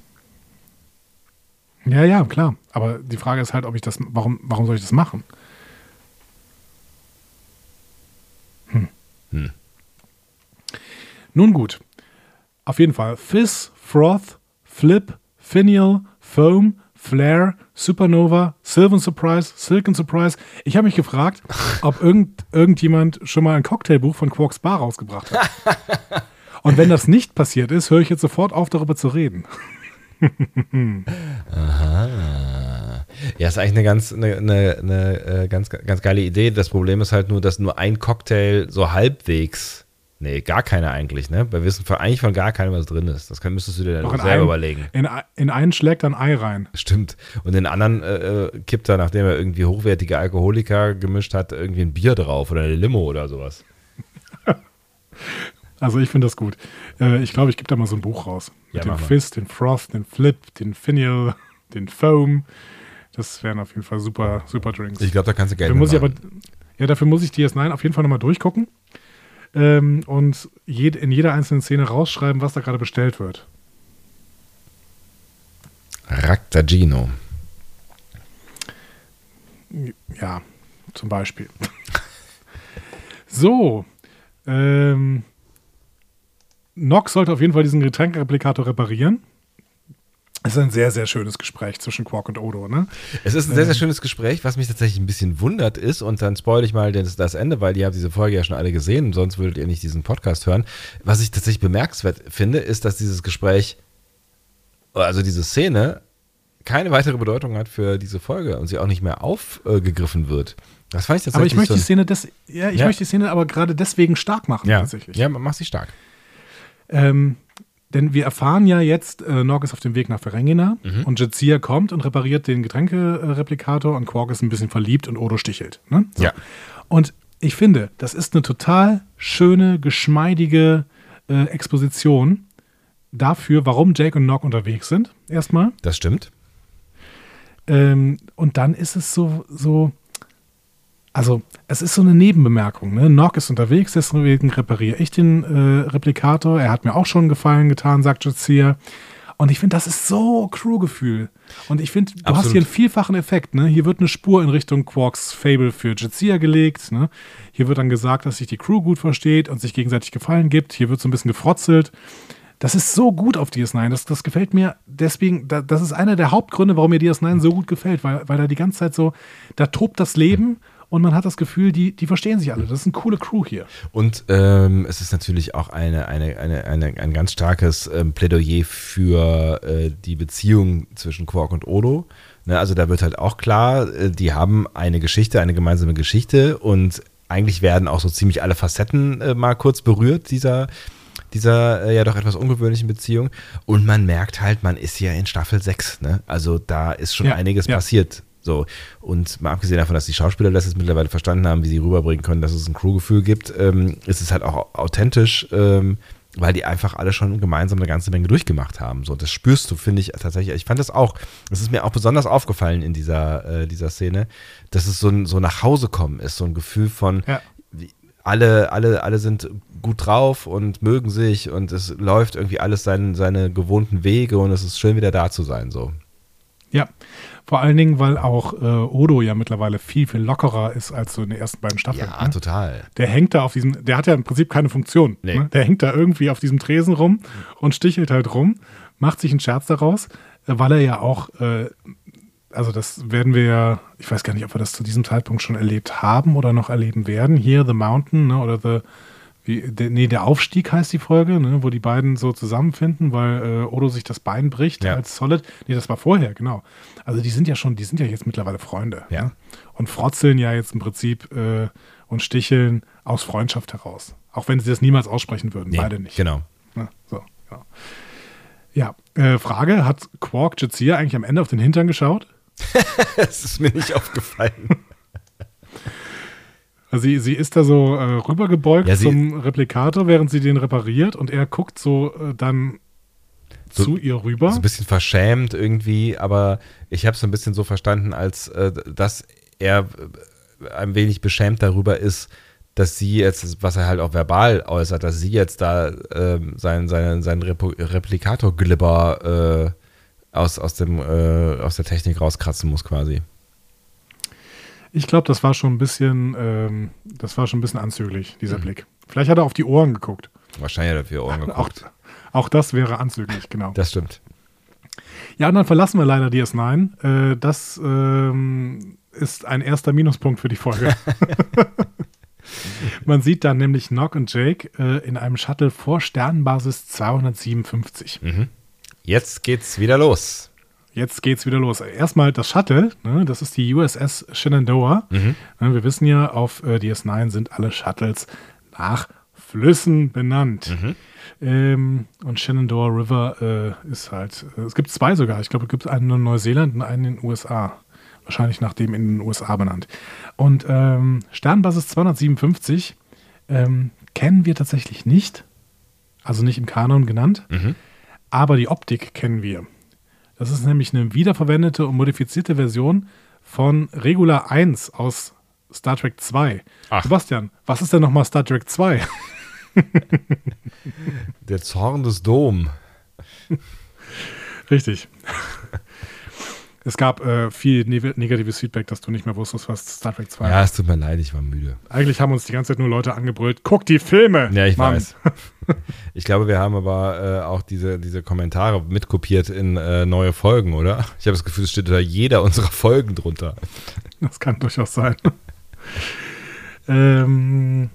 Ja, ja, klar. Aber die Frage ist halt, ob ich das, warum, warum soll ich das machen? Hm. Nun gut. Auf jeden Fall. Fizz, Froth, Flip, Finial, Foam, Flare, Supernova, Sylvan Surprise, Silken Surprise. Ich habe mich gefragt, ob irgend, irgendjemand schon mal ein Cocktailbuch von Quarks Bar rausgebracht hat. Und wenn das nicht passiert ist, höre ich jetzt sofort auf, darüber zu reden. Aha. Ja, ist eigentlich eine ganz, eine, eine, eine äh, ganz, ganz geile Idee. Das Problem ist halt nur, dass nur ein Cocktail so halbwegs, nee, gar keiner eigentlich, ne? Wir wissen von, eigentlich von gar keinem, was drin ist. Das kann, müsstest du dir dann selber einen- überlegen. In, in einen schlägt ein Ei rein. Stimmt. Und den anderen äh, äh, kippt er, nachdem er irgendwie hochwertige Alkoholiker gemischt hat, irgendwie ein Bier drauf oder eine Limo oder sowas. Also ich finde das gut. Äh, ich glaube, ich gebe da mal so ein Buch raus. Ja, Mit dem mach mal. Fizz, den Frost, den Flip, den Finial, den Foam. Das wären auf jeden Fall super, super Drinks. Ich glaube, da kannst du Geld dafür muss ich aber, ja, dafür muss ich DS9 auf jeden Fall nochmal durchgucken ähm, und jed, in jeder einzelnen Szene rausschreiben, was da gerade bestellt wird. Raktagino. Ja, zum Beispiel. so. Ähm, Nox sollte auf jeden Fall diesen Getränkereplikator reparieren. Es ist ein sehr, sehr schönes Gespräch zwischen Quark und Odo, ne? Es ist ein sehr, sehr schönes Gespräch. Was mich tatsächlich ein bisschen wundert ist, und dann spoil ich mal das, das Ende, weil ihr habt diese Folge ja schon alle gesehen, sonst würdet ihr nicht diesen Podcast hören. Was ich tatsächlich bemerkenswert finde, ist, dass dieses Gespräch, also diese Szene, keine weitere Bedeutung hat für diese Folge und sie auch nicht mehr aufgegriffen wird. Das fand ich tatsächlich Aber ich möchte so die Szene des, ja, ich Ja. möchte die Szene aber gerade deswegen stark machen, ja, tatsächlich. ja, mach sie stark. Ähm, denn wir erfahren ja jetzt, äh, Nog ist auf dem Weg nach Ferengina Mhm. und Jadzia kommt und repariert den Getränkereplikator und Quark ist ein bisschen verliebt und Odo stichelt. Ne? So. Ja. Und ich finde, das ist eine total schöne, geschmeidige äh, Exposition dafür, warum Jake und Nog unterwegs sind. Erstmal. Das stimmt. Ähm, und dann ist es so, so, also es ist so eine Nebenbemerkung. Ne? Nock ist unterwegs, deswegen repariere ich den äh, Replikator. Er hat mir auch schon einen Gefallen getan, sagt Jazia. Und ich finde, das ist so Crew-Gefühl. Und ich finde, du hast Absolut. hier einen vielfachen Effekt. Ne? Hier wird eine Spur in Richtung Quarks Fable für Jazia gelegt. Ne? Hier wird dann gesagt, dass sich die Crew gut versteht und sich gegenseitig Gefallen gibt. Hier wird so ein bisschen gefrotzelt. Das ist so gut auf DS9. Das, das gefällt mir deswegen, da, das ist einer der Hauptgründe, warum mir DS9 so gut gefällt, weil, weil da die ganze Zeit so, da tobt das Leben und man hat das Gefühl, die, die verstehen sich alle. Das ist eine coole Crew hier. Und ähm, es ist natürlich auch eine, eine, eine, eine, ein ganz starkes ähm, Plädoyer für äh, die Beziehung zwischen Quark und Odo. Ne, also da wird halt auch klar, äh, die haben eine Geschichte, eine gemeinsame Geschichte und eigentlich werden auch so ziemlich alle Facetten äh, mal kurz berührt dieser, dieser äh, ja doch etwas ungewöhnlichen Beziehung. Und man merkt halt, man ist ja in Staffel 6. Ne? Also da ist schon Ja, einiges ja. passiert. So, und mal abgesehen davon, dass die Schauspieler das jetzt mittlerweile verstanden haben, wie sie rüberbringen können, dass es ein Crewgefühl gibt, ähm, ist es halt auch authentisch, ähm, weil die einfach alle schon gemeinsam eine ganze Menge durchgemacht haben. So, das spürst du, finde ich tatsächlich. Ich fand das auch, das ist mir auch besonders aufgefallen in dieser, äh, dieser Szene, dass es so ein so nach Hause kommen ist, so ein Gefühl von, Ja. alle, alle, alle sind gut drauf und mögen sich und es läuft irgendwie alles seinen, seine gewohnten Wege und es ist schön wieder da zu sein. So. Ja, vor allen Dingen, weil auch äh, Odo ja mittlerweile viel, viel lockerer ist als so in den ersten beiden Staffeln. Ja, ne? total. Der hängt da auf diesem, der hat ja im Prinzip keine Funktion. Nee. Ne? Der hängt da irgendwie auf diesem Tresen rum und stichelt halt rum, macht sich einen Scherz daraus, weil er ja auch, äh, also das werden wir ja, ich weiß gar nicht, ob wir das zu diesem Zeitpunkt schon erlebt haben oder noch erleben werden. Hier The Mountain ne, oder The, wie, der, nee, der Aufstieg heißt die Folge, ne, wo die beiden so zusammenfinden, weil äh, Odo sich das Bein bricht Ja. als Solid. Nee, das war vorher, genau. Also die sind ja schon, die sind ja jetzt mittlerweile Freunde. Ja. Ne? Und frotzeln ja jetzt im Prinzip äh, und sticheln aus Freundschaft heraus. Auch wenn sie das niemals aussprechen würden, Nee, beide nicht. Genau. Ne? So, genau. Ja, äh, Frage, hat Quark Jazia eigentlich am Ende auf den Hintern geschaut? Es ist mir nicht aufgefallen. Also sie, sie ist da so äh, rübergebeugt Ja, zum Replikator, während sie den repariert und er guckt so äh, dann So- zu ihr rüber. So ein bisschen verschämt irgendwie, aber ich habe es so ein bisschen so verstanden, als äh, dass er äh, ein wenig beschämt darüber ist, dass sie jetzt, was er halt auch verbal äußert, dass sie jetzt da ähm, sein, sein, sein Replikator-Glibber äh, aus, aus, dem, äh, aus der Technik rauskratzen muss quasi. Ich glaube, das war schon ein bisschen, ähm, das war schon ein bisschen anzüglich, dieser Mhm. Blick. Vielleicht hat er auf die Ohren geguckt. Wahrscheinlich hat er für Ohren Auch, geguckt. auch das wäre anzüglich, genau. Das stimmt. Ja, und dann verlassen wir leider DS9. Äh, das ähm, ist ein erster Minuspunkt für die Folge. Man sieht dann nämlich Nock und Jake äh, in einem Shuttle vor Sternenbasis 257. Jetzt geht's wieder los. Jetzt geht's wieder los. Erstmal das Shuttle, ne, das ist die USS Shenandoah. Ne, wir wissen ja, auf äh, DS9 sind alle Shuttles nach Flüssen benannt. Ähm, und Shenandoah River äh, ist halt, äh, es gibt zwei sogar. Ich glaube, es gibt einen in Neuseeland und einen in den USA. Wahrscheinlich nach dem in den USA benannt. Und ähm, Sternbasis 257 ähm, kennen wir tatsächlich nicht. Also nicht im Kanon genannt. Aber die Optik kennen wir. Das ist nämlich eine wiederverwendete und modifizierte Version von Regula 1 aus Star Trek 2. Ach. Sebastian, was ist denn nochmal Star Trek 2? Der Zorn des Dom. Richtig. Es gab äh, viel ne negatives Feedback, dass du nicht mehr wusstest, was Star Trek 2 Ja, es tut mir leid, ich war müde. Eigentlich haben uns die ganze Zeit nur Leute angebrüllt, guck die Filme! Ja, ich Mann. weiß. Ich glaube, wir haben aber äh, auch diese, diese Kommentare mitkopiert in äh, neue Folgen, oder? Ich habe das Gefühl, es steht da jeder unserer Folgen drunter. Das kann durchaus sein. ähm,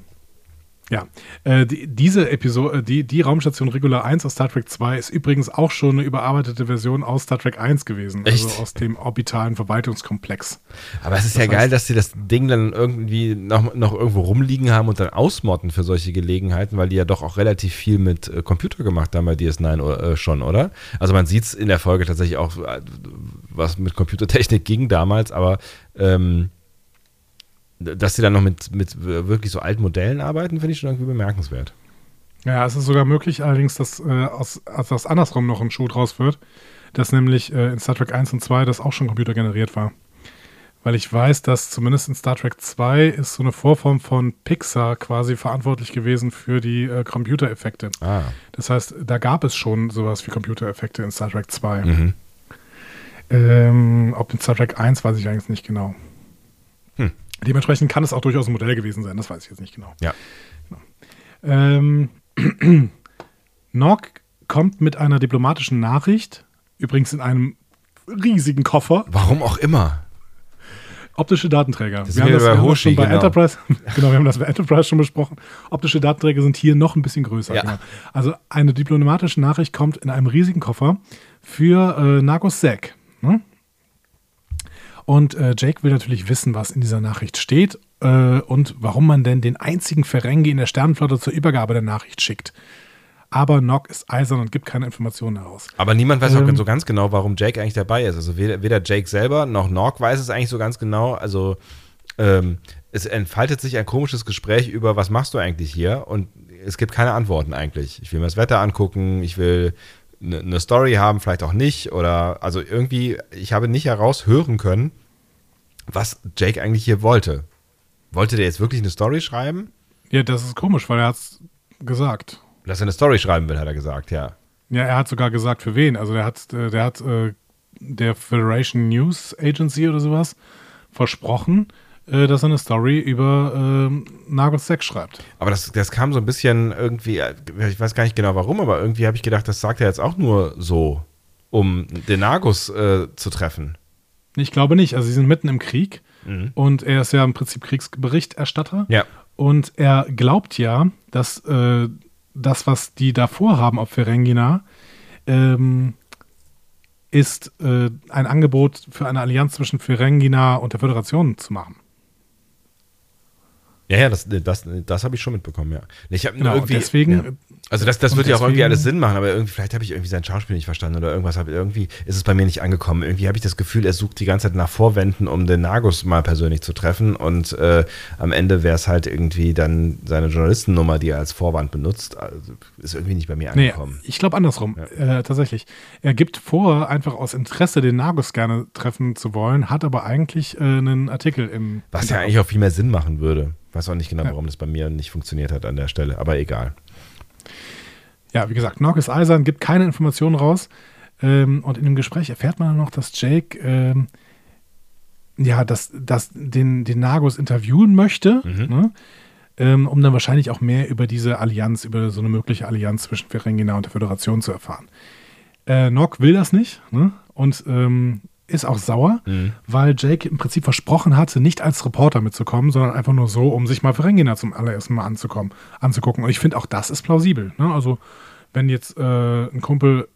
ja, äh, die, diese Episode, die, die Raumstation Regular 1 aus Star Trek 2 ist übrigens auch schon eine überarbeitete Version aus Star Trek 1 gewesen. Echt? Also aus dem orbitalen Verwaltungskomplex. Aber es ist Das ja geil, heißt- dass sie das Ding dann irgendwie noch, noch irgendwo rumliegen haben und dann ausmotten für solche Gelegenheiten, weil die ja doch auch relativ viel mit äh, Computer gemacht haben bei DS9 o- äh, schon, oder? Also man sieht es in der Folge tatsächlich auch, äh, was mit Computertechnik ging damals, aber ähm, dass sie dann noch mit, mit wirklich so alten Modellen arbeiten, finde ich schon irgendwie bemerkenswert. Ja, es ist sogar möglich allerdings, dass äh, aus, als das andersrum noch ein Schuh draus wird, dass nämlich äh, in Star Trek 1 und 2 das auch schon computergeneriert war. Weil ich weiß, dass zumindest in Star Trek 2 ist so eine Vorform von Pixar quasi verantwortlich gewesen für die äh, Computereffekte. Ah. Das heißt, da gab es schon sowas wie Computereffekte in Star Trek 2. Mhm. Ähm, ob in Star Trek 1 weiß ich eigentlich nicht genau. Hm. Dementsprechend kann es auch durchaus ein Modell gewesen sein, das weiß ich jetzt nicht genau. Ja. Ähm, Nog kommt mit einer diplomatischen Nachricht, übrigens in einem riesigen Koffer, Warum auch immer. optische Datenträger. Das wir haben das, bei Hoshi, schon bei genau. Enterprise, genau, wir haben das bei Enterprise schon besprochen. Optische Datenträger sind hier noch ein bisschen größer. Ja. Genau. Also eine diplomatische Nachricht kommt in einem riesigen Koffer für äh, Nagos Sek. Ne? Und äh, Jake will natürlich wissen, was in dieser Nachricht steht äh, und warum man denn den einzigen Ferengi in der Sternenflotte zur Übergabe der Nachricht schickt. Aber Nog ist eisern und gibt keine Informationen heraus. Aber niemand weiß Ähm. auch so ganz genau, warum Jake eigentlich dabei ist. Also weder, weder Jake selber noch Nork weiß es eigentlich so ganz genau. Also ähm, es entfaltet sich ein komisches Gespräch über, was machst du eigentlich hier? Und es gibt keine Antworten eigentlich. Ich will mir das Wetter angucken, ich will eine ne Story haben, vielleicht auch nicht. Oder also irgendwie, ich habe nicht heraushören können, was Jake eigentlich hier wollte. Wollte der jetzt wirklich eine Story schreiben? Ja, das ist komisch, weil er hat es gesagt. Dass er eine Story schreiben will, hat er gesagt, ja. Ja, er hat sogar gesagt, für wen. Also der hat, äh, der hat äh, der Federation News Agency oder sowas versprochen, dass er eine Story über ähm, Nagels Sex schreibt. Aber das, das kam so ein bisschen irgendwie, äh, ich weiß gar nicht genau warum, aber irgendwie habe ich gedacht, das sagt er jetzt auch nur so, um den Nagus äh, zu treffen. Ich glaube nicht. Also sie sind mitten im Krieg und er ist ja im Prinzip Kriegsberichterstatter. Ja. Und er glaubt ja, dass äh, das, was die da vorhaben auf Ferengina, ähm, ist äh, ein Angebot für eine Allianz zwischen Ferengina und der Föderation zu machen. Ja, ja, das, das, das habe ich schon mitbekommen, ja. Ich habe Genau, irgendwie, deswegen- ja. Also das, das wird ja auch irgendwie alles Sinn machen, aber irgendwie, vielleicht habe ich irgendwie sein Schauspiel nicht verstanden oder irgendwas, hab, irgendwie ist es bei mir nicht angekommen. Irgendwie habe ich das Gefühl, er sucht die ganze Zeit nach Vorwänden, um den Nagus mal persönlich zu treffen und äh, am Ende wäre es halt irgendwie dann seine Journalistennummer, die er als Vorwand benutzt. Also, ist irgendwie nicht bei mir Nee, angekommen. ich glaube andersrum. Äh, tatsächlich. Er gibt vor, einfach aus Interesse den Nagus gerne treffen zu wollen, hat aber eigentlich äh, einen Artikel im. Was ja eigentlich auch viel mehr Sinn machen würde. Weiß auch nicht genau, Ja. warum das bei mir nicht funktioniert hat an der Stelle, aber egal. Ja, wie gesagt, Nog ist eisern, gibt keine Informationen raus. Ähm, und in dem Gespräch erfährt man dann noch, dass Jake ähm, ja, dass, dass den, den Nagus interviewen möchte, ne? ähm, um dann wahrscheinlich auch mehr über diese Allianz, über so eine mögliche Allianz zwischen Ferengina und der Föderation zu erfahren. Äh, Nog will das nicht ne? und ähm, ist auch sauer, weil Jake im Prinzip versprochen hatte, nicht als Reporter mitzukommen, sondern einfach nur so, um sich mal Ferengina zum allerersten Mal anzukommen, anzugucken. Und ich finde auch das ist plausibel. Ne? Also wenn jetzt äh, ein Kumpel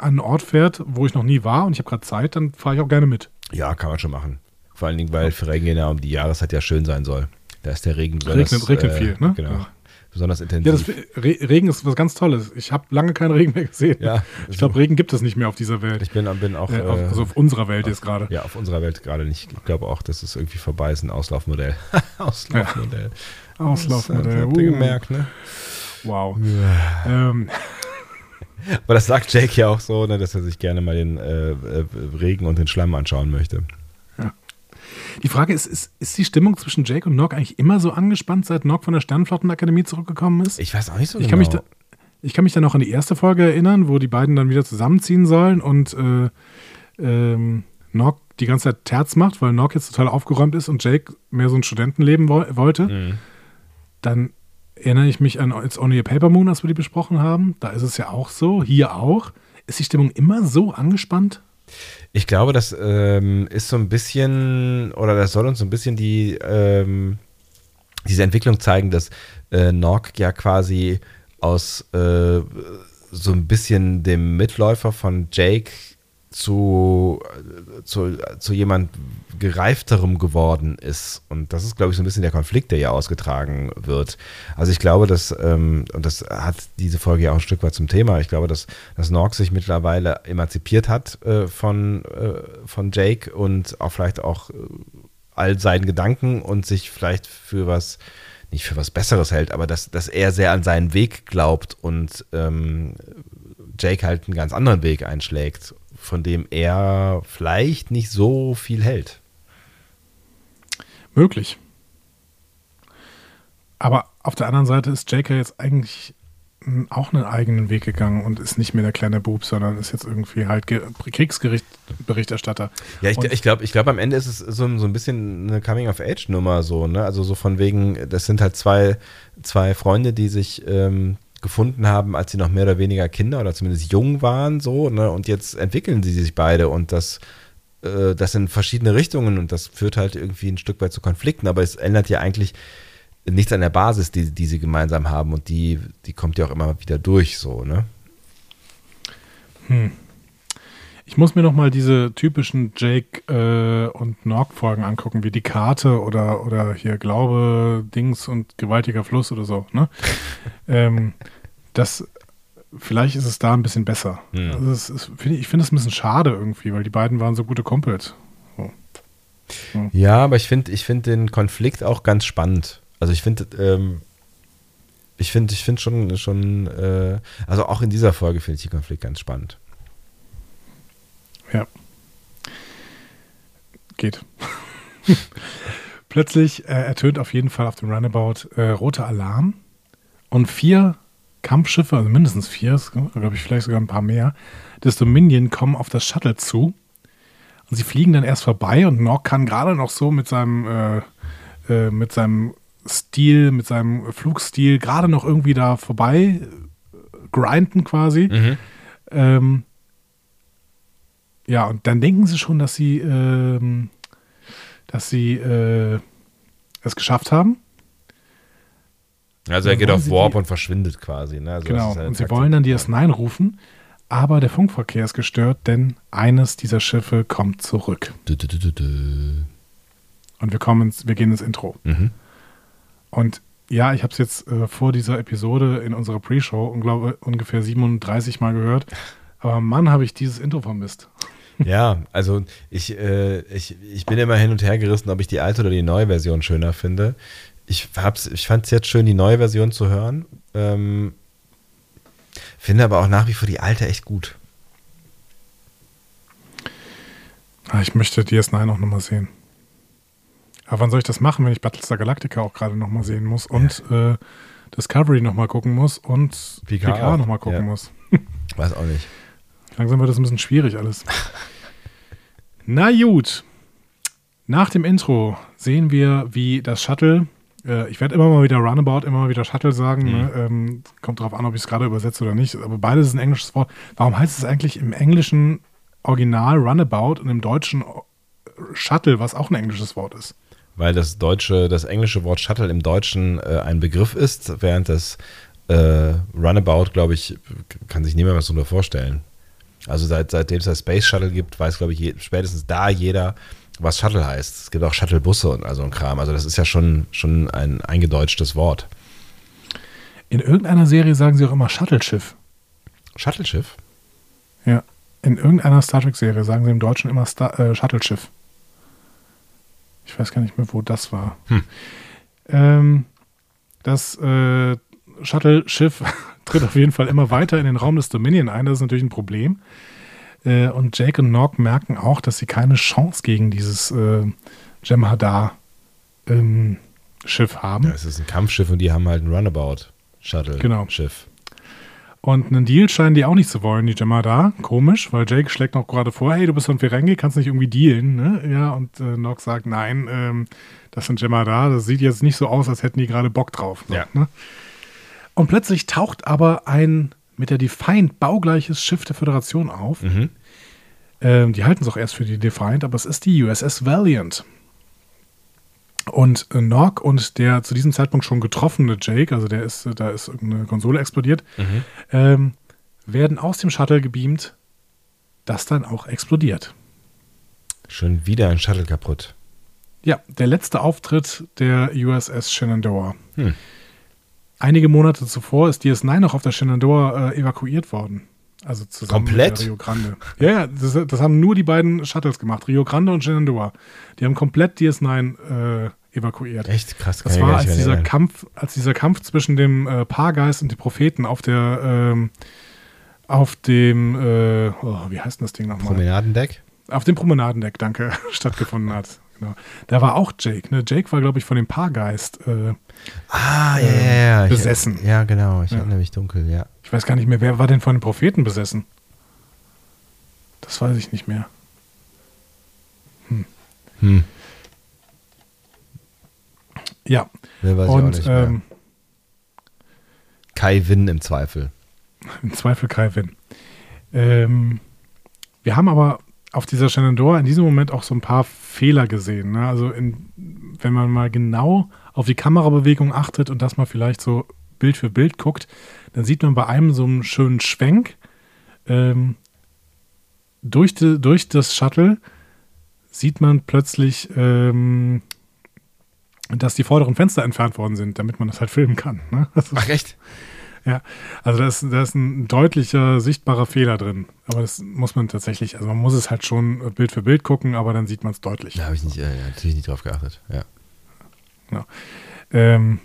an einen Ort fährt, wo ich noch nie war und ich habe gerade Zeit, dann fahre ich auch gerne mit. Ja, kann man schon machen. Vor allen Dingen, weil für Regengena um die Jahreszeit ja schön sein soll. Da ist der Regen besonders. Regnet- regnet äh, viel, ne? Genau. Ja. Besonders Ja, intensiv. das, Re Regen ist was ganz Tolles. Ich habe lange keinen Regen mehr gesehen. Ja. ich glaube, Regen gibt es nicht mehr auf dieser Welt. ich bin, bin auch. äh, auf, äh, also auf unserer Welt jetzt gerade. ja, auf unserer Welt gerade nicht. Ich glaube auch, dass es irgendwie vorbei ist, ein Auslaufmodell. Auslaufmodell. Auslaufmodell. Das habt ihr Uh, gemerkt, ne? Wow. Ähm, Aber das sagt Jake ja auch so, ne, dass er sich gerne mal den äh, äh, Regen und den Schlamm anschauen möchte. Die Frage ist, ist, ist die Stimmung zwischen Jake und Nog eigentlich immer so angespannt, seit Nog von der Sternflottenakademie zurückgekommen ist? Ich weiß auch nicht so Ich genau. kann, mich da, ich kann mich da noch an die erste Folge erinnern, wo die beiden dann wieder zusammenziehen sollen und äh, ähm, Nock die ganze Zeit Terz macht, weil Nock jetzt total aufgeräumt ist und Jake mehr so ein Studentenleben wo wollte, Mhm. dann erinnere ich mich an It's Only a Paper Moon, als wir die besprochen haben. Da ist es ja auch so, hier auch. Ist die Stimmung immer so angespannt? Ich glaube, das ähm, ist so ein bisschen, oder das soll uns so ein bisschen die, ähm, diese Entwicklung zeigen, dass äh, Nork ja quasi aus äh, so ein bisschen dem Mitläufer von Jake zu, zu, zu jemand gereifterem geworden ist. Und das ist, glaube ich, so ein bisschen der Konflikt, der hier ausgetragen wird. Also ich glaube, dass, ähm, und das hat diese Folge ja auch ein Stück weit zum Thema, ich glaube, dass, dass Nork sich mittlerweile emanzipiert hat äh, von, äh, von Jake und auch vielleicht auch äh, all seinen Gedanken und sich vielleicht für was, nicht für was Besseres hält, aber dass, dass er sehr an seinen Weg glaubt und ähm, Jake halt einen ganz anderen Weg einschlägt, von dem er vielleicht nicht so viel hält. Möglich. Aber auf der anderen Seite ist Jake ja jetzt eigentlich auch einen eigenen Weg gegangen und ist nicht mehr der kleine Bub, sondern ist jetzt irgendwie halt Ge Kriegsberichterstatter. Ja, ich, ich glaube, ich glaub, am Ende ist es so, so ein bisschen eine Coming-of-Age-Nummer so, ne? Also so von wegen, das sind halt zwei, zwei Freunde, die sich ähm, gefunden haben, als sie noch mehr oder weniger Kinder oder zumindest jung waren, so, ne? Und jetzt entwickeln sie sich beide und das, äh, das in verschiedene Richtungen und das führt halt irgendwie ein Stück weit zu Konflikten, aber es ändert ja eigentlich nichts an der Basis, die, die sie gemeinsam haben und die, die kommt ja auch immer wieder durch, so, ne? Ich muss mir noch mal diese typischen Jake äh, und Nork-Folgen angucken, wie die Karte oder, oder hier Glaube, Dings und gewaltiger Fluss oder so. Ne? ähm, das, vielleicht ist es da ein bisschen besser. Hm. Also es ist, find ich ich finde es ein bisschen schade irgendwie, weil die beiden waren so gute Kumpels. Ja, aber ich finde ich find den Konflikt auch ganz spannend. Also ich finde, ähm, ich finde, ich finde schon, schon äh, also auch in dieser Folge finde ich den Konflikt ganz spannend. Ja. Geht. Plötzlich äh, ertönt auf jeden Fall auf dem Runabout äh, roter Alarm und vier Kampfschiffe, also mindestens vier, glaube ich vielleicht sogar ein paar mehr, des Dominion kommen auf das Shuttle zu und sie fliegen dann erst vorbei und Nock kann gerade noch so mit seinem äh, äh, mit seinem Stil, mit seinem Flugstil gerade noch irgendwie da vorbei grinden quasi. Ähm, ja, und dann denken sie schon, dass sie, ähm, dass sie äh, es geschafft haben. Also er geht auf Warp die- und verschwindet quasi. Ne? Also genau. Und sie wollen dann die S9 rufen, aber der Funkverkehr ist gestört, denn eines dieser Schiffe kommt zurück. Dü, dü, dü. Und wir kommen ins, wir gehen ins Intro. Mhm. Und ja, ich habe es jetzt äh, vor dieser Episode in unserer Pre-Show ungefähr 37 Mal gehört. Aber Mann, habe ich dieses Intro vermisst. Ja, also ich, äh, ich, ich bin immer hin und her gerissen, ob ich die alte oder die neue Version schöner finde. Ich, hab's, ich fand es jetzt schön, die neue Version zu hören. Ähm, finde aber auch nach wie vor die alte echt gut. Ah, ich möchte DS9 auch nochmal sehen. Aber wann soll ich das machen, wenn ich Battlestar Galactica auch gerade nochmal sehen muss und äh, Discovery nochmal gucken muss und Picard auch, nochmal gucken ja. muss? Weiß auch nicht. Langsam wird das ein bisschen schwierig alles. Na gut. Nach dem Intro sehen wir, wie das Shuttle, äh, ich werde immer mal wieder Runabout, immer mal wieder Shuttle sagen, ne? ähm, kommt darauf an, ob ich es gerade übersetze oder nicht, aber beides ist ein englisches Wort. Warum heißt es eigentlich im englischen Original Runabout und im deutschen O- Shuttle, was auch ein englisches Wort ist? Weil das deutsche, das englische Wort Shuttle im Deutschen äh, ein Begriff ist, während das äh, Runabout, glaube ich, kann sich niemand was darunter vorstellen. Also seit, seitdem es das Space Shuttle gibt, weiß, glaube ich, je, spätestens da jeder, was Shuttle heißt. Es gibt auch Shuttlebusse und also ein Kram. Also das ist ja schon, schon ein eingedeutschtes Wort. In irgendeiner Serie sagen sie auch immer Shuttle-Schiff. Shuttleschiff? Ja. In irgendeiner Star Trek-Serie sagen sie im Deutschen immer Star äh, Shuttle-Schiff. Ich weiß gar nicht mehr, wo das war. Hm. Ähm, das äh, Shuttle-Schiff tritt auf jeden Fall immer weiter in den Raum des Dominion ein. Das ist natürlich ein Problem. Äh, und Jake und Nog merken auch, dass sie keine Chance gegen dieses äh, Jem'Hadar ähm, Schiff haben. Ja, es ist ein Kampfschiff und die haben halt ein Runabout Genau. Und einen Deal scheinen die auch nicht zu wollen, die Jemada. Komisch, weil Jake schlägt noch gerade vor, hey, du bist von Ferengi, kannst nicht irgendwie dealen, ne? Ja, und äh, Nox sagt, nein, ähm, das sind Jemada, das sieht jetzt nicht so aus, als hätten die gerade Bock drauf. So, Ja. Ne? Und plötzlich taucht aber ein mit der Defiant baugleiches Schiff der Föderation auf. Mhm. Ähm, die halten es auch erst für die Defiant, aber es ist die USS Valiant. Und äh, Nog und der zu diesem Zeitpunkt schon getroffene Jake, also der ist, da ist irgendeine Konsole explodiert, ähm, werden aus dem Shuttle gebeamt, das dann auch explodiert. Schon wieder ein Shuttle kaputt. Ja, der letzte Auftritt der USS Shenandoah. Hm. Einige Monate zuvor ist DS9 noch auf der Shenandoah äh, evakuiert worden. Also zusammen Komplett? mit Rio Grande. Ja, ja, das, das haben nur die beiden Shuttles gemacht, Rio Grande und Shenandoah. Die haben komplett DS9 äh, evakuiert. Echt krass. Das war, als dieser erinnern. Kampf, als dieser Kampf zwischen dem äh, Paargeist und dem Propheten auf der, ähm, auf dem, äh, oh, wie heißt denn das Ding nochmal? Promenadendeck? Auf dem Promenadendeck, danke, stattgefunden hat. Genau. Da war auch Jake. Ne? Jake war, glaube ich, von dem Paargeist. Äh, Ah, ja, ja, ja. Ich- besessen. ja, genau. Ich Ja. erinnere mich dunkel, ja. ich weiß gar nicht mehr, wer war denn von den Propheten besessen? Das weiß ich nicht mehr. Hm. Ja. Wer weiß ich auch und nicht mehr. ähm, Kai Winn im Zweifel. im Zweifel Kai Winn. Ähm, wir haben aber auf dieser Shenandoah in diesem Moment auch so ein paar Fehler gesehen. Ne? Also in, wenn man mal genau auf die Kamerabewegung achtet und das mal vielleicht so Bild für Bild guckt, dann sieht man bei einem so einen schönen Schwenk ähm, durch, die, durch das Shuttle sieht man plötzlich, ähm, dass die vorderen Fenster entfernt worden sind, damit man das halt filmen kann. Ne? Das Ach, echt? ja, also da ist, da ist ein deutlicher, sichtbarer Fehler drin. Aber das muss man tatsächlich, also man muss es halt schon Bild für Bild gucken, aber dann sieht man es deutlich. Da habe ich nicht, äh, natürlich nicht drauf geachtet. Ja. Ähm,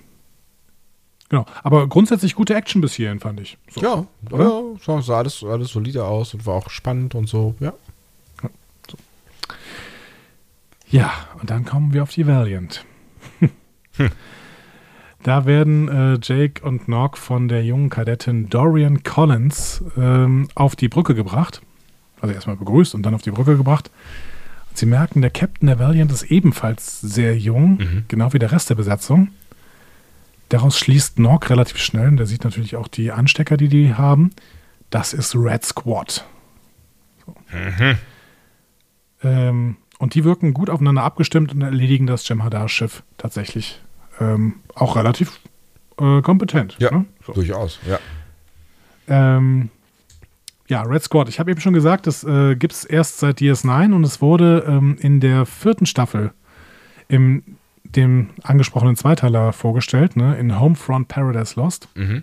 genau, aber grundsätzlich gute Action bis hierhin, fand ich. So. Ja, Oder? ja sah, sah alles, alles solide aus und war auch spannend und so, ja. Ja, und dann kommen wir auf die Valiant. Da werden äh, Jake und Nog von der jungen Kadettin Dorian Collins ähm, auf die Brücke gebracht. Also erstmal begrüßt und dann auf die Brücke gebracht. Und sie merken, der Captain der Valiant ist ebenfalls sehr jung, Mhm. genau wie der Rest der Besatzung. Daraus schließt Nog relativ schnell, und der sieht natürlich auch die Anstecker, die die haben. Das ist Red Squad. So. Ähm, und die wirken gut aufeinander abgestimmt und erledigen das Jem'Hadar-Schiff tatsächlich ähm, auch relativ äh, kompetent. Ja, ne? so. durchaus, ja. ähm, ja, Red Squad. Ich habe eben schon gesagt, das äh, gibt es erst seit DS9 und es wurde ähm, in der vierten Staffel im dem angesprochenen Zweiteiler vorgestellt, ne, in Homefront Paradise Lost. Mhm.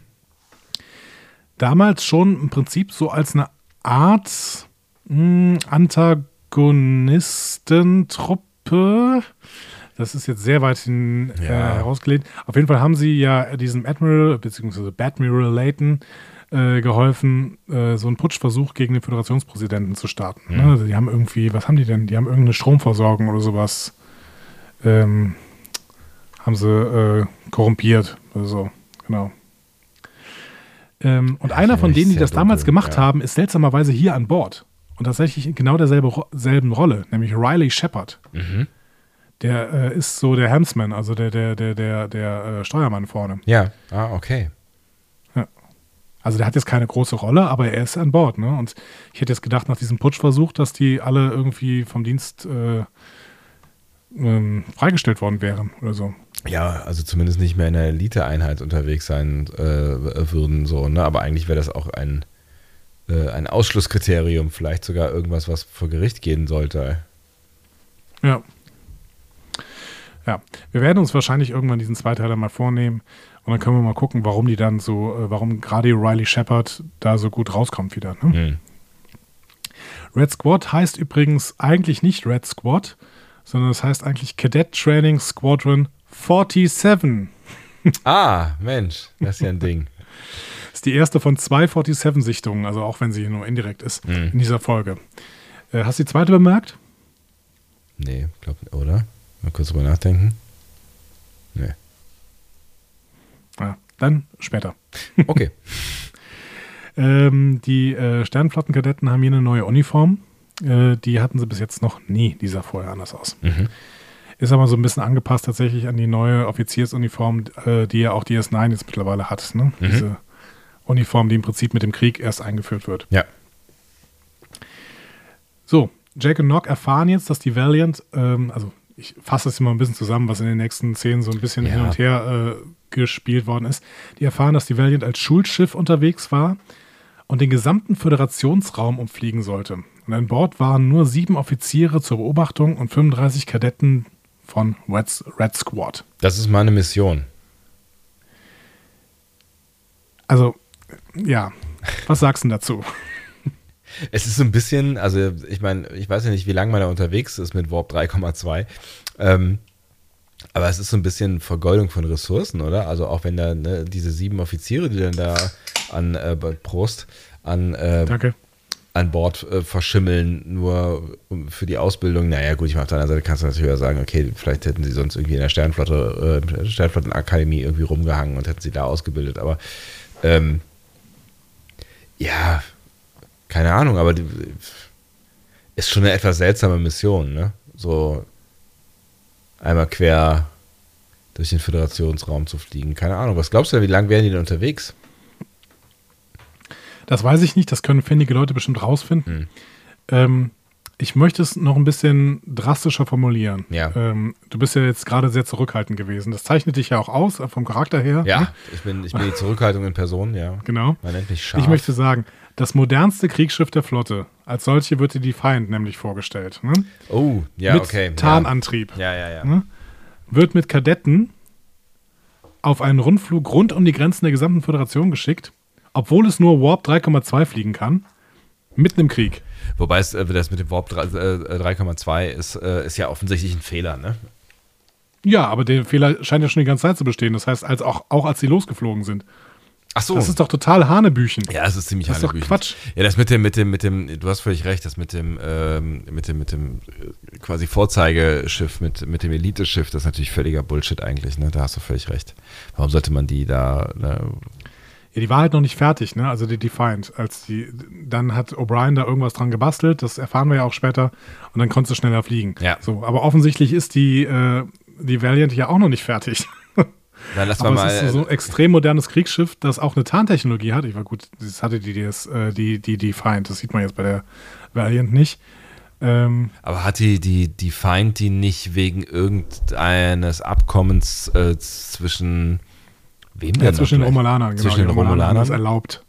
damals schon im Prinzip so als eine Art mh, Antagonistentruppe. Das ist jetzt sehr weit hin, äh, Ja. herausgelehnt. Auf jeden Fall haben sie ja diesem Admiral bzw. Badmiral Layton äh, geholfen, äh, so einen Putschversuch gegen den Föderationspräsidenten zu starten. Ne? Also die haben irgendwie, was haben die denn? Die haben irgendeine Stromversorgung oder sowas. Ähm, haben sie äh, korrumpiert oder so. Genau. Ähm, und einer ist von denen, die das damals dunkel, gemacht ja. haben, ist seltsamerweise hier an Bord. Und tatsächlich in genau derselbe Ro selben Rolle, nämlich Riley Shepard. Mhm. Der äh, ist so der Helmsman, also der, der, der, der, der äh, Steuermann vorne. Ja, ah, okay. Also der hat jetzt keine große Rolle, aber er ist an Bord. Ne? Und ich hätte jetzt gedacht, nach diesem Putschversuch, dass die alle irgendwie vom Dienst äh, ähm, freigestellt worden wären oder so. Ja, also zumindest nicht mehr in der Elite-Einheit unterwegs sein äh, würden, so, ne? Aber eigentlich wäre das auch ein, äh, ein Ausschlusskriterium, vielleicht sogar irgendwas, was vor Gericht gehen sollte. Ja. Ja, wir werden uns wahrscheinlich irgendwann diesen Zweiteiler mal vornehmen und dann können wir mal gucken, warum die dann so, äh, warum gerade Riley Shepard da so gut rauskommt wieder. Ne? Hm. Red Squad heißt übrigens eigentlich nicht Red Squad, sondern es heißt eigentlich Cadet Training Squadron 47. Ah, Mensch, das ist ja ein Ding. ist die erste von zwei 47-Sichtungen, also auch wenn sie nur indirekt ist, Mhm. in dieser Folge. Äh, hast du die zweite bemerkt? Nee, glaub, oder? Mal kurz drüber nachdenken. Nee. Ja, dann später. Okay. Ähm, die äh, Sternflottenkadetten haben hier eine neue Uniform. Äh, die hatten sie bis jetzt noch nie. Die sah vorher anders aus. Mhm. Ist aber so ein bisschen angepasst tatsächlich an die neue Offiziersuniform, äh, die ja auch die S9 jetzt mittlerweile hat. Ne? Mhm. Diese Uniform, die im Prinzip mit dem Krieg erst eingeführt wird. Ja. So, Jake und Nock erfahren jetzt, dass die Valiant, ähm, also ich fasse es immer ein bisschen zusammen, was in den nächsten Szenen so ein bisschen Ja. hin und her äh, gespielt worden ist. Die erfahren, dass die Valiant als Schulschiff unterwegs war und den gesamten Föderationsraum umfliegen sollte. Und an Bord waren nur sieben Offiziere zur Beobachtung und 35 Kadetten von Red, Red Squad. Das ist meine Mission. Also, ja, was sagst du dazu? Es ist so ein bisschen, also ich meine, ich weiß ja nicht, wie lange man da unterwegs ist mit Warp 3,2. Ähm, aber es ist so ein bisschen Vergeudung von Ressourcen, oder? Also auch wenn da ne, diese sieben Offiziere, die dann da an äh, Prost an, äh, an Bord äh, verschimmeln, nur für die Ausbildung. Naja, gut, ich meine, auf der anderen Seite kannst du natürlich auch sagen, okay, vielleicht hätten sie sonst irgendwie in der Sternflotte, äh, Sternflottenakademie irgendwie rumgehangen und hätten sie da ausgebildet. Aber ähm, ja, keine Ahnung, aber die, ist schon eine etwas seltsame Mission, ne? So einmal quer durch den Föderationsraum zu fliegen. Keine Ahnung. Was glaubst du denn, wie lange wären die denn unterwegs? Das weiß ich nicht, das können findige Leute bestimmt rausfinden. Hm. Ähm, ich möchte es noch ein bisschen drastischer formulieren. Ja. Ähm, du bist ja jetzt gerade sehr zurückhaltend gewesen. Das zeichnet dich ja auch aus, äh, vom Charakter her. Ja, ne? ich bin, ich bin die Zurückhaltung in Person, ja. Genau. Man nennt mich scharf. Ich möchte sagen, das modernste Kriegsschiff der Flotte, als solche wird dir die Feind nämlich vorgestellt. Ne? Oh, ja, mit okay. Tarnantrieb. Ja, ja, ja. Ne? Wird mit Kadetten auf einen Rundflug rund um die Grenzen der gesamten Föderation geschickt, obwohl es nur Warp 3,2 fliegen kann, mitten im Krieg. Wobei es, äh, das mit dem Warp 3, äh, 3,2 ist, äh, ist ja offensichtlich ein Fehler, ne? Ja, aber der Fehler scheint ja schon die ganze Zeit zu bestehen. Das heißt, als auch, auch als sie losgeflogen sind. Ach so. Das ist doch total Hanebüchen. ja, es ist ziemlich das ist doch hanebüchen. Quatsch. Ja, das mit dem, mit dem, mit dem, du hast völlig recht, das mit dem, ähm, mit dem, mit dem äh, quasi Vorzeigeschiff, mit, mit dem Elite-Schiff, das ist natürlich völliger Bullshit eigentlich, ne? Da hast du völlig recht. Warum sollte man die da, ne? Ja, die war halt noch nicht fertig, ne? Also die Defiant. Als die, dann hat O'Brien da irgendwas dran gebastelt, das erfahren wir ja auch später, und dann konntest du schneller fliegen. Ja. So, aber offensichtlich ist die, äh, die Valiant ja auch noch nicht fertig. Dann lass Aber mal. es ist so ein extrem modernes Kriegsschiff, das auch eine Tarntechnologie hat. Ich war gut, das hatte die, äh, die, die Defiant. Das sieht man jetzt bei der Valiant nicht. Ähm, Aber hat die, die, die Feind die nicht wegen irgendeines Abkommens äh, zwischen wem denn ja, noch zwischen den? Romulanern, genau. Zwischen die den Romulanern? das erlaubt.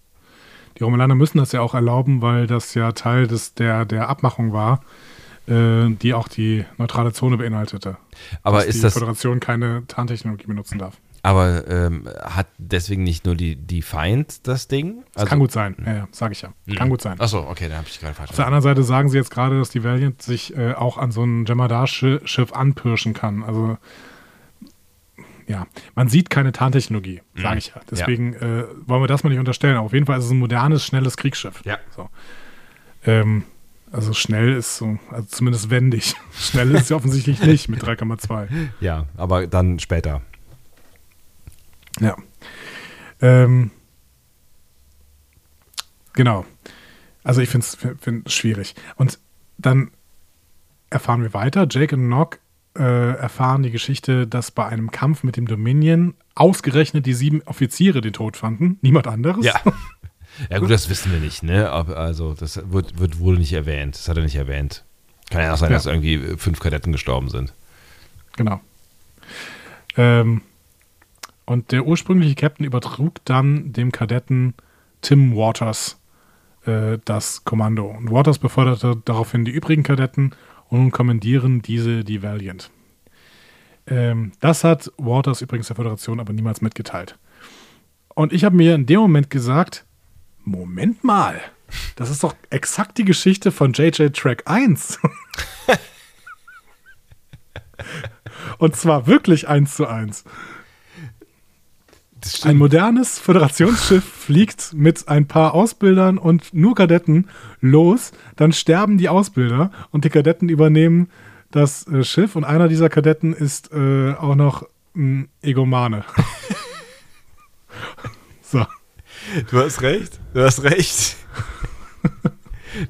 Die Romulaner müssen das ja auch erlauben, weil das ja Teil des, der, der Abmachung war, äh, die auch die neutrale Zone beinhaltete. Aber dass ist die das, Föderation keine Tarntechnologie benutzen darf. aber ähm, hat deswegen nicht nur die, die Feind das Ding? Das kann gut sein. Ja, ja, sage ich ja. Kann gut sein. Achso, okay, dann habe ich gerade falsch Auf der anderen Seite sagen sie jetzt gerade, dass die Valiant sich äh, auch an so ein Jemadar-Schiff anpirschen kann. Also, ja, man sieht keine Tarntechnologie, sage ich ja. Deswegen äh, wollen wir das mal nicht unterstellen. Aber auf jeden Fall ist es ein modernes, schnelles Kriegsschiff. Ja. So. Ähm, also schnell ist so, also zumindest wendig. Schnell ist es ja offensichtlich nicht mit 3,2. Ja, aber dann später. Ja. Ähm, genau. Also ich finde es find schwierig. Und dann erfahren wir weiter. Jake und Nock äh, erfahren die Geschichte, dass bei einem Kampf mit dem Dominion ausgerechnet die sieben Offiziere den Tod fanden. Niemand anderes. Ja. Ja, gut, das wissen wir nicht, ne? Also, das wird, wird wohl nicht erwähnt. Das hat er nicht erwähnt. Kann ja auch sein, Ja. dass irgendwie fünf Kadetten gestorben sind. Genau. Ähm, und der ursprüngliche Captain übertrug dann dem Kadetten Tim Waters äh, das Kommando. Und Waters beförderte daraufhin die übrigen Kadetten und nun kommandieren diese die Valiant. Ähm, das hat Waters übrigens der Föderation aber niemals mitgeteilt. Und ich habe mir in dem Moment gesagt, Moment mal, das ist doch exakt die Geschichte von JJ Track 1. Und zwar wirklich eins zu eins. Ein modernes Föderationsschiff fliegt mit ein paar Ausbildern und nur Kadetten los. Dann sterben die Ausbilder und die Kadetten übernehmen das äh, Schiff. Und einer dieser Kadetten ist äh, auch noch ein Egomane. so. Du hast recht. Du hast recht.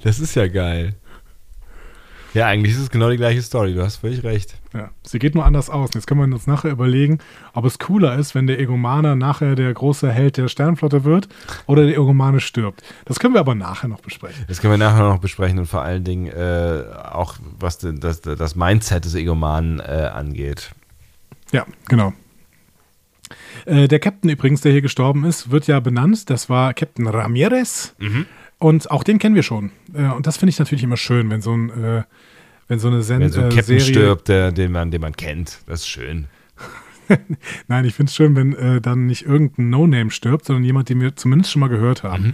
Das ist ja geil. Ja, eigentlich ist es genau die gleiche Story. Du hast völlig recht. Ja, sie geht nur anders aus. Jetzt können wir uns nachher überlegen, ob es cooler ist, wenn der Egomane nachher der große Held der Sternflotte wird oder der Egomane stirbt. Das können wir aber nachher noch besprechen. Das können wir nachher noch besprechen und vor allen Dingen äh, auch, was das, das Mindset des Egomanen äh, angeht. Ja, genau. Äh, der Captain übrigens, der hier gestorben ist, wird ja benannt. Das war Captain Ramirez. Und auch den kennen wir schon. Äh, und das finde ich natürlich immer schön, wenn so ein, äh, wenn so eine Sen Wenn so ein äh, Captain Serie. stirbt, der, den, man, den man kennt. Das ist schön. Nein, ich finde es schön, wenn äh, dann nicht irgendein No-Name stirbt, sondern jemand, den wir zumindest schon mal gehört haben.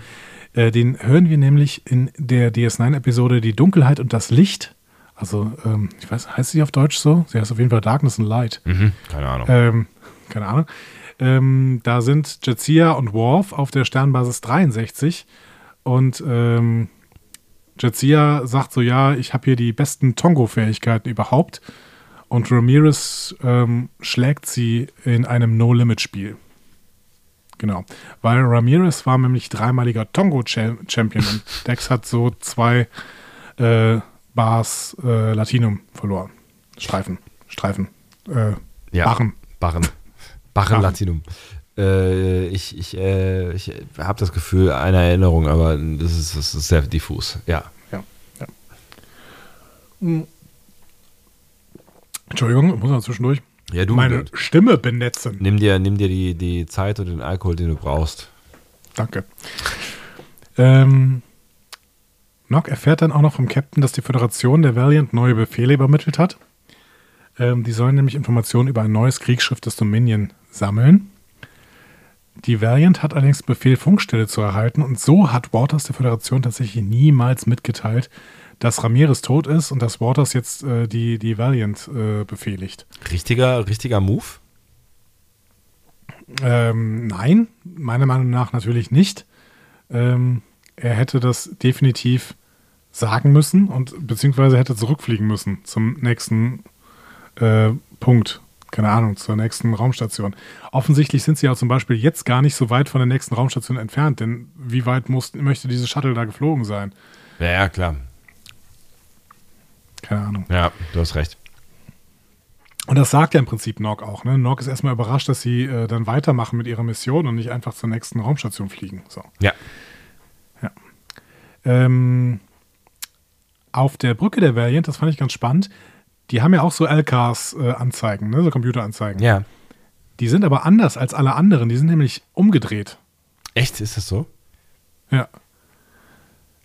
Äh, den hören wir nämlich in der DS9-Episode Die Dunkelheit und das Licht. Also, ähm, ich weiß, heißt sie auf Deutsch so? Sie heißt auf jeden Fall Darkness and Light. Mhm. Keine Ahnung. Ähm, keine Ahnung. Ähm, da sind Jetsia und Worf auf der Sternbasis 63 und ähm, Jetsia sagt so, ja, ich habe hier die besten Tongo-Fähigkeiten überhaupt und Ramirez ähm, schlägt sie in einem No-Limit-Spiel. Genau, weil Ramirez war nämlich dreimaliger Tongo-Champion und Dex hat so zwei äh, Bars äh, Latinum verloren. Streifen, Streifen, äh, Ja. Barren. Barren. Barren. Latinum. Äh, ich ich, äh, ich habe das Gefühl, eine Erinnerung, aber das ist, das ist sehr diffus. Ja. Ja, ja. Entschuldigung, ich muss mal zwischendurch Ja, du, meine du- Stimme benetzen. nimm dir, nimm dir die, die Zeit und den Alkohol, den du brauchst. Danke. Ähm, Nock erfährt dann auch noch vom Captain, dass die Föderation der Valiant neue Befehle übermittelt hat. Ähm, die sollen nämlich Informationen über ein neues Kriegsschiff des Dominion sammeln. Die Valiant hat allerdings Befehl, Funkstelle zu erhalten und so hat Waters der Föderation tatsächlich niemals mitgeteilt, dass Ramirez tot ist und dass Waters jetzt äh, die, die Valiant äh, befehligt. Richtiger, richtiger Move? Ähm, nein, meiner Meinung nach natürlich nicht. Ähm, er hätte das definitiv sagen müssen und beziehungsweise hätte zurückfliegen müssen zum nächsten äh, Punkt. Keine Ahnung, zur nächsten Raumstation. Offensichtlich sind sie ja zum Beispiel jetzt gar nicht so weit von der nächsten Raumstation entfernt, denn wie weit muss, möchte diese Shuttle da geflogen sein? Ja, ja, klar. Keine Ahnung. Ja, du hast recht. Und das sagt ja im Prinzip Nock auch. Ne? Nock ist erstmal überrascht, dass sie äh, dann weitermachen mit ihrer Mission und nicht einfach zur nächsten Raumstation fliegen. So. Ja. Ähm, auf der Brücke der Valiant, das fand ich ganz spannend, die haben ja auch so LKs-Anzeigen, ne? so Computeranzeigen. Ja. Die sind aber anders als alle anderen, die sind nämlich umgedreht. Echt? Ist das so? Ja.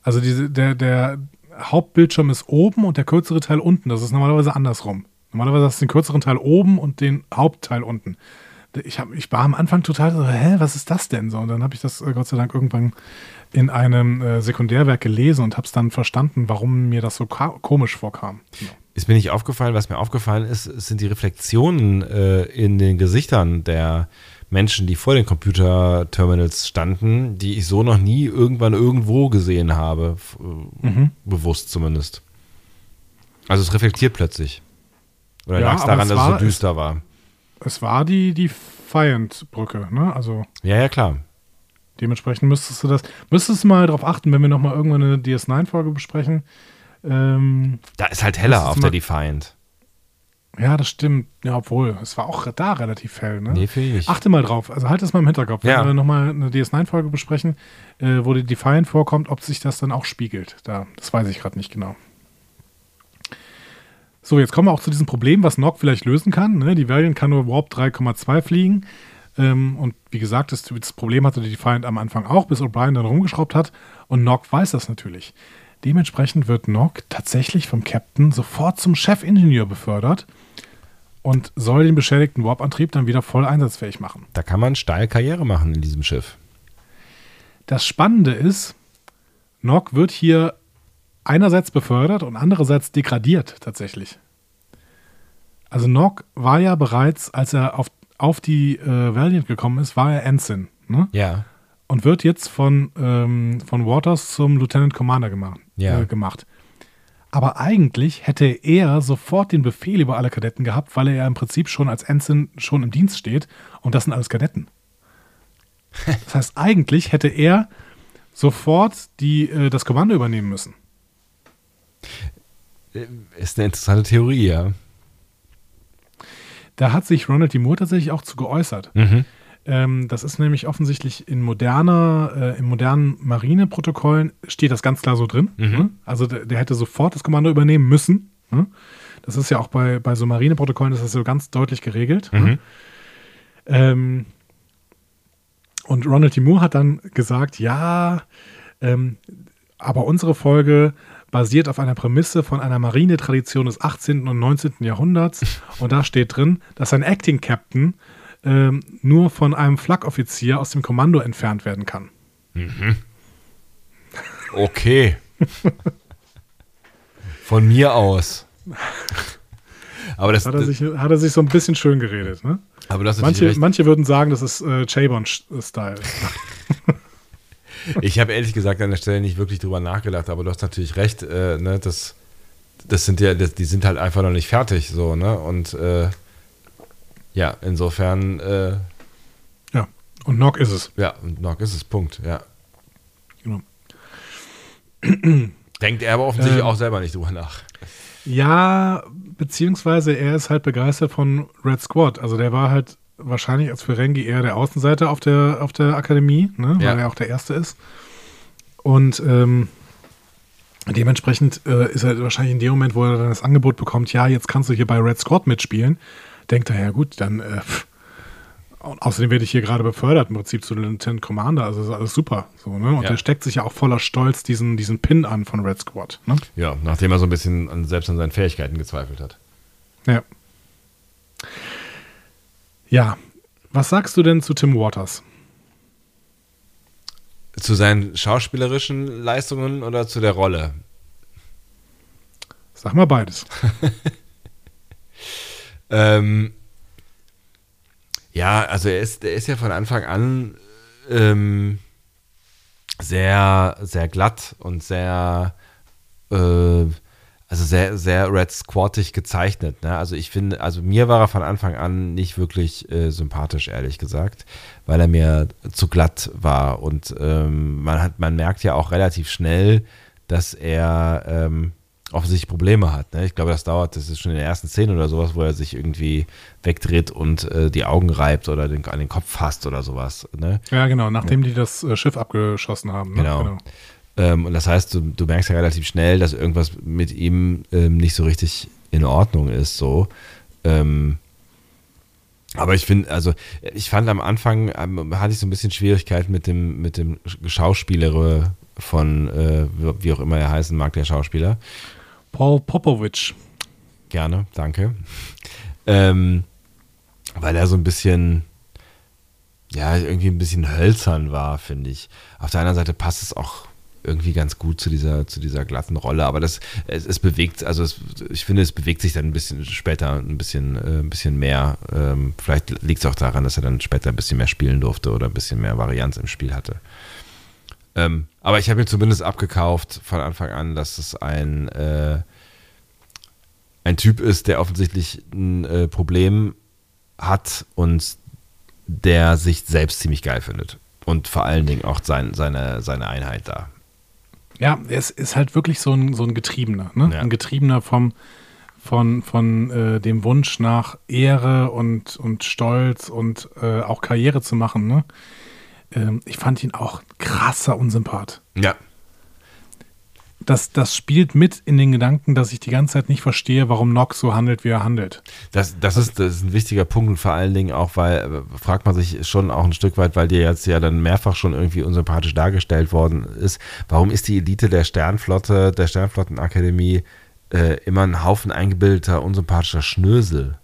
Also diese, der, der Hauptbildschirm ist oben und der kürzere Teil unten. Das ist normalerweise andersrum. Normalerweise hast du den kürzeren Teil oben und den Hauptteil unten. Ich, hab, ich war am Anfang total so, hä, was ist das denn so? Und dann habe ich das äh, Gott sei Dank irgendwann in einem äh, Sekundärwerk gelesen und habe es dann verstanden, warum mir das so komisch vorkam. Ist mir nicht aufgefallen, was mir aufgefallen ist, sind die Reflexionen äh, in den Gesichtern der Menschen, die vor den Computerterminals standen, die ich so noch nie irgendwann irgendwo gesehen habe. Äh, Bewusst zumindest. Also es reflektiert plötzlich. Oder Ja, lag es daran, es dass es so düster war? Es war die, die Defiant-Brücke, ne? Also Ja, ja, klar. dementsprechend müsstest du das, müsstest du mal darauf achten, wenn wir nochmal irgendwann eine DS9-Folge besprechen. Ähm, Da ist halt heller auf der Defiant. Ja, das stimmt. Ja, obwohl, es war auch da relativ hell, ne? Nee, finde ich. Achte mal drauf, also halt das mal im Hinterkopf. Ja. Wenn wir nochmal eine DS9-Folge besprechen, äh, wo die Defiant vorkommt, ob sich das dann auch spiegelt. Da, das weiß ich gerade nicht genau. So, jetzt kommen wir auch zu diesem Problem, was Nock vielleicht lösen kann. Ne? Die Valiant kann nur Warp 3,2 fliegen. Ähm, und wie gesagt, das, das Problem hatte die Defiant am Anfang auch, bis O'Brien dann rumgeschraubt hat. Und Nock weiß das natürlich. Dementsprechend wird Nock tatsächlich vom Captain sofort zum Chefingenieur befördert und soll den beschädigten Warp-Antrieb dann wieder voll einsatzfähig machen. Da kann man steil Karriere machen in diesem Schiff. Das Spannende ist, Nock wird hier einerseits befördert und andererseits degradiert tatsächlich. Also Nock war ja bereits, als er auf, auf die äh, Valiant gekommen ist, war er Ensign. Ne? Ja. Und wird jetzt von, ähm, von Waters zum Lieutenant Commander gemacht, Ja. äh, gemacht. Aber eigentlich hätte er sofort den Befehl über alle Kadetten gehabt, weil er ja im Prinzip schon als Ensign schon im Dienst steht und das sind alles Kadetten. Das heißt, eigentlich hätte er sofort die, äh, das Kommando übernehmen müssen. Ist eine interessante Theorie, ja. Da hat sich Ronald D. Moore tatsächlich auch zu geäußert. Mhm. Ähm, das ist nämlich offensichtlich in moderner, äh, in modernen Marineprotokollen steht das ganz klar so drin. Mhm. Ne? Also der, der hätte sofort das Kommando übernehmen müssen. Ne? Das ist ja auch bei, bei so Marineprotokollen ist das so ganz deutlich geregelt. Mhm. Ne? Ähm, und Ronald D. Moore hat dann gesagt, ja, ähm, aber unsere Folge basiert auf einer Prämisse von einer Marinetradition des 18. und 19. Jahrhunderts. Und da steht drin, dass ein Acting Captain ähm, nur von einem Flak-Offizier aus dem Kommando entfernt werden kann. Okay. Von mir aus. Aber das, Hat er sich, hat er sich so ein bisschen schön geredet. Ne? aber das Manche, manche würden sagen, das ist äh, Chabon-Style. Ich habe ehrlich gesagt an der Stelle nicht wirklich drüber nachgedacht, aber du hast natürlich recht, äh, ne, das, das sind ja, das, die sind halt einfach noch nicht fertig, so, ne? Und äh, ja, insofern, äh, ja, und Nock ist es. ja, und noch ist es Punkt, ja. Genau. Denkt er aber offensichtlich Ähm. auch selber nicht drüber nach. Ja, beziehungsweise er ist halt begeistert von Red Squad. Also der war halt wahrscheinlich als Ferengi eher der Außenseiter auf der, auf der Akademie, ne? Ja. weil er auch der Erste ist. Und ähm, dementsprechend äh, ist er wahrscheinlich in dem Moment, wo er dann das Angebot bekommt, ja, jetzt kannst du hier bei Red Squad mitspielen, denkt er, ja gut, dann äh, außerdem werde ich hier gerade befördert im Prinzip zu Lieutenant Commander, also ist alles super. So, ne? Und Ja. er steckt sich ja auch voller Stolz diesen, diesen Pin an von Red Squad. Ne? Ja, nachdem er so ein bisschen an, selbst an seinen Fähigkeiten gezweifelt hat. Ja. Ja. Was sagst du denn zu Tim Waters? Zu seinen schauspielerischen Leistungen oder zu der Rolle? Sag mal beides. Ähm, ja, also er ist, er ist ja von Anfang an ähm, sehr, sehr glatt und sehr, äh, also sehr, sehr Red Squattig gezeichnet. Ne? Also ich finde, also mir war er von Anfang an nicht wirklich äh, sympathisch, ehrlich gesagt, weil er mir zu glatt war. Und ähm, man hat, man merkt ja auch relativ schnell, dass er ähm, offensichtlich Probleme hat. Ne? Ich glaube, das dauert, das ist schon in der ersten Szene oder sowas, wo er sich irgendwie wegdreht und äh, die Augen reibt oder den, an den Kopf fasst oder sowas. Ne? Ja, genau, nachdem die das äh, Schiff abgeschossen haben. Ne? Genau. Ähm, und das heißt, du, du merkst ja relativ schnell, dass irgendwas mit ihm ähm, nicht so richtig in Ordnung ist. So. Ähm, aber ich finde, also ich fand am Anfang ähm, hatte ich so ein bisschen Schwierigkeiten mit dem mit dem Schauspielere von äh, wie wie auch immer er heißen mag, der Schauspieler. Paul Popovich. Gerne, danke. Ähm, weil er so ein bisschen, ja, irgendwie ein bisschen hölzern war, finde ich. Auf der anderen Seite passt es auch irgendwie ganz gut zu dieser, zu dieser glatten Rolle, aber das, es, es bewegt, also es, ich finde, es bewegt sich dann ein bisschen später ein bisschen, äh, ein bisschen mehr. Ähm, vielleicht liegt es auch daran, dass er dann später ein bisschen mehr spielen durfte oder ein bisschen mehr Varianz im Spiel hatte. Ähm, aber ich habe mir zumindest abgekauft von Anfang an, dass es ein, äh, ein Typ ist, der offensichtlich ein äh, Problem hat und der sich selbst ziemlich geil findet. Und vor allen Dingen auch sein, seine, seine Einheit da. Ja, er ist, ist halt wirklich so ein, so ein Getriebener. Ne? Ja. Ein Getriebener vom, von, von äh, dem Wunsch nach Ehre und, und Stolz und äh, auch Karriere zu machen. Ne? Ähm, ich fand ihn auch krasser Unsympath. Ja. Das, das spielt mit in den Gedanken, dass ich die ganze Zeit nicht verstehe, warum Nox so handelt, wie er handelt. Das, das, ist, das ist ein wichtiger Punkt und vor allen Dingen auch, weil, äh, fragt man sich schon auch ein Stück weit, weil dir jetzt ja dann mehrfach schon irgendwie unsympathisch dargestellt worden ist, warum ist die Elite der Sternflotte, der Sternflottenakademie äh, immer ein Haufen eingebildeter, unsympathischer Schnösel?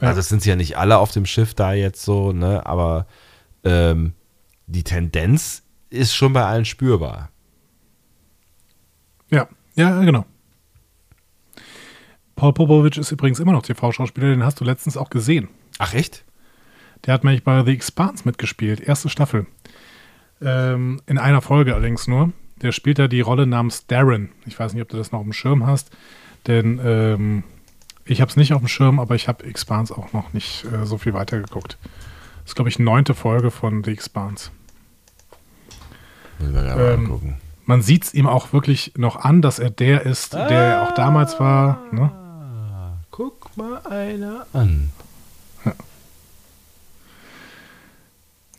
Ja. Also es sind ja nicht alle auf dem Schiff da jetzt so, ne, aber ähm, die Tendenz ist schon bei allen spürbar. Ja, ja, genau. Paul Popovich ist übrigens immer noch TV-Schauspieler, den hast du letztens auch gesehen. Ach echt? Der hat nämlich bei The Expanse mitgespielt, erste Staffel. Ähm, in einer Folge allerdings nur. Der spielt da die Rolle namens Darren. Ich weiß nicht, ob du das noch auf dem Schirm hast, denn ähm, ich habe es nicht auf dem Schirm, aber ich habe Expanse auch noch nicht äh, so viel weitergeguckt. Das ist, glaube ich, neunte Folge von The Expanse. Müssen wir mal Ähm, gucken. Man sieht es ihm auch wirklich noch an, dass er der ist, der er auch damals war. Ne? Guck mal einer an.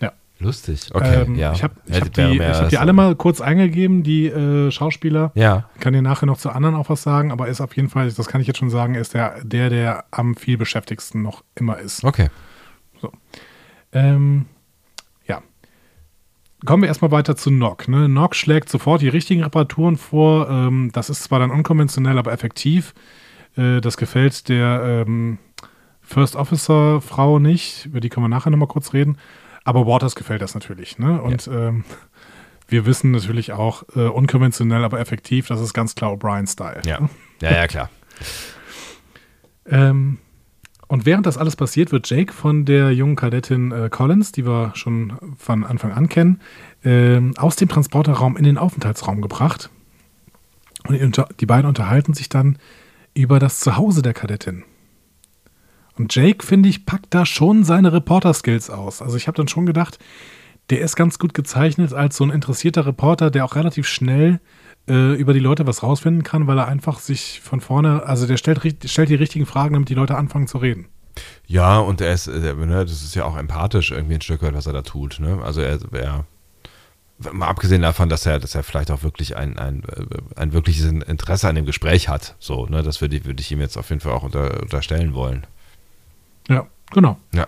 Ja. Lustig. Okay, ähm, ja. Ich habe ich hab die, ich hab die alle mal kurz eingegeben, die äh, Schauspieler. Ja. Kann dir nachher noch zu anderen auch was sagen, aber ist auf jeden Fall, das kann ich jetzt schon sagen, ist der, der, der am viel beschäftigsten noch immer ist. Okay. Ähm, ja. Kommen wir erstmal weiter zu Nock. Ne? Nock schlägt sofort die richtigen Reparaturen vor. Ähm, das ist zwar dann unkonventionell, aber effektiv. Äh, das gefällt der ähm, First Officer Frau nicht. Über die können wir nachher nochmal kurz reden. Aber Waters gefällt das natürlich. Ne? Und ähm, wir wissen natürlich auch, äh, unkonventionell, aber effektiv, das ist ganz klar O'Brien-Style. Ja. Ja, ja, klar. Ähm, und während das alles passiert, wird Jake von der jungen Kadettin äh, Collins, die wir schon von Anfang an kennen, ähm, aus dem Transporterraum in den Aufenthaltsraum gebracht. Und die beiden unterhalten sich dann über das Zuhause der Kadettin. Und Jake, finde ich, packt da schon seine Reporter-Skills aus. Also ich habe dann schon gedacht, der ist ganz gut gezeichnet als so ein interessierter Reporter, der auch relativ schnell äh, über die Leute was rausfinden kann, weil er einfach sich von vorne, also der stellt, stellt die richtigen Fragen, damit die Leute anfangen zu reden. Ja, und er ist, äh, ne, das ist ja auch empathisch irgendwie ein Stück weit, was er da tut. Ne? Also er, er mal abgesehen davon, dass er, dass er vielleicht auch wirklich ein, ein, äh, ein wirkliches Interesse an dem Gespräch hat. So, ne, das würde ich, würde ich ihm jetzt auf jeden Fall auch unter, unterstellen wollen. Ja, genau. Ja.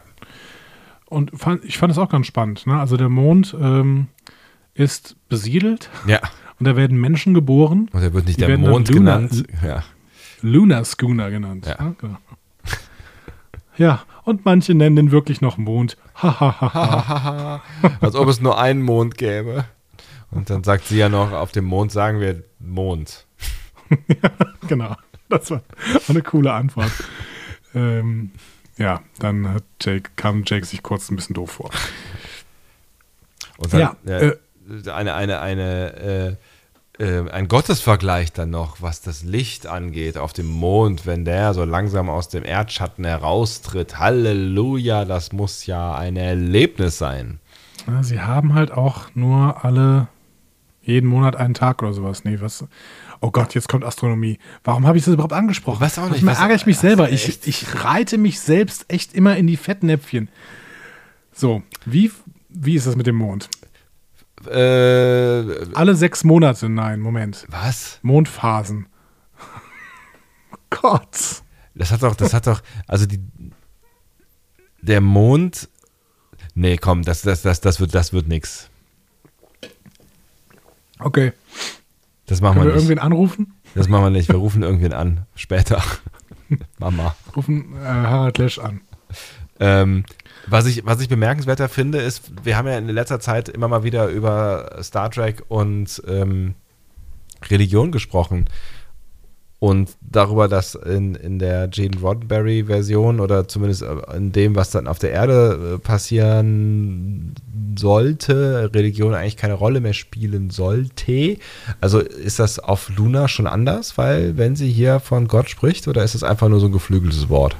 Und fand, ich fand es auch ganz spannend. Ne? Also der Mond ähm, ist besiedelt Ja. und da werden Menschen geboren. Und er wird nicht der Mond Luna- genannt. Ja. Lunar Schooner genannt. Ja. Ja, genau. ja, und manche nennen den wirklich noch Mond. Als ob es nur einen Mond gäbe. Und dann sagt sie ja noch, auf dem Mond sagen wir Mond. genau. Das war eine coole Antwort. ähm, ja, dann hat Jake, kam Jake sich kurz ein bisschen doof vor. Und dann, Ja, äh, eine, eine, eine, äh, äh, ein Gottesvergleich dann noch, was das Licht angeht auf dem Mond, wenn der so langsam aus dem Erdschatten heraustritt. Halleluja, das muss ja ein Erlebnis sein. Ja, sie haben halt auch nur alle jeden Monat einen Tag oder sowas. Nee, was? Oh Gott, jetzt kommt Astronomie. Warum habe ich das überhaupt angesprochen? weiß auch nicht, Manchmal was- ärgere ich mich selber. Ich, ich reite mich selbst echt immer in die Fettnäpfchen. So, wie, wie ist das mit dem Mond? Äh, Alle sechs Monate, nein, Moment. was? Mondphasen. Gott. Das hat doch, das hat doch, also die, der Mond, nee, komm, das, das, das, das wird, das wird nix. Okay. Das machen Können wir wir nicht. irgendwen anrufen? Das machen wir nicht. Wir rufen irgendwen an. Später. Mama. Rufen äh, Harald Lesch an. Ähm, was, ich, was ich bemerkenswerter finde, ist, wir haben ja in letzter Zeit immer mal wieder über Star Trek und ähm, Religion gesprochen. Und darüber, dass in, in der Gene Roddenberry-Version oder zumindest in dem, was dann auf der Erde äh, passieren sollte, Religion eigentlich keine Rolle mehr spielen sollte. Also ist das auf Luna schon anders, weil wenn sie hier von Gott spricht, oder ist es einfach nur so ein geflügeltes Wort?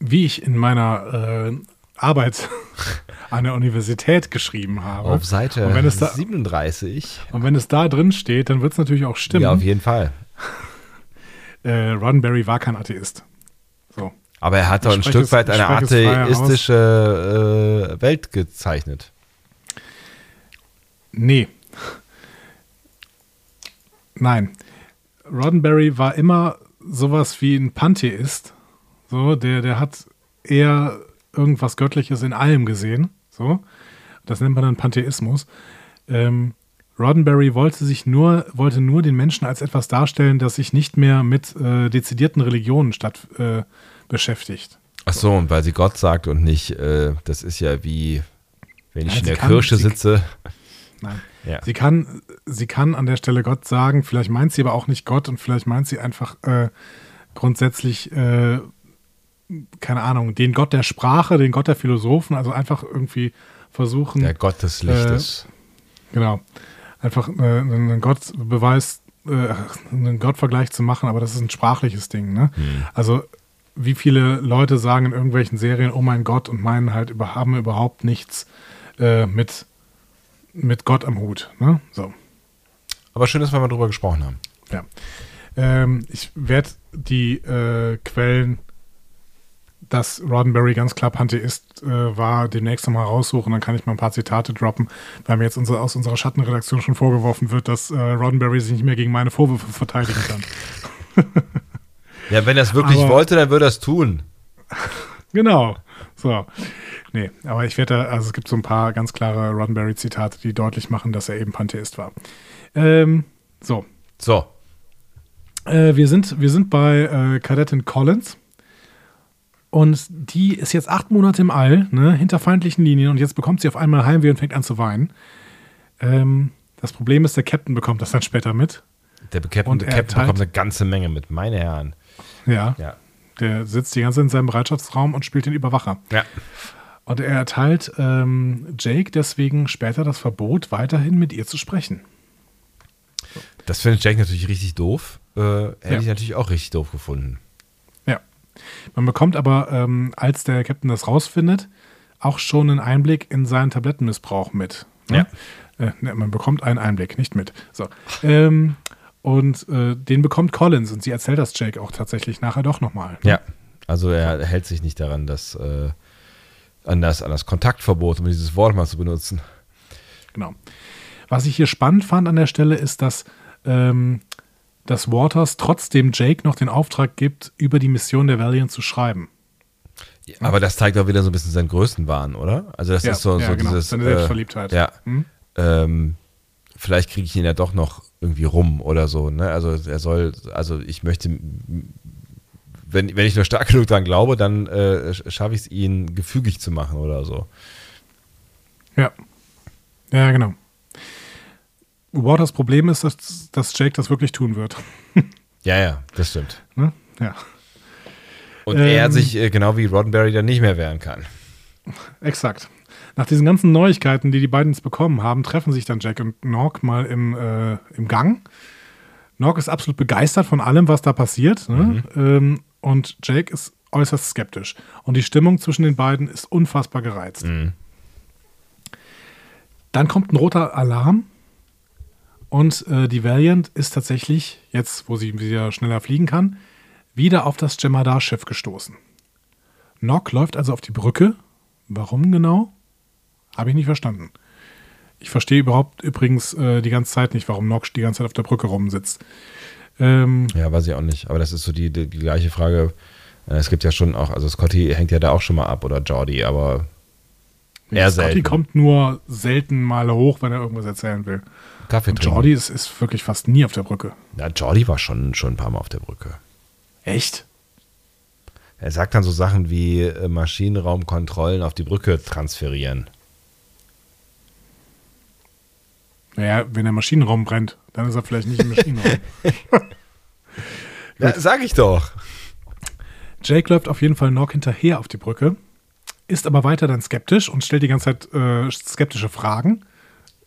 Wie ich in meiner äh, Arbeit an der Universität geschrieben habe. Auf Seite Und wenn es da- 37. Und wenn es da drin steht, dann wird es natürlich auch stimmen. Ja, auf jeden Fall. äh, Roddenberry war kein Atheist. So. Aber er hat doch ein Stück es- weit eine atheistische äh, Welt gezeichnet. Nee. Nein. Roddenberry war immer sowas wie ein Pantheist. So, der, der hat eher irgendwas Göttliches in allem gesehen. So. Das nennt man dann Pantheismus. Ähm, Roddenberry wollte sich nur, wollte nur den Menschen als etwas darstellen, das sich nicht mehr mit äh, dezidierten Religionen statt äh, beschäftigt. Ach so, und weil sie Gott sagt und nicht, äh, das ist ja wie, wenn ich Ja, in der kann- Kirche sitze. Nein. Ja. Sie kann, sie kann an der Stelle Gott sagen, vielleicht meint sie aber auch nicht Gott und vielleicht meint sie einfach äh, grundsätzlich, äh, keine Ahnung, den Gott der Sprache, den Gott der Philosophen, also einfach irgendwie versuchen, Der Gott des Lichtes. genau, einfach äh, einen Gottbeweis, äh, einen Gottvergleich zu machen, aber das ist ein sprachliches Ding. Ne? Also wie viele Leute sagen in irgendwelchen Serien, oh mein Gott, und meinen halt, über, haben überhaupt nichts äh, mit, mit Gott am Hut. Ne? So. Aber schön, dass wir mal drüber gesprochen haben. Ja. Ähm, ich werde die äh, Quellen, dass Roddenberry ganz klar Pantheist äh, war, demnächst nochmal raussuchen. Dann kann ich mal ein paar Zitate droppen, weil mir jetzt unsere, aus unserer Schattenredaktion schon vorgeworfen wird, dass äh, Roddenberry sich nicht mehr gegen meine Vorwürfe verteidigen kann. Ja, wenn er es wirklich Aber- wollte, dann würde er es tun. genau. So. Nee, aber ich werde da, also es gibt so ein paar ganz klare Roddenberry-Zitate, die deutlich machen, dass er eben Pantheist war. Ähm, so, So. Äh, wir, sind, wir sind bei äh, Kadettin Collins. Und die ist jetzt acht Monate im All, ne, hinter feindlichen Linien. Und jetzt bekommt sie auf einmal Heimweh und fängt an zu weinen. Ähm, das Problem ist, der Captain bekommt das dann später mit. Der Captain, Und der er Captain bekommt eine ganze Menge mit, meine Herren. Ja, Ja. Der sitzt die ganze Zeit in seinem Bereitschaftsraum und spielt den Überwacher. Ja. Und er erteilt ähm, Jake deswegen später das Verbot, weiterhin mit ihr zu sprechen. Das findet Jack natürlich richtig doof. Äh, hätte Ja. ich natürlich auch richtig doof gefunden. Ja. Man bekommt aber, ähm, als der Captain das rausfindet, auch schon einen Einblick in seinen Tablettenmissbrauch mit. Ne? Äh, ne, man bekommt einen Einblick, nicht mit. So. Ähm, und äh, den bekommt Collins und sie erzählt das Jake auch tatsächlich nachher doch nochmal. Ja. Also er hält sich nicht daran, dass äh, an, das, an das Kontaktverbot, um dieses Wort mal zu benutzen. Genau. Was ich hier spannend fand an der Stelle ist, dass, ähm, dass Waters trotzdem Jake noch den Auftrag gibt, über die Mission der Valiant zu schreiben. Aber das zeigt auch wieder so ein bisschen seinen Größenwahn, oder? Also das Ja, ist so, ja, so genau. dieses... Seine Selbstverliebtheit. Ja. Hm? Ähm, vielleicht kriege ich ihn ja doch noch irgendwie rum oder so. Ne? Also er soll, also ich möchte, wenn, wenn ich nur stark genug daran glaube, dann äh, schaffe ich es, ihn gefügig zu machen oder so. Ja. Ja, genau. Waters Problem ist, dass, dass Jake das wirklich tun wird. Ja, ja, das stimmt. Ne? Ja, Und Ähm. er sich äh, genau wie Roddenberry dann nicht mehr wehren kann. exakt. Nach diesen ganzen Neuigkeiten, die die beiden jetzt bekommen haben, treffen sich dann Jack und Nork mal im, äh, im Gang. Nork ist absolut begeistert von allem, was da passiert. Ne? Ähm, und Jake ist äußerst skeptisch. Und die Stimmung zwischen den beiden ist unfassbar gereizt. Dann kommt ein roter Alarm. Und äh, die Valiant ist tatsächlich, jetzt wo sie wieder schneller fliegen kann, wieder auf das Jemadar-Schiff gestoßen. Nock läuft also auf die Brücke. Warum genau? Habe ich nicht verstanden. Ich verstehe überhaupt übrigens äh, die ganze Zeit nicht, warum Nock die ganze Zeit auf der Brücke rumsitzt. Ähm, Ja, weiß ich auch nicht. Aber das ist so die, die, die gleiche Frage. Äh, Es gibt ja schon auch, also Scotty hängt ja da auch schon mal ab oder Jordi, aber eher Scotty selten. kommt nur selten mal hoch, wenn er irgendwas erzählen will. Kaffee Und. Jordi ist, ist wirklich fast nie auf der Brücke. Ja, Jordi war schon, schon ein paar Mal auf der Brücke. Echt? Er sagt dann so Sachen wie äh, Maschinenraumkontrollen auf die Brücke transferieren. Naja, wenn der Maschinenraum brennt, dann ist er vielleicht nicht im Maschinenraum. Ja, sag ich doch. Jake läuft auf jeden Fall Nock hinterher auf die Brücke, ist aber weiter dann skeptisch und stellt die ganze Zeit äh, skeptische Fragen.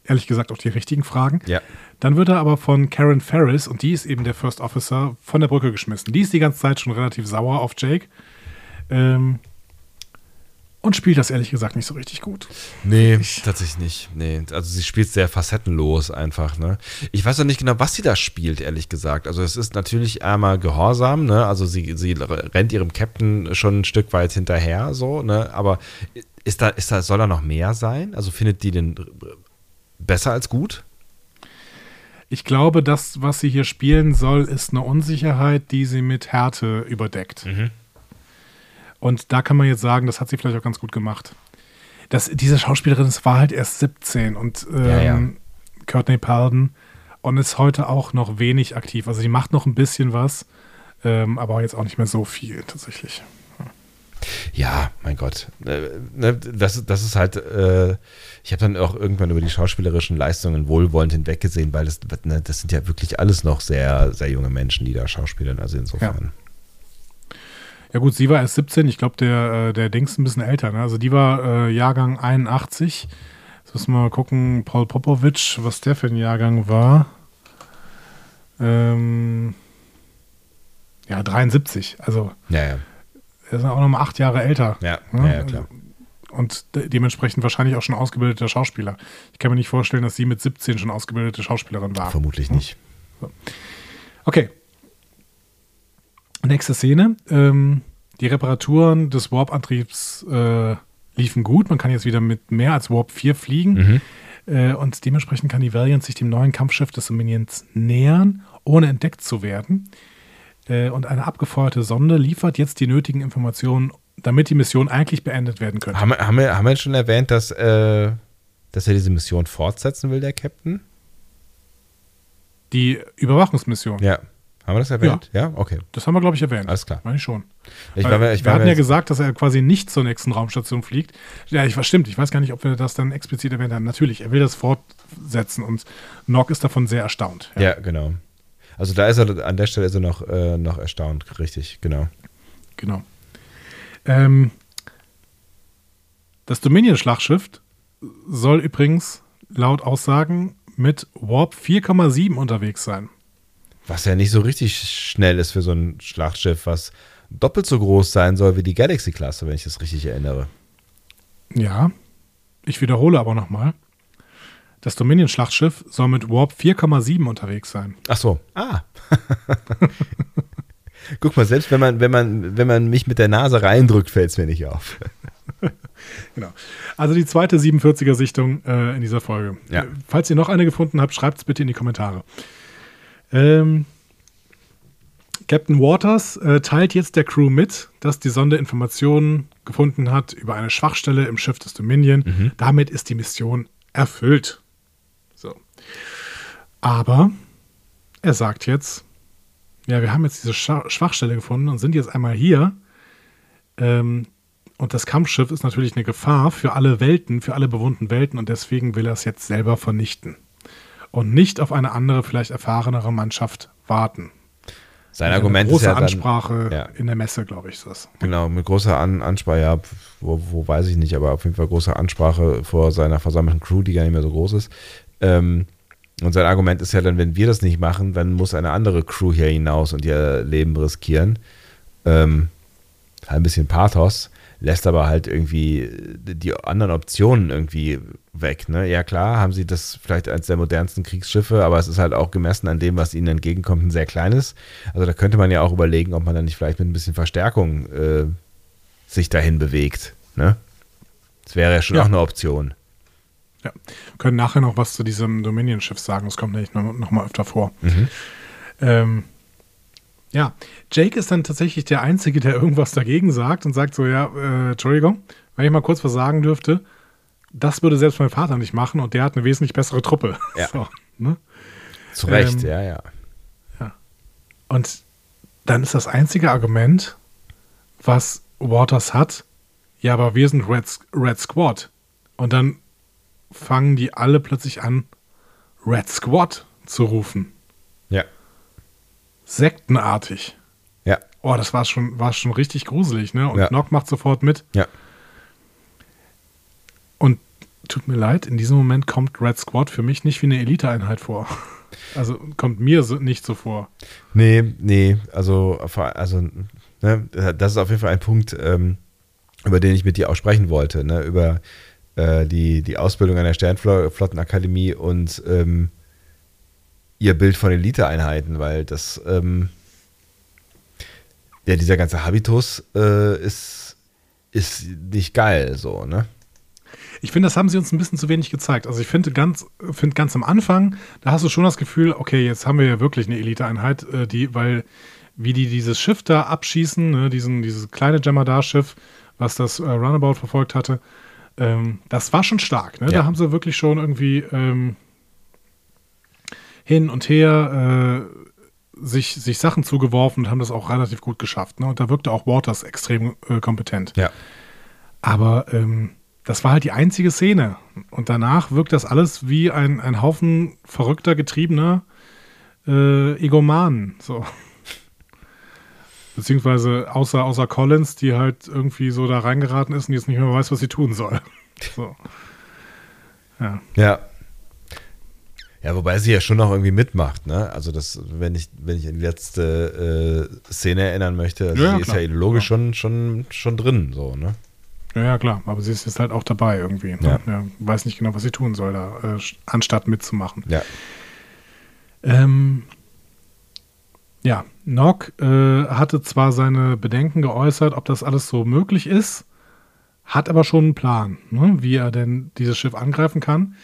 Ehrlich gesagt auch die richtigen Fragen. Ja. Dann wird er aber von Karen Ferris, und die ist eben der First Officer, von der Brücke geschmissen. Die ist die ganze Zeit schon relativ sauer auf Jake. Ähm, und spielt das ehrlich gesagt nicht so richtig gut. Nee, tatsächlich nicht. Nee, also sie spielt sehr facettenlos einfach, ne? Ich weiß noch nicht genau, was sie da spielt, ehrlich gesagt. Also es ist natürlich einmal Gehorsam, ne? Also sie, sie rennt ihrem Captain schon ein Stück weit hinterher, so, ne? Aber ist da, ist da, soll da noch mehr sein? Also findet die den besser als gut? Ich glaube, das, was sie hier spielen soll, ist eine Unsicherheit, die sie mit Härte überdeckt. Und da kann man jetzt sagen, das hat sie vielleicht auch ganz gut gemacht. Das, diese Schauspielerin das war halt erst 17 und ähm, Ja, ja. Courtney Palden und ist heute auch noch wenig aktiv. Also die macht noch ein bisschen was, ähm, aber jetzt auch nicht mehr so viel tatsächlich. Ja, mein Gott. Äh, ne, Das, das ist halt, äh, ich habe dann auch irgendwann über die schauspielerischen Leistungen wohlwollend hinweggesehen, weil das, ne, das sind ja wirklich alles noch sehr, sehr junge Menschen, die da schauspielern. Also insofern. Ja gut, sie war erst 17, ich glaube, der, äh, der Dings ein bisschen älter. Ne? Also die war äh, Jahrgang 81. Jetzt müssen wir mal gucken, Paul Popovic, was der für ein Jahrgang war. Ähm, ja, 73. Also Ja, ja. Er ist auch nochmal acht Jahre älter. Ja, Ja, ja, ja klar. Und de dementsprechend wahrscheinlich auch schon ausgebildeter Schauspieler. Ich kann mir nicht vorstellen, dass sie mit 17 schon ausgebildete Schauspielerin war. Vermutlich nicht. Okay. Nächste Szene. Ähm, die Reparaturen des Warp-Antriebs äh, liefen gut. Man kann jetzt wieder mit mehr als Warp 4 fliegen. Äh, und dementsprechend kann die Valiant sich dem neuen Kampfschiff des Dominions nähern, ohne entdeckt zu werden. Äh, und eine abgefeuerte Sonde liefert jetzt die nötigen Informationen, damit die Mission eigentlich beendet werden könnte. Haben, wir- haben, wir, haben wir schon erwähnt, dass, äh, dass er diese Mission fortsetzen will, der Captain? Die Überwachungsmission. Ja. Haben wir das erwähnt? Ja, okay. Das haben wir, glaube ich, erwähnt. Alles klar. Meine ich schon. Ich war, mir- ich wir war hatten ja gesagt, dass er quasi nicht zur nächsten Raumstation fliegt. Ja, ich, stimmt. Ich weiß gar nicht, ob wir das dann explizit erwähnt haben. Natürlich, er will das fortsetzen und Nock ist davon sehr erstaunt. Ja, genau. Also da ist er, an der Stelle ist er noch, äh, noch erstaunt, richtig, genau. Genau. Ähm, das Dominion-Schlachtschiff soll übrigens laut Aussagen mit Warp 4,7 unterwegs sein. Was ja nicht so richtig schnell ist für so ein Schlachtschiff, was doppelt so groß sein soll wie die Galaxy-Klasse, wenn ich das richtig erinnere. Ja, ich wiederhole aber nochmal. Das Dominion-Schlachtschiff soll mit Warp 4,7 unterwegs sein. Ach so. Ah. Guck mal, selbst wenn man, wenn man, wenn man mich mit der Nase reindrückt, fällt es mir nicht auf. Genau. Also die zweite 47er-Sichtung äh, in dieser Folge. Ja. Äh, Falls ihr noch eine gefunden habt, schreibt es bitte in die Kommentare. Ähm, Captain Waters äh, teilt jetzt der Crew mit, dass die Sonde Informationen gefunden hat über eine Schwachstelle im Schiff des Dominion. Damit ist die Mission erfüllt. So. Aber er sagt jetzt, ja, wir haben jetzt diese Scha Schwachstelle gefunden und sind jetzt einmal hier. Ähm, und das Kampfschiff ist natürlich eine Gefahr für alle Welten, für alle bewohnten Welten und deswegen will er es jetzt selber vernichten. Und nicht auf eine andere, vielleicht erfahrenere Mannschaft warten. Sein Argument große ist ja dann, Ansprache ja. in der Messe, glaube ich, ist das. Genau, mit großer An Ansprache, ja, wo, wo weiß ich nicht, aber auf jeden Fall große Ansprache vor seiner versammelten Crew, die gar nicht mehr so groß ist. Ähm, und sein Argument ist ja dann, wenn wir das nicht machen, dann muss eine andere Crew hier hinaus und ihr Leben riskieren. Ähm, ein bisschen Pathos, lässt aber halt irgendwie die anderen Optionen irgendwie weg. Ne? Ja klar, haben sie das vielleicht eines der modernsten Kriegsschiffe, aber es ist halt auch gemessen an dem, was ihnen entgegenkommt, ein sehr kleines. Also da könnte man ja auch überlegen, ob man dann nicht vielleicht mit ein bisschen Verstärkung äh, sich dahin bewegt. Ne? Das wäre ja schon Ja. auch eine Option. Ja. Wir können nachher noch was zu diesem Dominion-Schiff sagen. Das kommt nämlich noch, noch mal öfter vor. Ähm, ja, Jake ist dann tatsächlich der Einzige, der irgendwas dagegen sagt und sagt so, ja, äh, Entschuldigung, wenn ich mal kurz was sagen dürfte, das würde selbst mein Vater nicht machen und der hat eine wesentlich bessere Truppe. Ja. So, ne? Zu Recht, Ähm, ja, ja. Und dann ist das einzige Argument, was Waters hat, ja, aber wir sind Red, Red Squad. Und dann fangen die alle plötzlich an, Red Squad zu rufen. Sektenartig. Ja. Oh, das war schon, war schon richtig gruselig, ne? Und Ja. Nock macht sofort mit. Ja. Und tut mir leid, in diesem Moment kommt Red Squad für mich nicht wie eine Eliteeinheit vor. Also kommt mir so, nicht so vor. Nee, nee, also, also ne, das ist auf jeden Fall ein Punkt, ähm, über den ich mit dir auch sprechen wollte, ne, über äh, die, die Ausbildung an der Sternflottenakademie und ähm, ihr Bild von Eliteeinheiten, weil das, ähm, ja, dieser ganze Habitus äh, ist, ist nicht geil, so, ne? Ich finde, das haben sie uns ein bisschen zu wenig gezeigt. Also ich finde ganz, finde ganz am Anfang, da hast du schon das Gefühl, okay, jetzt haben wir ja wirklich eine Eliteeinheit, äh, die, weil wie die dieses Schiff da abschießen, ne, diesen, dieses kleine Jemadar-Schiff, was das äh, Runabout verfolgt hatte, ähm, das war schon stark. Ne? Ja. Da haben sie wirklich schon irgendwie ähm, hin und her äh, sich, sich Sachen zugeworfen und haben das auch relativ gut geschafft. Ne? Und da wirkte auch Waters extrem äh, kompetent. Ja. Aber ähm, das war halt die einzige Szene. Und danach wirkt das alles wie ein, ein Haufen verrückter, getriebener äh, Egomanen. So. Beziehungsweise außer, außer Collins, die halt irgendwie so da reingeraten ist und jetzt nicht mehr weiß, was sie tun soll. So. Ja. Ja. Ja, wobei sie ja schon noch irgendwie mitmacht, ne? Also das, wenn ich, wenn ich an die letzte äh, Szene erinnern möchte, also Ja, sie ist klar. ja ideologisch schon, schon, schon drin, so, ne? Ja, ja, klar, aber sie ist jetzt halt auch dabei irgendwie. Ja. Ne? Ja, weiß nicht genau, was sie tun soll, da, äh, anstatt mitzumachen. Ja. Ähm, ja, Nock äh, hatte zwar seine Bedenken geäußert, ob das alles so möglich ist, hat aber schon einen Plan, ne, wie er denn dieses Schiff angreifen kann.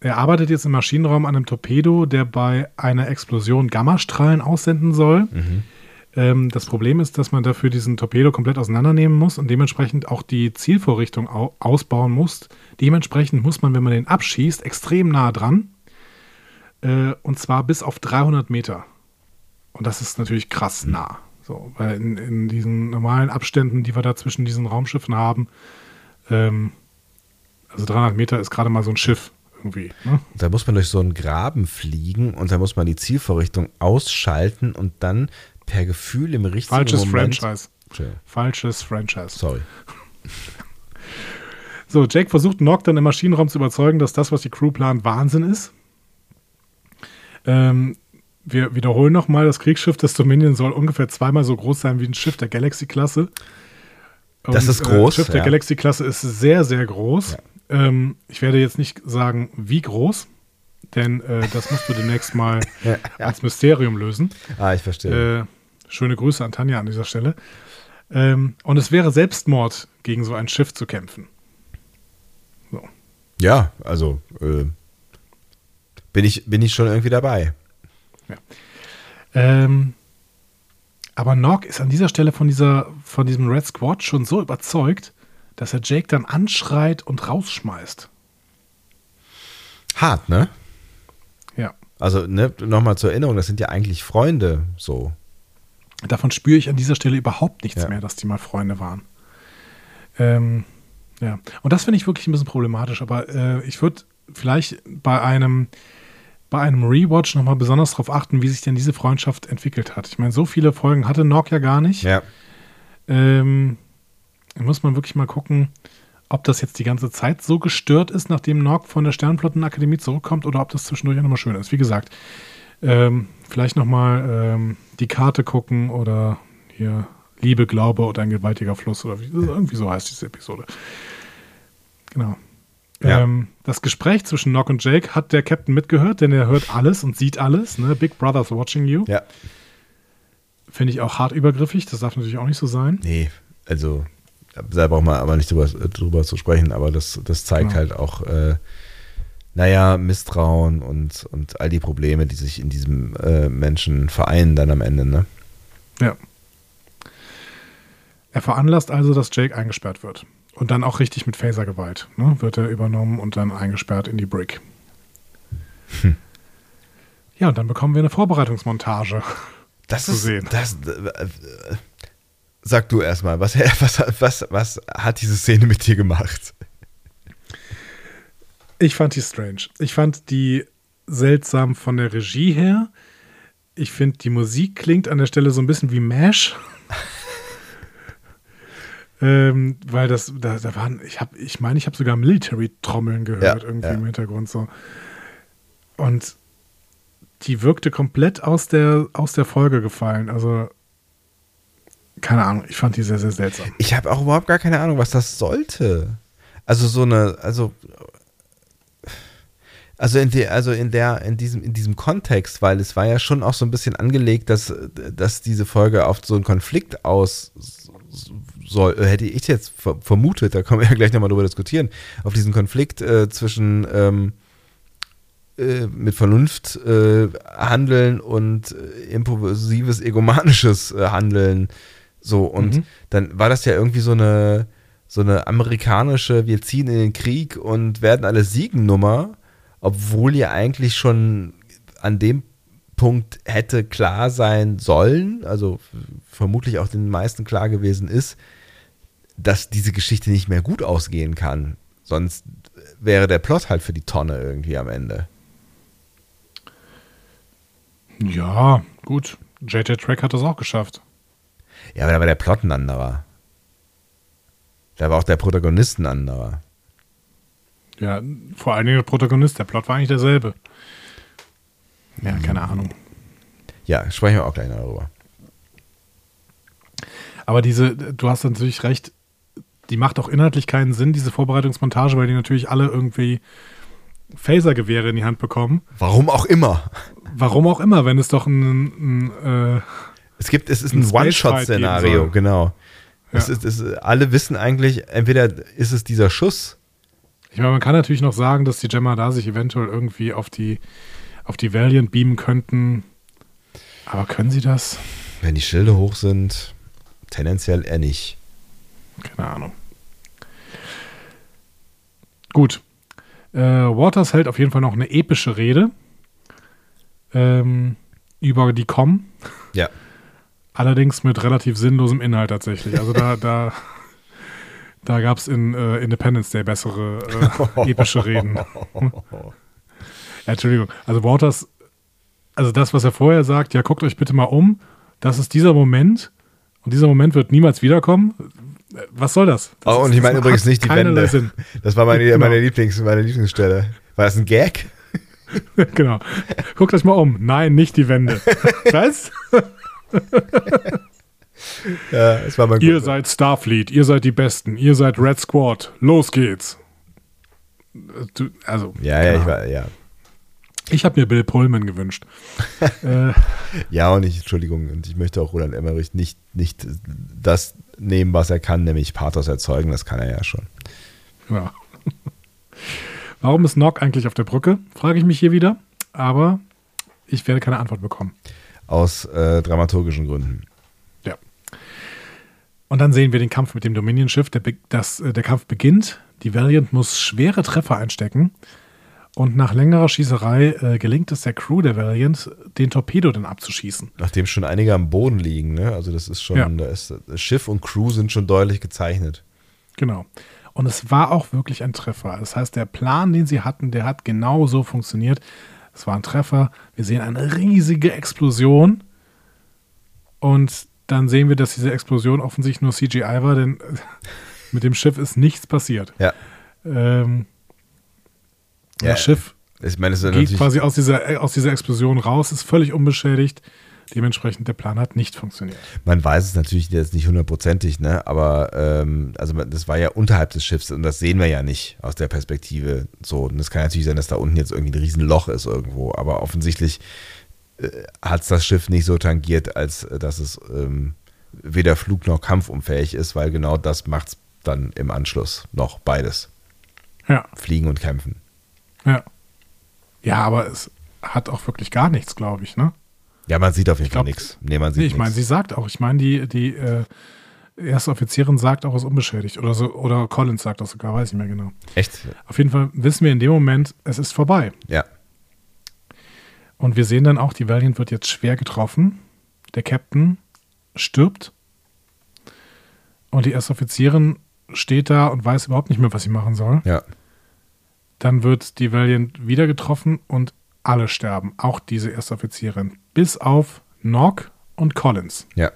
Er arbeitet jetzt im Maschinenraum an einem Torpedo, der bei einer Explosion Gammastrahlen aussenden soll. Ähm, das Problem ist, dass man dafür diesen Torpedo komplett auseinandernehmen muss und dementsprechend auch die Zielvorrichtung au ausbauen muss. Dementsprechend muss man, wenn man den abschießt, extrem nah dran. Äh, und zwar bis auf 300 Meter. Und das ist natürlich krass nah. So, weil in, in diesen normalen Abständen, die wir da zwischen diesen Raumschiffen haben, ähm, also 300 Meter ist gerade mal so ein Schiff irgendwie. Ne? Da muss man durch so einen Graben fliegen und da muss man die Zielvorrichtung ausschalten und dann per Gefühl im richtigen Falsches Moment. Franchise. Entschuldigung, Falsches Franchise. Sorry. So, Jake versucht Nock dann im Maschinenraum zu überzeugen, dass das, was die Crew plant, Wahnsinn ist. Ähm, wir wiederholen nochmal, das Kriegsschiff des Dominion soll ungefähr zweimal so groß sein wie ein Schiff der Galaxy-Klasse. Das ist groß, Äh, Schiff der ja. Galaxy-Klasse ist sehr, sehr groß. Ähm, ich werde jetzt nicht sagen, wie groß, denn äh, das musst du demnächst mal als Mysterium lösen. Ah, ich verstehe. Äh, schöne Grüße an Tanja an dieser Stelle. Ähm, und es wäre Selbstmord, gegen so ein Schiff zu kämpfen. So. ja, also äh, bin, ich, bin ich schon irgendwie dabei. Ähm, aber Nock ist an dieser Stelle von, dieser, von diesem Red Squad schon so überzeugt, dass er Jake dann anschreit und rausschmeißt. Hart, ne? Ja. Also, ne, nochmal zur Erinnerung, das sind ja eigentlich Freunde so. Davon spüre ich an dieser Stelle überhaupt nichts Ja. mehr, dass die mal Freunde waren. Ähm, ja. Und das finde ich wirklich ein bisschen problematisch, aber äh, ich würde vielleicht bei einem, bei einem Rewatch nochmal besonders darauf achten, wie sich denn diese Freundschaft entwickelt hat. Ich meine, so viele Folgen hatte Nock ja gar nicht. Ja. Ähm, muss man wirklich mal gucken, ob das jetzt die ganze Zeit so gestört ist, nachdem Nock von der Sternflottenakademie zurückkommt, oder ob das zwischendurch auch nochmal schön ist. Wie gesagt, ähm, vielleicht nochmal ähm, die Karte gucken oder hier Liebe, Glaube oder ein gewaltiger Fluss oder wie, irgendwie so heißt diese Episode. Genau. Ja. Ähm, das Gespräch zwischen Nock und Jake hat der Captain mitgehört, denn er hört alles und sieht alles. Ne? Big Brother's watching you. Ja. Finde ich auch hart übergriffig. Das darf natürlich auch nicht so sein. Nee, also da braucht man aber nicht drüber, drüber zu sprechen, aber das, das zeigt Ja. halt auch, äh, naja, Misstrauen und, und all die Probleme, die sich in diesem äh, Menschen vereinen dann am Ende, ne? Ja. Er veranlasst also, dass Jake eingesperrt wird. Und dann auch richtig mit Phasergewalt. Ne? Wird er übernommen und dann eingesperrt in die Brick. Ja, und dann bekommen wir eine Vorbereitungsmontage. Das Zu ist, sehen. das, äh, äh, sag du erstmal, was, was, was, was hat diese Szene mit dir gemacht? Ich fand die strange. Ich fand die seltsam von der Regie her. Ich finde, die Musik klingt an der Stelle so ein bisschen wie Mash. ähm, weil das, da, da waren, ich habe, ich meine, ich habe sogar Military-Trommeln gehört, Ja, irgendwie ja. im Hintergrund so. Und die wirkte komplett aus der, aus der Folge gefallen. Also, keine Ahnung, ich fand die sehr, sehr seltsam. Ich habe auch überhaupt gar keine Ahnung, was das sollte. Also so eine, also also in der, also in der, in diesem, in diesem Kontext, weil es war ja schon auch so ein bisschen angelegt, dass, dass diese Folge auf so einen Konflikt aus soll, hätte ich jetzt ver- vermutet, da können wir ja gleich nochmal drüber diskutieren, auf diesen Konflikt äh, zwischen ähm, äh, mit Vernunft äh, handeln und äh, impulsives, egomanisches äh, Handeln. So, und Mhm. dann war das ja irgendwie so eine, so eine amerikanische, wir ziehen in den Krieg und werden alle siegen Nummer, obwohl ja eigentlich schon an dem Punkt hätte klar sein sollen, also vermutlich auch den meisten klar gewesen ist, dass diese Geschichte nicht mehr gut ausgehen kann. Sonst wäre der Plot halt für die Tonne irgendwie am Ende. Ja, gut. JJ Track hat das auch geschafft. Ja, aber da war der Plot ein anderer. Da war auch der Protagonist ein anderer. Ja, vor allen Dingen der Protagonist. Der Plot war eigentlich derselbe. Ja, keine Ahnung. Ja, sprechen wir auch gleich noch darüber. Aber diese, du hast natürlich recht, die macht auch inhaltlich keinen Sinn, diese Vorbereitungsmontage, weil die natürlich alle irgendwie Phaser-Gewehre in die Hand bekommen. Warum auch immer. Warum auch immer, wenn es doch ein, ein äh, Es gibt, es ist Ein ein One-Shot-Szenario, genau. Es Ja. ist, es, alle wissen eigentlich, entweder ist es dieser Schuss, Ich meine, man kann natürlich noch sagen, dass die Gemma da sich eventuell irgendwie auf die, auf die Valiant beamen könnten. Aber können sie das? wenn die Schilde hoch sind, tendenziell eher nicht. Keine Ahnung. Gut. Äh, Waters hält auf jeden Fall noch eine epische Rede ähm, über die Com. Ja. Allerdings mit relativ sinnlosem Inhalt tatsächlich. Also da, da, da gab es in äh, Independence Day bessere äh, epische Reden. Ja, Entschuldigung. Also Waters, also das, was er vorher sagt, ja, guckt euch bitte mal um. Das ist dieser Moment. Und dieser Moment wird niemals wiederkommen. Was soll das? das Oh, und ist- ich meine übrigens nicht die Wände. Sinn. Das war meine, Genau. meine, Lieblings, meine Lieblingsstelle. War das ein Gag? genau. Guckt euch mal um. Nein, nicht die Wände. Was? Ja, das war mein Ihr seid Starfleet, ihr seid die Besten, ihr seid Red Squad. Los geht's. Du, also, Ja, ja, ich war, ja. ich habe mir Bill Pullman gewünscht. äh, Ja, und ich, Entschuldigung, und ich möchte auch Roland Emmerich nicht, nicht das nehmen, was er kann, nämlich Pathos erzeugen. Das kann er ja schon. ja. Warum ist Nock eigentlich auf der Brücke? Frage ich mich hier wieder. Aber ich werde keine Antwort bekommen. Aus äh, dramaturgischen Gründen. Ja. Und dann sehen wir den Kampf mit dem Dominion-Schiff. Der, das, äh, der Kampf beginnt. Die Valiant muss schwere Treffer einstecken. Und nach längerer Schießerei äh, gelingt es der Crew der Valiant, den Torpedo dann abzuschießen. Nachdem schon einige am Boden liegen, ne? Also das ist schon, Ja. da ist, das Schiff und Crew sind schon deutlich gezeichnet. Genau. Und es war auch wirklich ein Treffer. Das heißt, der Plan, den sie hatten, der hat genau so funktioniert. Es war ein Treffer. Wir sehen eine riesige Explosion. Und dann sehen wir, dass diese Explosion offensichtlich nur CGI war, denn mit dem Schiff ist nichts passiert. Ja. Ähm, Ja, das Schiff Ich meine, geht quasi aus dieser, aus dieser Explosion raus, ist völlig unbeschädigt. Dementsprechend, der Plan hat nicht funktioniert. man weiß es natürlich jetzt nicht hundertprozentig, ne? Aber ähm, also das war ja unterhalb des Schiffs und das sehen wir ja nicht aus der Perspektive. So, und es kann natürlich sein, dass da unten jetzt irgendwie ein Riesenloch ist irgendwo, aber offensichtlich äh, hat es das Schiff nicht so tangiert, als äh, dass es ähm, weder flug- noch kampfunfähig ist, weil genau das macht es dann im Anschluss noch beides. Ja, Fliegen und kämpfen. ja. Ja, aber es hat auch wirklich gar nichts, glaube ich, ne? Ja, man sieht auf jeden Fall nichts. Nee, man sieht Nee, ich meine, sie sagt auch, ich meine, die, die äh, erste Offizierin sagt auch, es ist unbeschädigt. Oder so, oder Collins sagt das sogar, weiß ich nicht mehr genau. Echt? Auf jeden Fall wissen wir in dem Moment, es ist vorbei. Ja. Und wir sehen dann auch, die Valiant wird jetzt schwer getroffen. Der Captain stirbt. Und die erste Offizierin steht da und weiß überhaupt nicht mehr, was sie machen soll. Ja. Dann wird die Valiant wieder getroffen und alle sterben. Auch diese erste Offizierin. Bis auf Nock und Collins. Ja.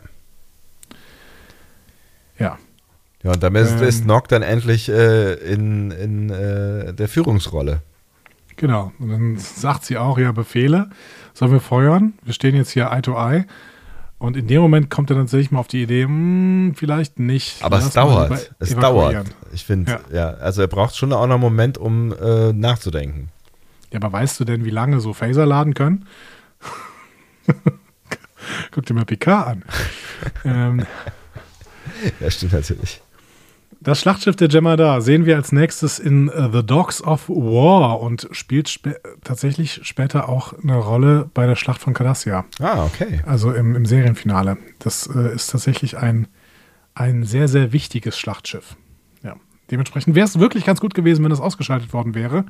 Ja. Ja, und damit ist, Ähm. ist Nock dann endlich äh, in, in äh, der Führungsrolle. Genau. Und dann sagt sie auch, ja, Befehle, sollen wir feuern? Wir stehen jetzt hier Eye to Eye. Und in dem Moment kommt er dann tatsächlich mal auf die Idee, hm, vielleicht nicht. Aber Lass es dauert. Es dauert. Ich finde, Ja. ja. also er braucht schon auch noch einen Moment, um äh, nachzudenken. Ja, aber weißt du denn, wie lange so Phaser laden können? Guck dir mal Picard an. ähm, Ja, stimmt natürlich. das Schlachtschiff der Jem'Hadar sehen wir als nächstes in äh, The Dogs of War und spielt spä tatsächlich später auch eine Rolle bei der Schlacht von Cardassia. Ah, okay. Also im, im Serienfinale. Das äh, ist tatsächlich ein, ein sehr, sehr wichtiges Schlachtschiff. Ja. Dementsprechend wäre es wirklich ganz gut gewesen, wenn das ausgeschaltet worden wäre.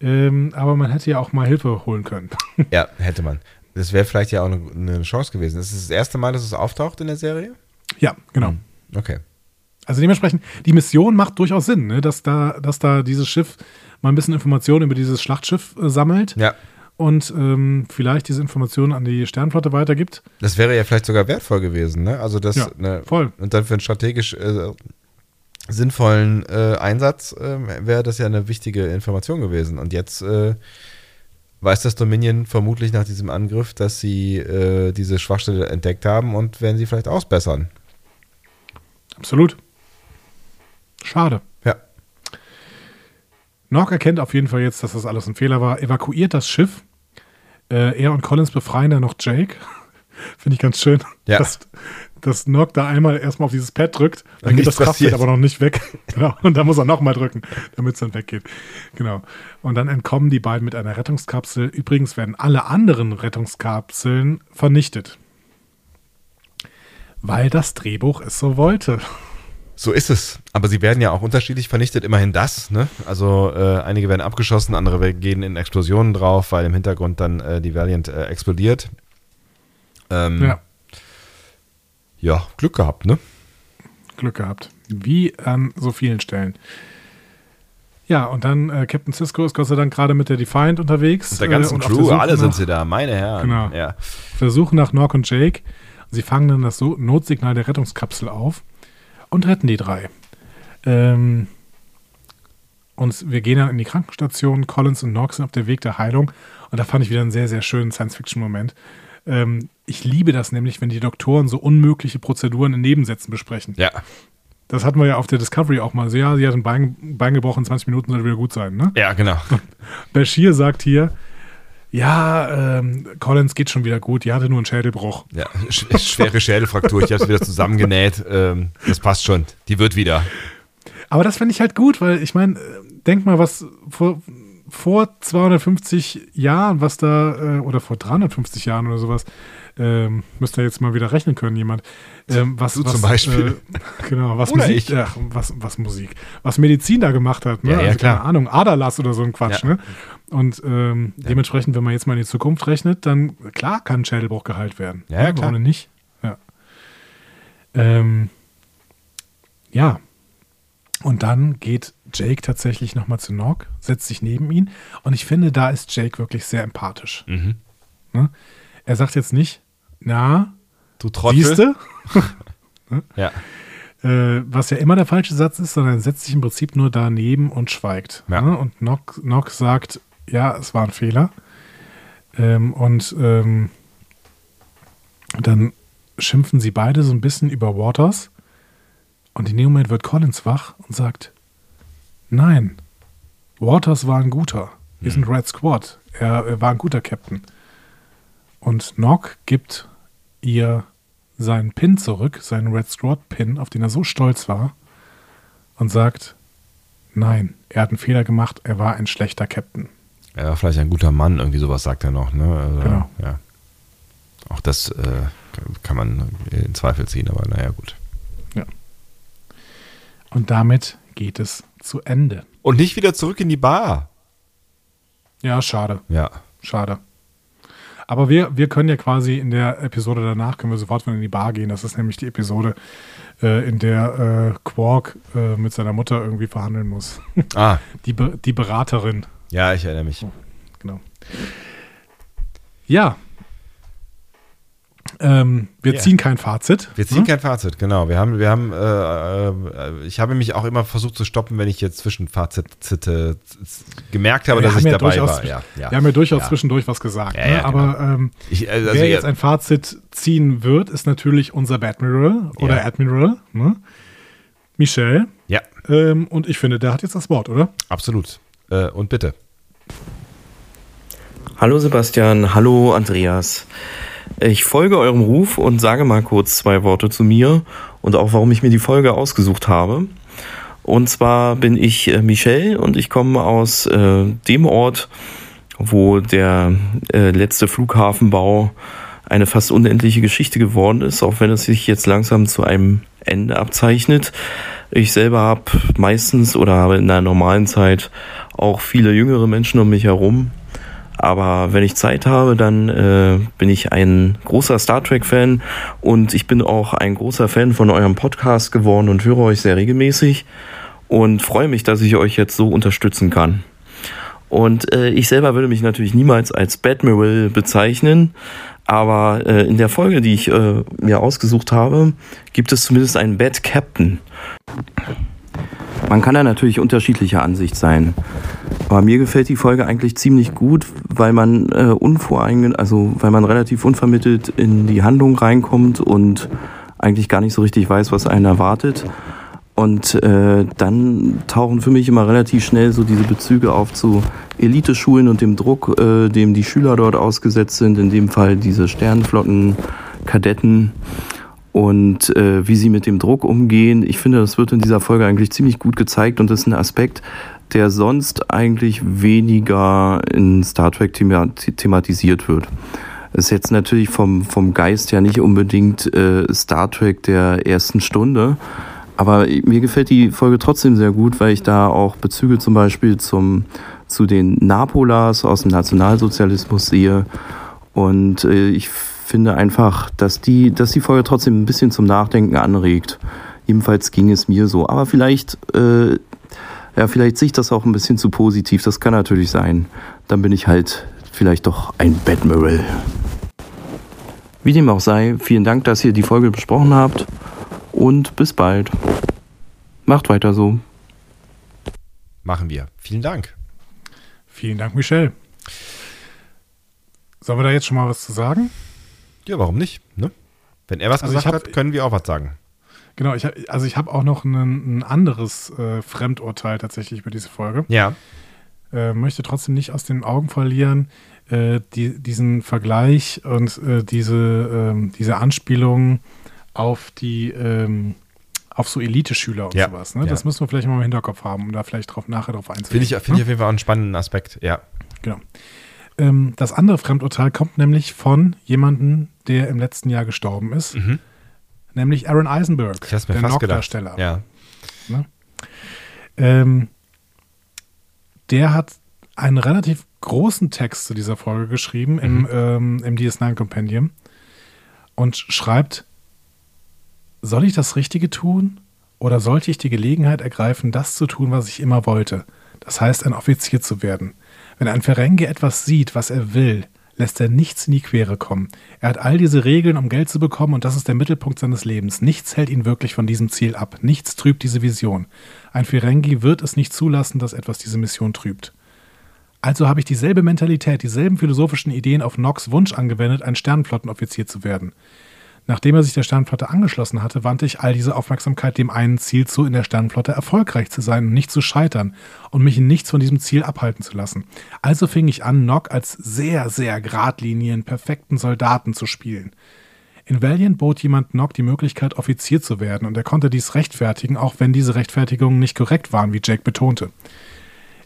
Ähm, aber man hätte ja auch mal Hilfe holen können. Ja, hätte man. Das wäre vielleicht ja auch eine, eine Chance gewesen. Ist das erste Mal, dass es auftaucht in der Serie? ja, genau. Okay. Also dementsprechend, die Mission macht durchaus Sinn, ne? dass, da, dass da dieses Schiff mal ein bisschen Informationen über dieses Schlachtschiff äh, sammelt Ja. und ähm, vielleicht diese Informationen an die Sternflotte weitergibt. Das wäre ja vielleicht sogar wertvoll gewesen, ne? Also das, Ja, ne, voll. Und dann für ein strategisch äh, sinnvollen äh, Einsatz äh, wäre das ja eine wichtige Information gewesen. Und jetzt äh, weiß das Dominion vermutlich nach diesem Angriff, dass sie äh, diese Schwachstelle entdeckt haben und werden sie vielleicht ausbessern. Absolut. Schade. Ja. Nock erkennt auf jeden Fall jetzt, dass das alles ein Fehler war, evakuiert das Schiff. Äh, er und Collins befreien dann noch Jake. Finde ich ganz schön, Ja. dass, dass Nock da einmal erstmal auf dieses Pad drückt, dann geht das Kraftfeld aber noch nicht weg. genau. Und dann muss er nochmal drücken, damit es dann weggeht. Genau. Und dann entkommen die beiden mit einer Rettungskapsel. Übrigens werden alle anderen Rettungskapseln vernichtet. Weil das Drehbuch es so wollte. So ist es. Aber sie werden ja auch unterschiedlich vernichtet, immerhin das. Ne? Also äh, einige werden abgeschossen, andere gehen in Explosionen drauf, weil im Hintergrund dann äh, die Valiant äh, explodiert. Ähm, Ja. Ja, Glück gehabt, ne? Glück gehabt. Wie an so vielen Stellen. Ja, und dann äh, Captain Cisco ist Gott sei Dank gerade mit der Defiant unterwegs. Mit der ganzen äh, und der Crew, Suche alle sind nach- sie da, meine Herren. Genau. Ja. Versuchen nach Nock und Jake. Sie fangen dann das so Notsignal der Rettungskapsel auf und retten die drei. Ähm, und wir gehen dann in die Krankenstation. Collins und Nock sind auf der Weg der Heilung. Und da fand ich wieder einen sehr, sehr schönen Science-Fiction-Moment. Ähm, ich liebe das nämlich, wenn die Doktoren so unmögliche Prozeduren in Nebensätzen besprechen. ja, Das hatten wir ja auf der Discovery auch mal. So, ja, sie hat ein Bein, Bein gebrochen, 20 Minuten soll wieder gut sein. Ne? ja, genau. Bashir sagt hier, ja, ähm, Collins geht schon wieder gut, die hatte nur einen Schädelbruch. Ja, sch schwere Schädelfraktur, ich habe es wieder zusammengenäht. Ähm, das passt schon. Die wird wieder. Aber das finde ich halt gut, weil ich meine, äh, denk mal, was vor, vor 250 Jahren, was da, äh, oder vor 350 Jahren oder sowas, ähm, müsst ihr jetzt mal wieder rechnen können, jemand. Ähm, was, Du was, zum Beispiel. Äh, genau, was Musik, ich. Ach, was, was Musik, was Medizin da gemacht hat, ne? Ja, ja, also, klar. keine Ahnung, Aderlass oder so ein Quatsch, Ja. ne? Und ähm, dementsprechend, wenn man jetzt mal in die Zukunft rechnet, dann klar kann Schädelbruch geheilt werden. Ja, ja, klar. Warum nicht? Ja. Ähm, ja, und dann geht Jake tatsächlich nochmal zu Nock, setzt sich neben ihn und ich finde, da ist Jake wirklich sehr empathisch. Mhm. Ne? Er sagt jetzt nicht, na, Du Trottel. siehste, Ja. äh, was ja immer der falsche Satz ist, sondern er setzt sich im Prinzip nur daneben und schweigt. Ja. Ne? Und Nock, Nock sagt, ja, es war ein Fehler. Ähm, und ähm, dann schimpfen sie beide so ein bisschen über Waters. Und in dem Moment wird Collins wach und sagt, nein, Waters war ein guter. Wir sind Red Squad. Er, er war ein guter Captain. Und Nock gibt ihr seinen Pin zurück, seinen Red Squad Pin, auf den er so stolz war, und sagt, nein, er hat einen Fehler gemacht, er war ein schlechter Captain. Er war vielleicht ein guter Mann, irgendwie sowas sagt er noch. Ne? Also, Genau. Ja. Auch das äh, kann man in Zweifel ziehen, aber naja, gut. Und damit geht es zu Ende. Und nicht wieder zurück in die Bar. Ja, schade, Ja. schade. Aber wir, wir können ja quasi in der Episode danach, können wir sofort wieder in die Bar gehen. Das ist nämlich die Episode, äh, in der äh, Quark äh, mit seiner Mutter irgendwie verhandeln muss. Ah, Die, Be die Beraterin. ja, ich erinnere mich. Genau. Ja. Ähm, wir Ja. ziehen kein Fazit. Wir ziehen kein Fazit, genau. Wir haben, wir haben, äh, äh, ich habe mich auch immer versucht zu stoppen, wenn ich jetzt Zwischenfazite z- z- gemerkt habe, Wir dass ich ja dabei durchaus- war. Ja, ja. Wir haben ja durchaus Ja. zwischendurch was gesagt. Ja, ne? ja, Aber ähm, Ich, äh, also wer ja, jetzt ein Fazit ziehen wird, ist natürlich unser Badmiral oder Ja. Admiral, ne? Michel. ja, Ähm, und ich finde, der hat jetzt das Wort, oder? absolut. Äh, und bitte. Hallo Sebastian, hallo Andreas. Ich folge eurem Ruf und sage mal kurz zwei Worte zu mir und auch warum ich mir die Folge ausgesucht habe. Und zwar bin ich äh, Michel und ich komme aus äh, dem Ort, wo der äh, letzte Flughafenbau eine fast unendliche Geschichte geworden ist, auch wenn es sich jetzt langsam zu einem Ende abzeichnet. Ich selber habe meistens oder habe in der normalen Zeit auch viele jüngere Menschen um mich herum. Aber wenn ich Zeit habe, dann äh, bin ich ein großer Star Trek-Fan und ich bin auch ein großer Fan von eurem Podcast geworden und höre euch sehr regelmäßig und freue mich, dass ich euch jetzt so unterstützen kann. Und äh, ich selber würde mich natürlich niemals als Badmiral bezeichnen, aber äh, in der Folge, die ich äh, mir ausgesucht habe, gibt es zumindest einen Bad Captain. Man kann da natürlich unterschiedlicher Ansicht sein. Aber mir gefällt die Folge eigentlich ziemlich gut, weil man äh, unvoreingen, also weil man relativ unvermittelt in die Handlung reinkommt und eigentlich gar nicht so richtig weiß, was einen erwartet. Und äh, dann tauchen für mich immer relativ schnell so diese Bezüge auf zu Eliteschulen und dem Druck, äh, dem die Schüler dort ausgesetzt sind, in dem Fall diese Sternenflotten-Kadetten und äh, wie sie mit dem Druck umgehen. Ich finde, das wird in dieser Folge eigentlich ziemlich gut gezeigt und das ist ein Aspekt, der sonst eigentlich weniger in Star Trek thematisiert wird. Das ist jetzt natürlich vom, vom Geist ja nicht unbedingt äh, Star Trek der ersten Stunde, aber mir gefällt die Folge trotzdem sehr gut, weil ich da auch Bezüge zum Beispiel zum, zu den Napolas aus dem Nationalsozialismus sehe. Und äh, ich finde einfach, dass die, dass die Folge trotzdem ein bisschen zum Nachdenken anregt. Jedenfalls ging es mir so. Aber vielleicht, äh, ja, vielleicht sehe ich das auch ein bisschen zu positiv. Das kann natürlich sein. Dann bin ich halt vielleicht doch ein Badmiral. Wie dem auch sei, vielen Dank, dass ihr die Folge besprochen habt und bis bald. Macht weiter so. Machen wir. Vielen Dank. Vielen Dank, Michelle. Sollen wir da jetzt schon mal was zu sagen? Ja, warum nicht? Ne? Wenn er was Also gesagt hat, können wir auch was sagen. Genau, ich, also ich habe auch noch ein, ein anderes äh, Fremdurteil tatsächlich über diese Folge. Ja. Äh, möchte trotzdem nicht aus den Augen verlieren, äh, die, diesen Vergleich und äh, diese, ähm, diese Anspielung auf die ähm, auf so Elite-Schüler und Ja, sowas. Ne? ja. Das müssen wir vielleicht mal im Hinterkopf haben, um da vielleicht drauf, nachher drauf einzugehen. Finde ich, finde ich auf jeden Fall einen spannenden Aspekt. Ja. Genau. Ähm, das andere Fremdurteil kommt nämlich von jemandem, der im letzten Jahr gestorben ist, Mhm. nämlich Aaron Eisenberg, Ich mir der. Nock-Darsteller. Ja. Ähm, der hat einen relativ großen Text zu dieser Folge geschrieben im, Mhm. ähm, im DS9 Compendium und schreibt, soll ich das Richtige tun oder sollte ich die Gelegenheit ergreifen, das zu tun, was ich immer wollte? Das heißt, ein Offizier zu werden. Wenn ein Ferengi etwas sieht, was er will, lässt er nichts in die Quere kommen. Er hat all diese Regeln, um Geld zu bekommen, und das ist der Mittelpunkt seines Lebens. Nichts hält ihn wirklich von diesem Ziel ab. Nichts trübt diese Vision. Ein Ferengi wird es nicht zulassen, dass etwas diese Mission trübt. Also habe ich dieselbe Mentalität, dieselben philosophischen Ideen auf Nox Wunsch angewendet, ein Sternenflottenoffizier zu werden. Nachdem er sich der Sternenflotte angeschlossen hatte, wandte ich all diese Aufmerksamkeit dem einen Ziel zu, in der Sternenflotte erfolgreich zu sein und nicht zu scheitern und mich in nichts von diesem Ziel abhalten zu lassen. Also fing ich an, Nock als sehr, sehr geradlinigen, perfekten Soldaten zu spielen. In Valiant bot jemand Nock die Möglichkeit, Offizier zu werden, und er konnte dies rechtfertigen, auch wenn diese Rechtfertigungen nicht korrekt waren, wie Jake betonte.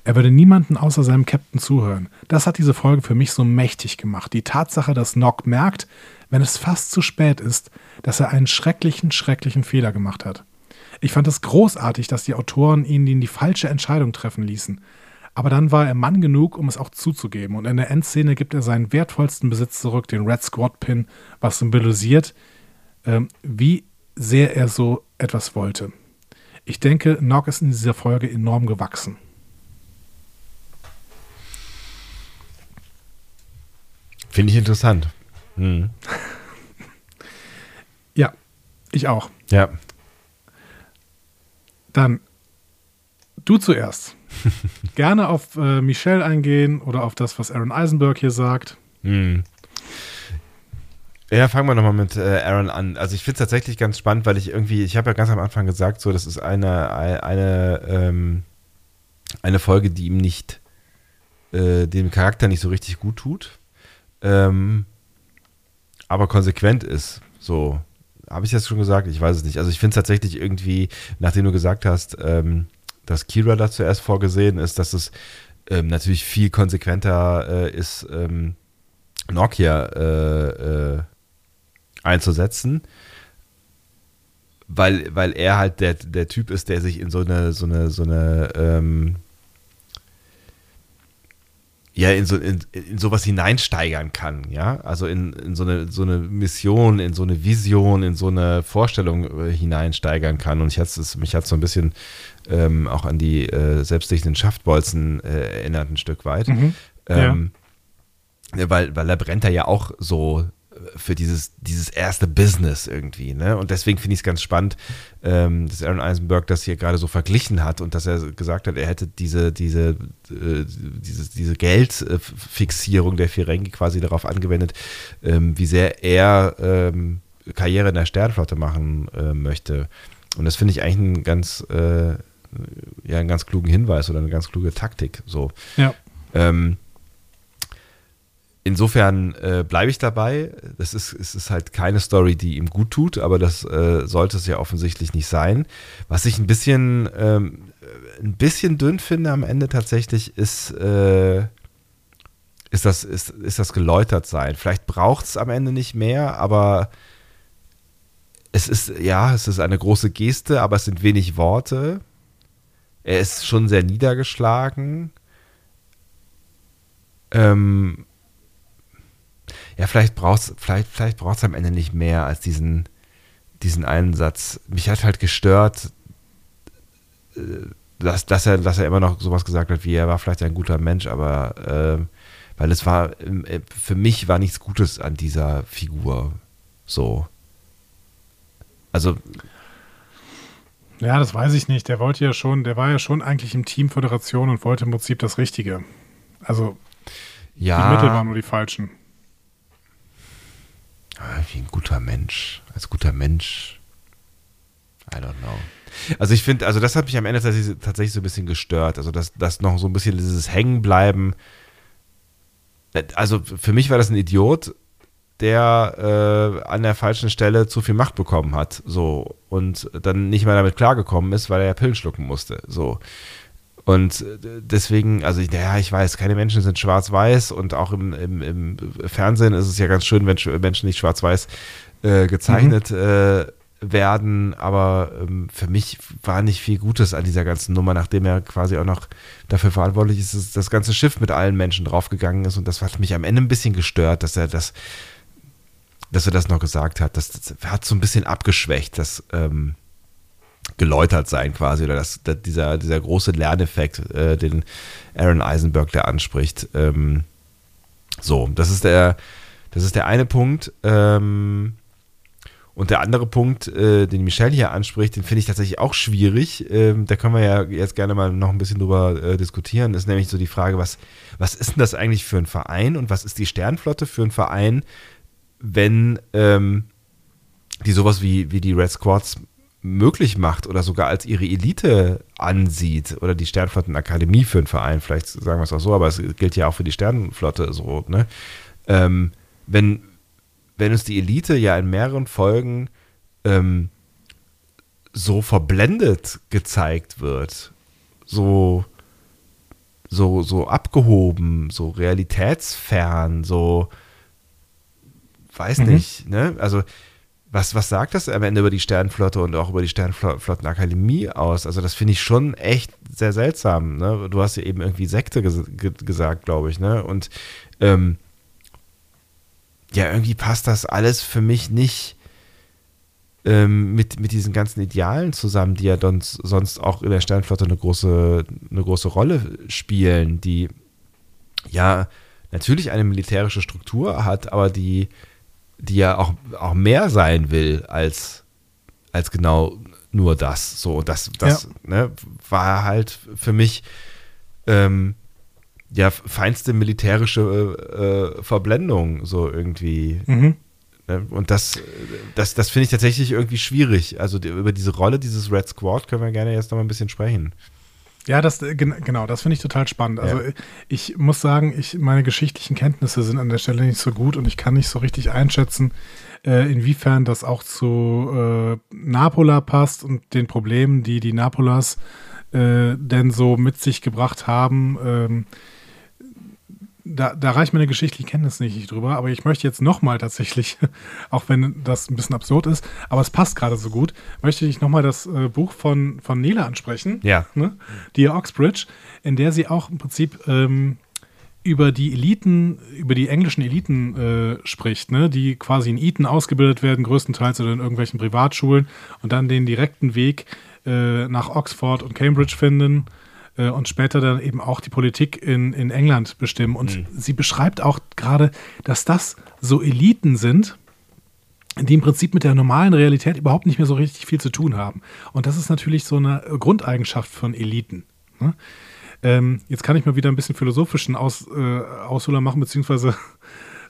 Er würde niemanden außer seinem Captain zuhören. Das hat diese Folge für mich so mächtig gemacht. Die Tatsache, dass Nock merkt, wenn es fast zu spät ist, dass er einen schrecklichen, schrecklichen Fehler gemacht hat. Ich fand es großartig, dass die Autoren ihn in die falsche Entscheidung treffen ließen. Aber dann war er Mann genug, um es auch zuzugeben. Und in der Endszene gibt er seinen wertvollsten Besitz zurück, den Red Squad Pin, was symbolisiert, ähm, wie sehr er so etwas wollte. Ich denke, Nock ist in dieser Folge enorm gewachsen. Finde ich interessant. Mhm. Ja, ich auch. Ja. Dann du zuerst. Gerne auf äh, Michelle eingehen oder auf das, was Aaron Eisenberg hier sagt. Mhm. Ja, fangen wir nochmal mit äh, Aaron an. Also ich finde es tatsächlich ganz spannend, weil ich irgendwie, ich habe ja ganz am Anfang gesagt, so, das ist eine, eine, eine, ähm, eine Folge, die ihm nicht, äh, dem Charakter nicht so richtig gut tut, ähm, aber konsequent ist. So, habe ich das schon gesagt? Ich weiß es nicht. Also ich finde es tatsächlich irgendwie, nachdem du gesagt hast, ähm, dass Kira da zuerst vorgesehen ist, dass es ähm, natürlich viel konsequenter äh, ist, ähm, Nokia äh, äh, einzusetzen, weil, weil er halt der, der Typ ist, der sich in so eine, so eine, so eine, ähm, ja, in, so, in, in sowas hineinsteigern kann, ja, also in, in so, eine, so eine Mission, in so eine Vision, in so eine Vorstellung äh, hineinsteigern kann und ich hat's, es, mich hat so ein bisschen ähm, auch an die äh, selbstsichtenden Schaftbolzen äh, erinnert ein Stück weit. Mhm. Ähm, ja, weil, weil er brennt da ja auch so für dieses, dieses erste Business irgendwie. Ne? Und deswegen finde ich es ganz spannend, ähm, dass Aaron Eisenberg das hier gerade so verglichen hat und dass er gesagt hat, er hätte diese, diese, äh, diese, diese Geldfixierung der Ferengi quasi darauf angewendet, ähm, wie sehr er ähm, Karriere in der Sternflotte machen äh, möchte. Und das finde ich eigentlich einen ganz, äh, ja, einen ganz klugen Hinweis oder eine ganz kluge Taktik. So. Ja. Ähm, insofern äh, bleibe ich dabei. Das ist, es ist halt keine Story, die ihm gut tut, aber das äh, sollte es ja offensichtlich nicht sein. Was ich ein bisschen, ähm, ein bisschen dünn finde am Ende tatsächlich, ist, äh, ist, das, ist, ist das geläutert sein. Vielleicht braucht es am Ende nicht mehr, aber es ist, ja, es ist eine große Geste, aber es sind wenig Worte. Er ist schon sehr niedergeschlagen. Ähm, ja, vielleicht braucht es vielleicht, vielleicht braucht's am Ende nicht mehr als diesen, diesen einen Satz. Mich hat halt gestört, äh, dass, dass, er, dass er immer noch sowas gesagt hat, wie er war vielleicht ein guter Mensch, aber äh, weil es war, äh, für mich war nichts Gutes an dieser Figur. So. Also. Ja, das weiß ich nicht. Der wollte ja schon, der war ja schon eigentlich im Team Föderation und wollte im Prinzip das Richtige. Also ja, die Mittel waren nur die falschen. Wie ein guter Mensch. Als guter Mensch. I don't know. Also ich finde, also das hat mich am Ende tatsächlich, so ein bisschen gestört. Also dass das noch so ein bisschen dieses Hängenbleiben. Also für mich war das ein Idiot, der äh, an der falschen Stelle zu viel Macht bekommen hat, so und dann nicht mehr damit klargekommen ist, weil er ja Pillen schlucken musste, so. Und äh, deswegen, also ja, ich weiß, keine Menschen sind schwarz-weiß und auch im, im, im, Fernsehen ist es ja ganz schön, wenn Menschen nicht schwarz-weiß äh, gezeichnet mhm. äh, werden, aber ähm, für mich war nicht viel Gutes an dieser ganzen Nummer, nachdem er quasi auch noch dafür verantwortlich ist, dass das ganze Schiff mit allen Menschen draufgegangen ist und das hat mich am Ende ein bisschen gestört, dass er das dass er das noch gesagt hat. Das, das hat so ein bisschen abgeschwächt, das ähm, geläutert sein quasi, oder das, das, dieser, dieser große Lerneffekt, äh, den Aaron Eisenberg da anspricht. Ähm, so, das ist der, das ist der eine Punkt. Ähm, und der andere Punkt, äh, den Michelle hier anspricht, den finde ich tatsächlich auch schwierig. Ähm, da können wir ja jetzt gerne mal noch ein bisschen drüber äh, diskutieren. Ist nämlich so die Frage, was, was ist denn das eigentlich für ein Verein und was ist die Sternflotte für ein Verein, wenn ähm, die sowas wie, wie die Red Squads möglich macht oder sogar als ihre Elite ansieht oder die Sternflottenakademie für einen Verein, vielleicht sagen wir es auch so, aber es gilt ja auch für die Sternenflotte so, ne? Ähm, wenn, wenn uns die Elite ja in mehreren Folgen ähm, so verblendet gezeigt wird, so, so, so abgehoben, so realitätsfern, so weiß mhm. nicht, ne? Also was, was sagt das am Ende über die Sternenflotte und auch über die Sternenflottenakademie aus? Also das finde ich schon echt sehr seltsam. Ne? Du hast ja eben irgendwie Sekte ges gesagt, glaube ich. Ne? Und ähm, ja, irgendwie passt das alles für mich nicht ähm, mit, mit diesen ganzen Idealen zusammen, die ja sonst, sonst auch in der Sternenflotte eine große, eine große Rolle spielen, die ja natürlich eine militärische Struktur hat, aber die die ja auch, auch mehr sein will als, als genau nur das. So, das, das ja. ne, war halt für mich ähm, ja feinste militärische äh, Verblendung, so irgendwie. Mhm. Ne, und das, das, das finde ich tatsächlich irgendwie schwierig. Also die, über diese Rolle dieses Red Squad können wir gerne jetzt noch mal ein bisschen sprechen. Ja, das äh, genau, das finde ich total spannend. Also ja. ich muss sagen, ich, meine geschichtlichen Kenntnisse sind an der Stelle nicht so gut und ich kann nicht so richtig einschätzen, äh, inwiefern das auch zu äh, Napola passt und den Problemen, die die Napolas äh, denn so mit sich gebracht haben. Ähm, da, da reicht meine geschichtliche Kenntnis nicht drüber, aber ich möchte jetzt nochmal tatsächlich, auch wenn das ein bisschen absurd ist, aber es passt gerade so gut, möchte ich nochmal das äh, Buch von, von Nela ansprechen. Ja. Ne? Die Oxbridge, in der sie auch im Prinzip ähm, über die Eliten, über die englischen Eliten äh, spricht, ne? die quasi in Eton ausgebildet werden, größtenteils oder in irgendwelchen Privatschulen und dann den direkten Weg äh, nach Oxford und Cambridge finden äh, und später dann eben auch die Politik in, in England bestimmen. Und Mhm. sie beschreibt auch gerade, dass das so Eliten sind, die im Prinzip mit der normalen Realität überhaupt nicht mehr so richtig viel zu tun haben. Und das ist natürlich so eine Grundeigenschaft von Eliten. Ne? Ähm, jetzt kann ich mal wieder ein bisschen philosophischen Aus, äh, Ausholer machen, beziehungsweise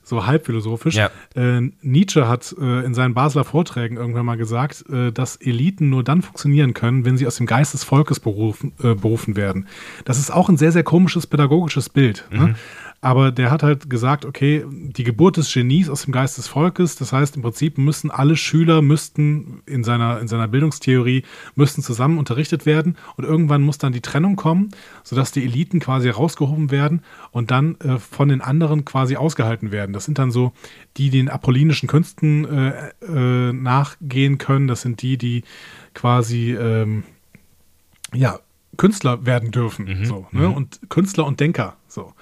so halbphilosophisch. Ja. Äh, Nietzsche hat äh, in seinen Basler Vorträgen irgendwann mal gesagt, äh, dass Eliten nur dann funktionieren können, wenn sie aus dem Geist des Volkes berufen, äh, berufen werden. Das ist auch ein sehr, sehr komisches pädagogisches Bild. Ne? Aber der hat halt gesagt, okay, die Geburt des Genies aus dem Geist des Volkes, das heißt im Prinzip müssen alle Schüler, müssten in seiner, in seiner Bildungstheorie, müssten zusammen unterrichtet werden und irgendwann muss dann die Trennung kommen, sodass die Eliten quasi herausgehoben werden und dann äh, von den anderen quasi ausgehalten werden. Das sind dann so die, die den apollinischen Künsten äh, äh, nachgehen können, das sind die, die quasi ähm, ja, Künstler werden dürfen. So, ne? Und Künstler und Denker. So.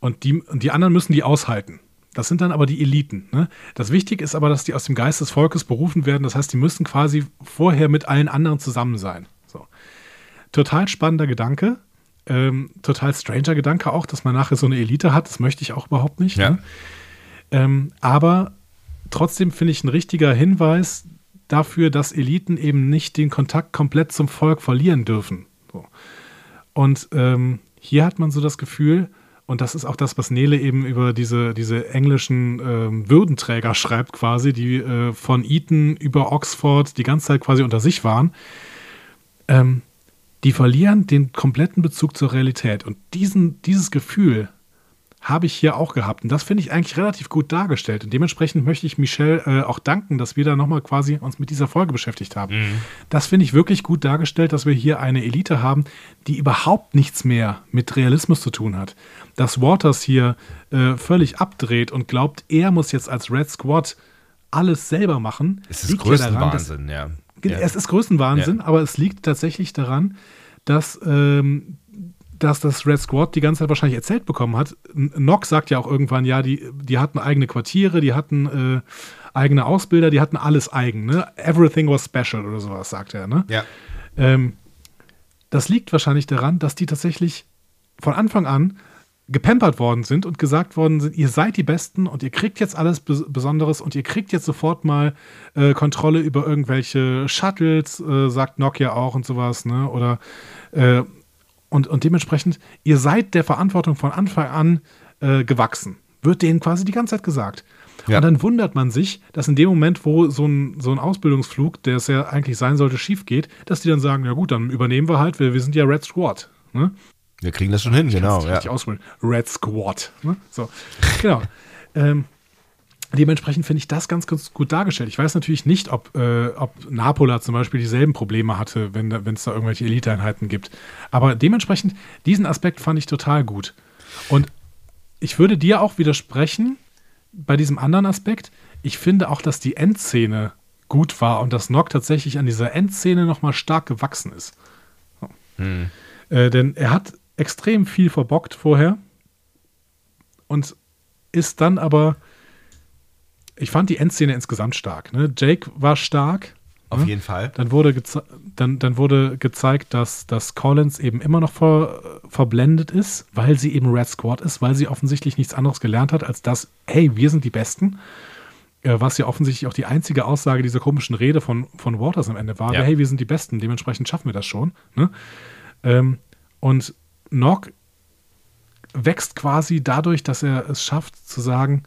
Und die, und die anderen müssen die aushalten. Das sind dann aber die Eliten. Ne? Das Wichtige ist aber, dass die aus dem Geist des Volkes berufen werden. Das heißt, die müssen quasi vorher mit allen anderen zusammen sein. So. Total spannender Gedanke. Ähm, total stranger Gedanke auch, dass man nachher so eine Elite hat. Das möchte ich auch überhaupt nicht. Ja. Ne? Ähm, aber trotzdem finde ich ein richtiger Hinweis dafür, dass Eliten eben nicht den Kontakt komplett zum Volk verlieren dürfen. So. Und ähm, hier hat man so das Gefühl, und das ist auch das, was Nele eben über diese, diese englischen ähm, Würdenträger schreibt, quasi, die äh, von Eton über Oxford die ganze Zeit quasi unter sich waren. Ähm, die verlieren den kompletten Bezug zur Realität. Und diesen, dieses Gefühl habe ich hier auch gehabt. Und das finde ich eigentlich relativ gut dargestellt. Und dementsprechend möchte ich Michelle äh, auch danken, dass wir da nochmal quasi uns mit dieser Folge beschäftigt haben. Das finde ich wirklich gut dargestellt, dass wir hier eine Elite haben, die überhaupt nichts mehr mit Realismus zu tun hat. Dass Waters hier äh, völlig abdreht und glaubt, er muss jetzt als Red Squad alles selber machen. Es ist liegt ja daran, dass- Größenwahnsinn, ja. Es ist Größenwahnsinn, Ja. aber es liegt tatsächlich daran, dass, ähm, dass das Red Squad die ganze Zeit wahrscheinlich erzählt bekommen hat. Nock sagt ja auch irgendwann, ja, die, die hatten eigene Quartiere, die hatten äh, eigene Ausbilder, die hatten alles eigen. Ne? Everything was special oder sowas, sagt er. Ne? ja. Ähm, das liegt wahrscheinlich daran, dass die tatsächlich von Anfang an gepampert worden sind und gesagt worden sind, ihr seid die Besten und ihr kriegt jetzt alles Bes Besonderes und ihr kriegt jetzt sofort mal äh, Kontrolle über irgendwelche Shuttles, äh, sagt Nokia auch und sowas, ne? Oder äh, und, und dementsprechend, ihr seid der Verantwortung von Anfang an äh, gewachsen. Wird denen quasi die ganze Zeit gesagt. Ja. Und dann wundert man sich, dass in dem Moment, wo so ein, so ein Ausbildungsflug, der es ja eigentlich sein sollte, schief geht, dass die dann sagen, ja gut, dann übernehmen wir halt, wir, wir sind ja Red Squad. Ne? Wir kriegen das schon hin, genau. Kannst du Ja. Red Squad. Ne? So, genau. ähm, dementsprechend finde ich das ganz, ganz gut dargestellt. Ich weiß natürlich nicht, ob, äh, ob Napola zum Beispiel dieselben Probleme hatte, wenn es da irgendwelche Eliteeinheiten gibt. Aber dementsprechend, diesen Aspekt fand ich total gut. Und ich würde dir auch widersprechen bei diesem anderen Aspekt. Ich finde auch, dass die Endszene gut war und dass Nock tatsächlich an dieser Endszene nochmal stark gewachsen ist. Äh, denn er hat extrem viel verbockt vorher und ist dann aber. Ich fand die Endszene insgesamt stark. Ne? Jake war stark. Auf ne? jeden Fall. Dann wurde, dann, dann wurde gezeigt, dass, dass Collins eben immer noch ver verblendet ist, weil sie eben Red Squad ist, weil sie offensichtlich nichts anderes gelernt hat, als das, hey, wir sind die Besten. Äh, was ja offensichtlich auch die einzige Aussage dieser komischen Rede von, von Waters am Ende war, Ja. hey, wir sind die Besten, dementsprechend schaffen wir das schon. Ne? Ähm, und Nock wächst quasi dadurch, dass er es schafft zu sagen,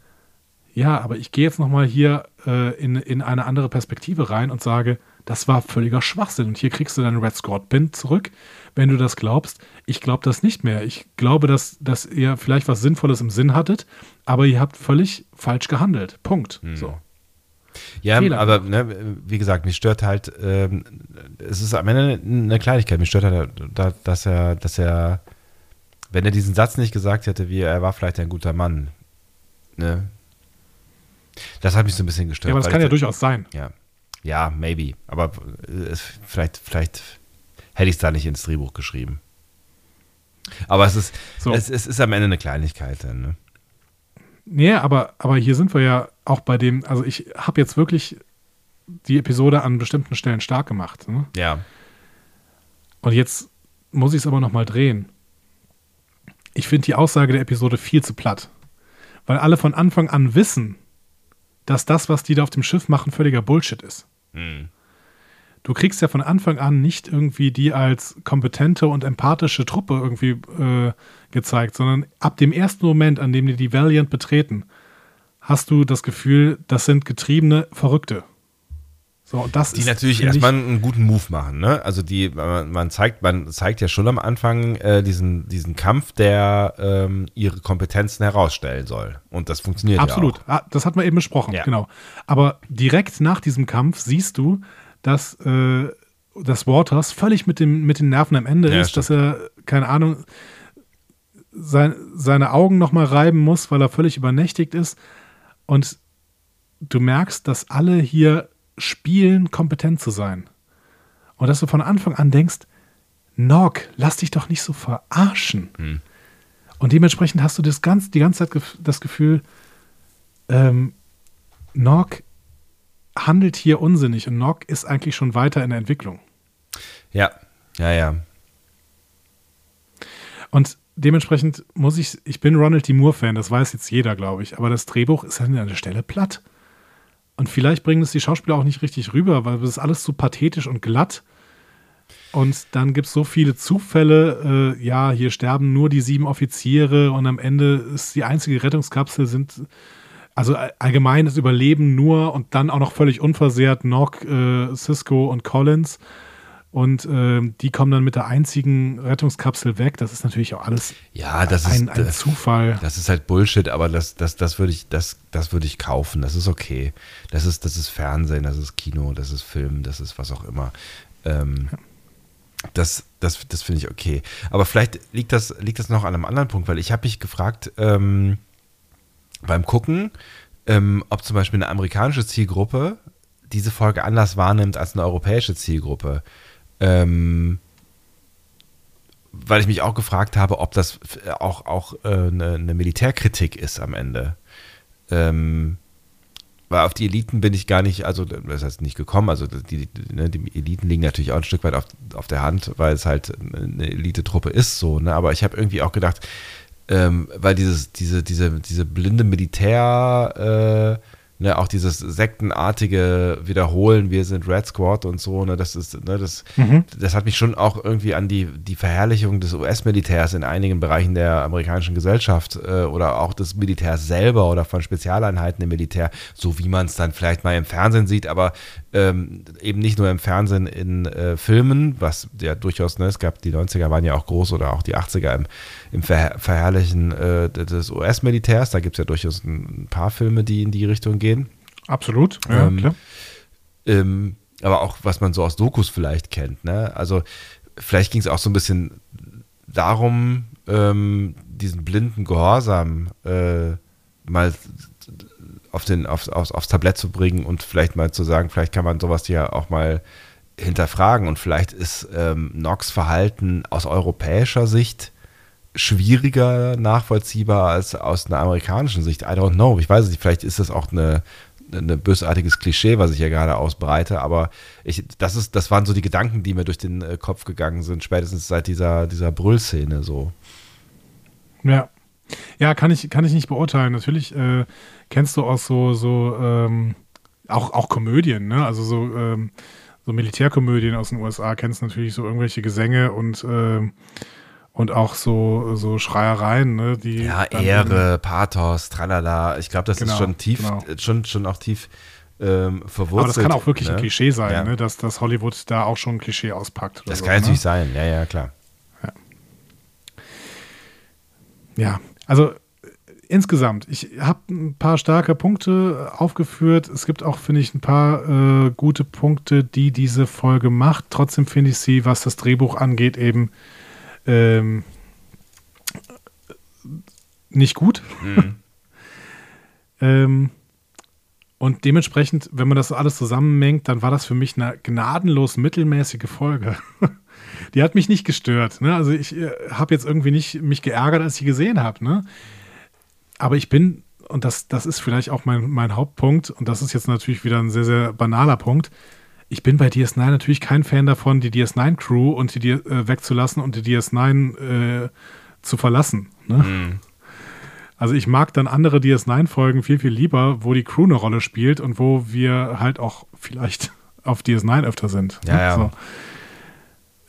ja, aber ich gehe jetzt nochmal hier äh, in, in eine andere Perspektive rein und sage, das war völliger Schwachsinn und hier kriegst du deinen Red Squad Pin zurück, wenn du das glaubst. Ich glaube das nicht mehr. Ich glaube, dass, dass ihr vielleicht was Sinnvolles im Sinn hattet, aber ihr habt völlig falsch gehandelt. Punkt. So. Ja, Fehler. aber ne, wie gesagt, mich stört halt, ähm, es ist am Ende eine Kleinigkeit. Mich stört halt, da- dass er, dass er, wenn er diesen Satz nicht gesagt hätte, wie er war vielleicht ein guter Mann, ne? Das hat mich so ein bisschen gestört. Ja, aber das kann ja durchaus sein. Ja, ja, maybe. Aber äh, es, vielleicht, vielleicht hätte ich es da nicht ins Drehbuch geschrieben. Aber es ist, So. es, es ist am Ende eine Kleinigkeit dann, ne? Nee, aber, aber hier sind wir ja auch bei dem, also ich habe jetzt wirklich die Episode an bestimmten Stellen stark gemacht. Ne? Ja. Und jetzt muss ich es aber nochmal drehen. Ich finde die Aussage der Episode viel zu platt. Weil alle von Anfang an wissen, dass das, was die da auf dem Schiff machen, völliger Bullshit ist. Hm. Du kriegst ja von Anfang an nicht irgendwie die als kompetente und empathische Truppe irgendwie äh, gezeigt, sondern ab dem ersten Moment, an dem die die Valiant betreten, hast du das Gefühl, das sind getriebene Verrückte. So, das Die ist, natürlich erstmal einen guten Move machen, ne? Also die, man, zeigt, man zeigt ja schon am Anfang äh, diesen, diesen Kampf, der ähm, ihre Kompetenzen herausstellen soll. Und das funktioniert Absolut. ja auch. Ah, das hat man eben besprochen, Ja. genau. Aber direkt nach diesem Kampf siehst du, dass, äh, dass Waters völlig mit, dem, mit den Nerven am Ende Ja, ist, dass er, keine Ahnung, sein, seine Augen nochmal reiben muss, weil er völlig übernächtigt ist. Und du merkst, dass alle hier spielen, kompetent zu sein. Und dass du von Anfang an denkst, Nog, lass dich doch nicht so verarschen. Hm. Und dementsprechend hast du das ganz, die ganze Zeit das Gefühl, ähm, Nog handelt hier unsinnig und Nog ist eigentlich schon weiter in der Entwicklung. Ja, ja, ja. Und dementsprechend muss ich, ich bin Ronald D. Moore-Fan, das weiß jetzt jeder, glaube ich, aber das Drehbuch ist an der Stelle platt. Und vielleicht bringen es die Schauspieler auch nicht richtig rüber, weil es ist alles so pathetisch und glatt. Und dann gibt es so viele Zufälle, äh, ja, hier sterben nur die sieben Offiziere und am Ende ist die einzige Rettungskapsel sind, also all- allgemein das Überleben nur und dann auch noch völlig unversehrt Nock, äh, Cisco und Collins. Und ähm, die kommen dann mit der einzigen Rettungskapsel weg. Das ist natürlich auch alles Ja, das ein, ist, ein das, Zufall. das ist halt Bullshit, aber das, das, das würde ich, das, das würde ich kaufen. Das ist okay. Das ist, das ist Fernsehen, das ist Kino, das ist Film, das ist was auch immer. Ähm, das, das, das finde ich okay. Aber vielleicht liegt das, liegt das noch an einem anderen Punkt, weil ich habe mich gefragt, ähm, beim Gucken, ähm, ob zum Beispiel eine amerikanische Zielgruppe diese Folge anders wahrnimmt als eine europäische Zielgruppe. Ähm, weil ich mich auch gefragt habe, ob das auch, auch äh, eine, eine Militärkritik ist am Ende. Ähm, weil auf die Eliten bin ich gar nicht, also das heißt nicht gekommen, also die, die, ne, die Eliten liegen natürlich auch ein Stück weit auf, auf der Hand, weil es halt eine Elitetruppe ist, so, ne? Aber ich habe irgendwie auch gedacht, ähm, weil dieses, diese, diese, diese blinde Militär, äh, ne, auch dieses sektenartige Wiederholen, wir sind Red Squad und so, ne, das ist, ne, das, das hat mich schon auch irgendwie an die, die Verherrlichung des US-Militärs in einigen Bereichen der amerikanischen Gesellschaft äh, oder auch des Militärs selber oder von Spezialeinheiten im Militär, so wie man es dann vielleicht mal im Fernsehen sieht, aber ähm, eben nicht nur im Fernsehen in äh, Filmen, was ja durchaus, ne, es gab die 90er waren ja auch groß oder auch die 80er im, im Ver Verherrlichen äh, des US-Militärs, da gibt es ja durchaus ein, ein paar Filme, die in die Richtung gehen. Absolut. Ja, Ähm, klar. Ähm, aber auch, was man so aus Dokus vielleicht kennt. Ne? Also vielleicht ging es auch so ein bisschen darum, ähm, diesen blinden Gehorsam äh, mal auf den, aufs, aufs, aufs Tablett zu bringen und vielleicht mal zu sagen, vielleicht kann man sowas ja auch mal hinterfragen und vielleicht ist ähm, Nox Verhalten aus europäischer Sicht schwieriger nachvollziehbar als aus einer amerikanischen Sicht. I don't know. Ich weiß es nicht, vielleicht ist das auch eine, eine bösartiges Klischee, was ich hier gerade ausbreite, aber ich, das ist, das waren so die Gedanken, die mir durch den äh, Kopf gegangen sind, spätestens seit dieser, dieser Brüllszene so. Ja. Ja, kann ich, kann ich nicht beurteilen. Natürlich äh, kennst du auch so, so ähm, auch, auch Komödien, ne? Also so, ähm, so Militärkomödien aus den USA kennst natürlich so irgendwelche Gesänge und, ähm, und auch so, so Schreiereien, ne? Die Ja, Ehre, Pathos, tralala. Ich glaube, das Genau, ist schon tief, genau. äh, schon, schon auch tief ähm, verwurzelt. Aber das kann auch wirklich ne? ein Klischee sein, Ja. ne? dass, dass Hollywood da auch schon ein Klischee auspackt. Das so, kann ne? natürlich sein, ja, ja, klar. Ja, also äh, insgesamt, ich habe ein paar starke Punkte aufgeführt. Es gibt auch, finde ich, ein paar äh, gute Punkte, die diese Folge macht. Trotzdem finde ich sie, was das Drehbuch angeht, eben ähm, nicht gut. ähm, und dementsprechend, wenn man das alles zusammenmengt, dann war das für mich eine gnadenlos mittelmäßige Folge. Die hat mich nicht gestört. Ne? Also ich äh, habe jetzt irgendwie nicht mich geärgert, als ich sie gesehen habe. Ne? Aber ich bin, und das, das ist vielleicht auch mein, mein Hauptpunkt, und das ist jetzt natürlich wieder ein sehr, sehr banaler Punkt, ich bin bei DS9 natürlich kein Fan davon, die DS9-Crew und die äh, wegzulassen und die DS9 äh, zu verlassen. Ne? Mhm. Also ich mag dann andere DS9-Folgen viel, viel lieber, wo die Crew eine Rolle spielt und wo wir halt auch vielleicht auf DS9 öfter sind. Ja, ne? ja. So.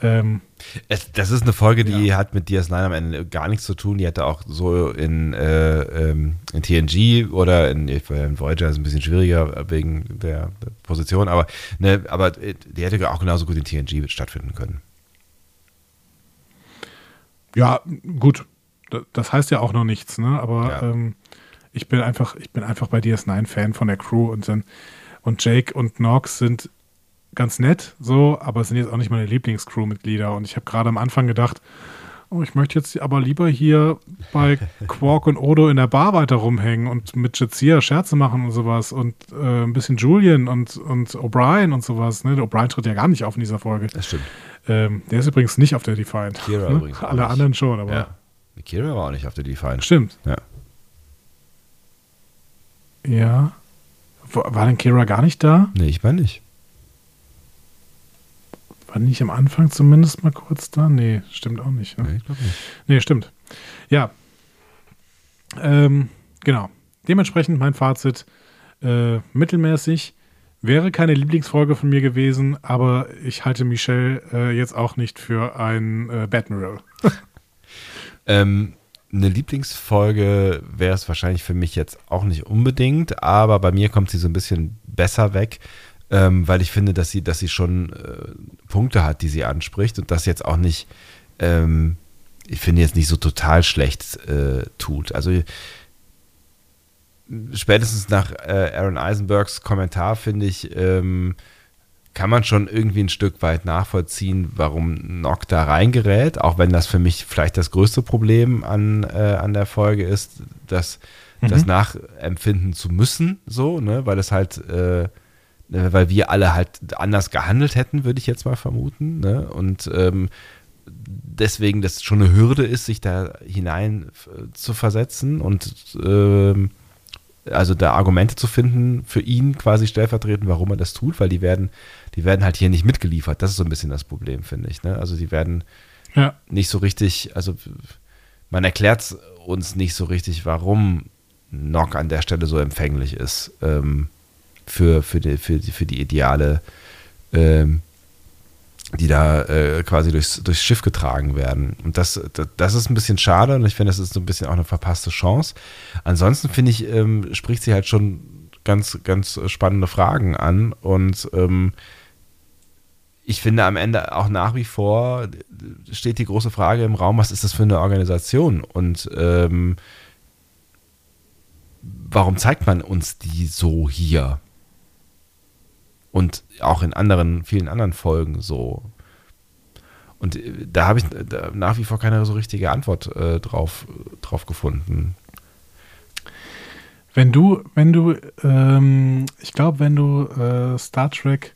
Ähm, es, das ist eine Folge, die ja. hat mit DS9 am Ende gar nichts zu tun. Die hätte auch so in, äh, ähm, in TNG oder in, in Voyager ist ein bisschen schwieriger wegen der, Position, aber, ne, aber die hätte auch genauso gut in TNG stattfinden können. Ja, gut. Das heißt ja auch noch nichts, ne? Aber ja. ähm, ich bin einfach, ich bin einfach bei DS9 Fan von der Crew und dann und Jake und Nox sind ganz nett, so, aber es sind jetzt auch nicht meine Lieblingscrew-Mitglieder. Und ich habe gerade am Anfang gedacht, oh, ich möchte jetzt aber lieber hier bei Quark und Odo in der Bar weiter rumhängen und mit Jazia Scherze machen und sowas und äh, ein bisschen Julian und, und O'Brien und sowas. Ne? O'Brien tritt ja gar nicht auf in dieser Folge. Das stimmt. Ähm, der ist übrigens nicht auf der Defiant. Kira ne? übrigens Alle nicht. anderen schon, aber. Ja. Kira war auch nicht auf der Defiant. Stimmt. Ja. Ja. War denn Kira gar nicht da? Nee, ich meine nicht. War nicht am Anfang zumindest mal kurz da? Nee, stimmt auch nicht. Ne? Nee, ich glaube nicht. Nee, stimmt. Ja. Ähm, genau. Dementsprechend mein Fazit: äh, mittelmäßig. Wäre keine Lieblingsfolge von mir gewesen, aber ich halte Michelle äh, jetzt auch nicht für ein äh, Batmiral. ähm, eine Lieblingsfolge wäre es wahrscheinlich für mich jetzt auch nicht unbedingt, aber bei mir kommt sie so ein bisschen besser weg, ähm, weil ich finde, dass sie, dass sie schon äh, Punkte hat, die sie anspricht und das jetzt auch nicht, ähm, ich finde jetzt nicht so total schlecht äh, tut. Also spätestens nach äh, Aaron Eisenbergs Kommentar finde ich, ähm, kann man schon irgendwie ein Stück weit nachvollziehen, warum Nock da reingerät, auch wenn das für mich vielleicht das größte Problem an, äh, an der Folge ist, dass mhm. das nachempfinden zu müssen, so, ne, weil es halt, äh, weil wir alle halt anders gehandelt hätten, würde ich jetzt mal vermuten, ne, und ähm, deswegen das schon eine Hürde ist, sich da hinein äh, zu versetzen und ähm, also da Argumente zu finden für ihn quasi stellvertretend, warum er das tut, weil die werden, die werden halt hier nicht mitgeliefert. Das ist so ein bisschen das Problem, finde ich. Ne? Also die werden ja. nicht so richtig, also man erklärt uns nicht so richtig, warum Nock an der Stelle so empfänglich ist ähm, für, für, die, für, die, für die Ideale, ähm, die da äh, quasi durchs, durchs Schiff getragen werden. Und das, das, das, ist ein bisschen schade und ich finde, das ist so ein bisschen auch eine verpasste Chance. Ansonsten finde ich, ähm, spricht sie halt schon ganz, ganz spannende Fragen an und ähm, ich finde am Ende auch nach wie vor steht die große Frage im Raum, was ist das für eine Organisation und ähm, warum zeigt man uns die so hier? Und auch in anderen, vielen anderen Folgen so. Und äh, da habe ich nach wie vor keine so richtige Antwort äh, drauf, drauf gefunden. Wenn du, wenn du, ähm, ich glaube, wenn du äh, Star Trek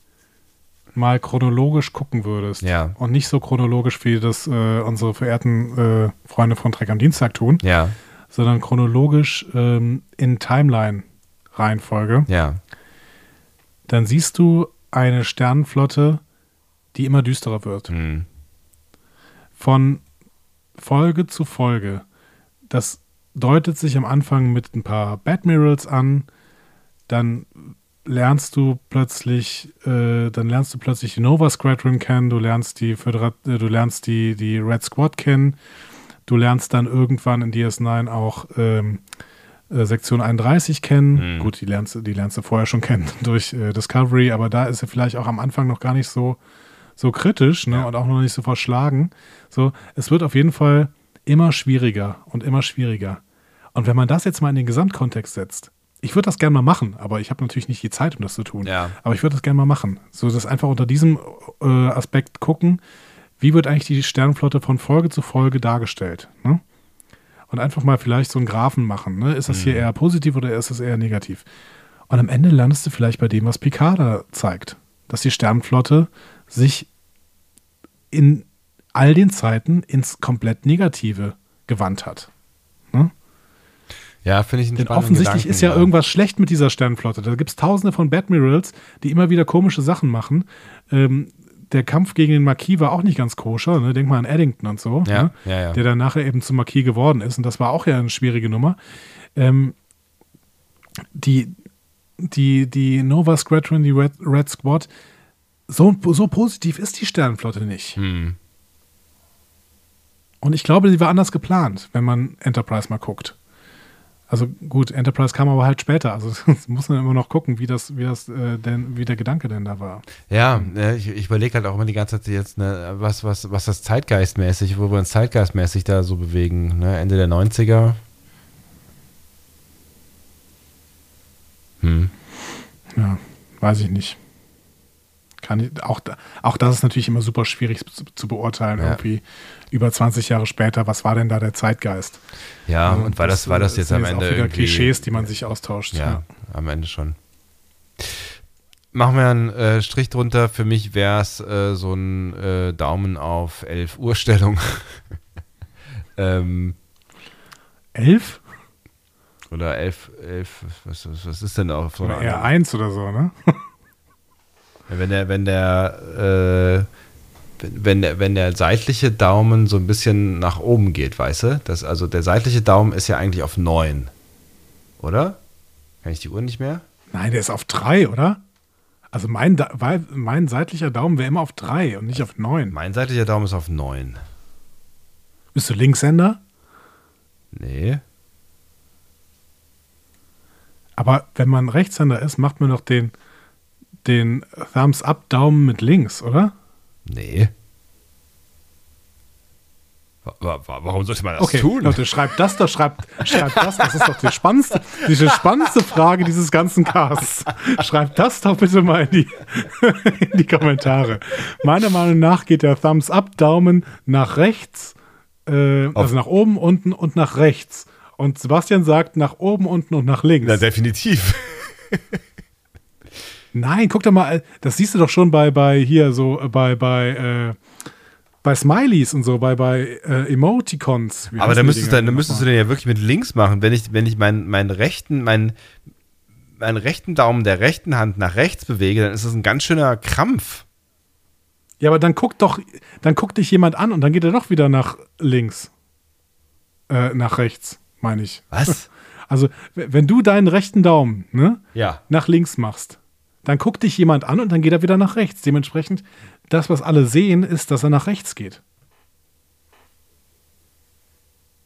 mal chronologisch gucken würdest ja. und nicht so chronologisch, wie das äh, unsere verehrten äh, Freunde von Trek am Dienstag tun, ja. sondern chronologisch ähm, in Timeline-Reihenfolge, ja dann siehst du eine Sternenflotte, die immer düsterer wird. Mhm. Von Folge zu Folge. Das deutet sich am Anfang mit ein paar Badmirals an, dann lernst du plötzlich, äh, dann lernst du plötzlich die Nova Squadron kennen, du lernst die Föderat äh, du lernst die, die Red Squad kennen, du lernst dann irgendwann in DS9 auch ähm, äh, Sektion 31 kennen. Mhm. Gut, die lernst, die lernst du vorher schon kennen durch äh, Discovery, aber da ist sie vielleicht auch am Anfang noch gar nicht so, so kritisch ne? Ja. und auch noch nicht so verschlagen. So, es wird auf jeden Fall immer schwieriger und immer schwieriger. Und wenn man das jetzt mal in den Gesamtkontext setzt, ich würde das gerne mal machen, aber ich habe natürlich nicht die Zeit, um das zu tun. Ja. Aber ich würde das gerne mal machen. So, das einfach unter diesem äh, Aspekt gucken, wie wird eigentlich die Sternenflotte von Folge zu Folge dargestellt. Ne? Und einfach mal vielleicht so einen Graphen machen. Ne? Ist das hier mhm. eher positiv oder ist das eher negativ? Und am Ende landest du vielleicht bei dem, was Picard da zeigt. Dass die Sternenflotte sich in all den Zeiten ins komplett Negative gewandt hat. Ne? Ja, finde ich einen Denn offensichtlich Gedanken, ist ja, irgendwas schlecht mit dieser Sternflotte. Da gibt es tausende von Badmirals, die immer wieder komische Sachen machen. Ähm, der Kampf gegen den Marquis war auch nicht ganz koscher. Ne? Denk mal an Eddington und so, Ja, ne? ja, ja. der dann nachher eben zum Marquis geworden ist. Und das war auch ja eine schwierige Nummer. Ähm, die, die, die Nova Squadron, die Red, Red Squad, so, so positiv ist die Sternenflotte nicht. Hm. Und ich glaube, die war anders geplant, wenn man Enterprise mal guckt. Also gut, Enterprise kam aber halt später. Also das muss man immer noch gucken, wie das, wie das äh, denn, wie der Gedanke denn da war. Ja, ich, ich überlege halt auch immer die ganze Zeit jetzt, ne, was, was, was das zeitgeistmäßig, wo wir uns zeitgeistmäßig da so bewegen. Ne? Ende der 90er. Hm. Ja, weiß ich nicht. Kann ich, auch, auch das ist natürlich immer super schwierig zu, zu beurteilen. Ja. Irgendwie über 20 Jahre später, was war denn da der Zeitgeist? Ja, Also und war das, war das jetzt am Ende auch wieder irgendwie, Klischees, die man sich austauscht. Ja, am Ende schon. Machen wir einen äh, Strich drunter. Für mich wäre es äh, so ein äh, Daumen auf 11 Uhr Stellung. ähm, Elf? oder 11, 11 was, was, ist denn auf so Oder einer eher anderen- eins oder so, ne? Wenn der, wenn der, äh, wenn, der, wenn der seitliche Daumen so ein bisschen nach oben geht, weißt du? Das, also der seitliche Daumen ist ja eigentlich auf 9. Oder? Kann ich die Uhr nicht mehr? Nein, der ist auf drei, oder? Also mein, mein seitlicher Daumen wäre immer auf drei und nicht auf neun. Mein seitlicher Daumen ist auf 9. Bist du Linkshänder? Nee. Aber wenn man Rechtshänder ist, macht man doch den, den Thumbs-Up-Daumen mit links, oder? Nee. Wa- wa- wa- Warum sollte man das Okay, tun? Leute, schreibt das doch, schreibt, schreibt das. Das ist doch die spannendste, die spannendste Frage dieses ganzen Casts. Schreibt das doch bitte mal in die, in die Kommentare. Meiner Meinung nach geht der Thumbs-Up-Daumen nach rechts, äh, also nach oben, unten und nach rechts. Und Sebastian sagt nach oben, unten und nach links. Na, definitiv. Nein, guck doch mal, das siehst du doch schon bei, bei hier so, äh, bei, bei, äh, bei Smileys und so, bei, bei äh, Emoticons. Wie Aber da müsstest, Dinger du, da müsstest du den ja wirklich mit links machen. Wenn ich, wenn ich meinen, meinen rechten, meinen, meinen rechten Daumen der rechten Hand nach rechts bewege, dann ist das ein ganz schöner Krampf. Ja, aber dann guckt doch, dann guckt dich jemand an und dann geht er doch wieder nach links. Äh, nach rechts, meine ich. Was? Also, wenn du deinen rechten Daumen, ne, ja. nach links machst, dann guckt dich jemand an und dann geht er wieder nach rechts. Dementsprechend, das, was alle sehen, ist, dass er nach rechts geht.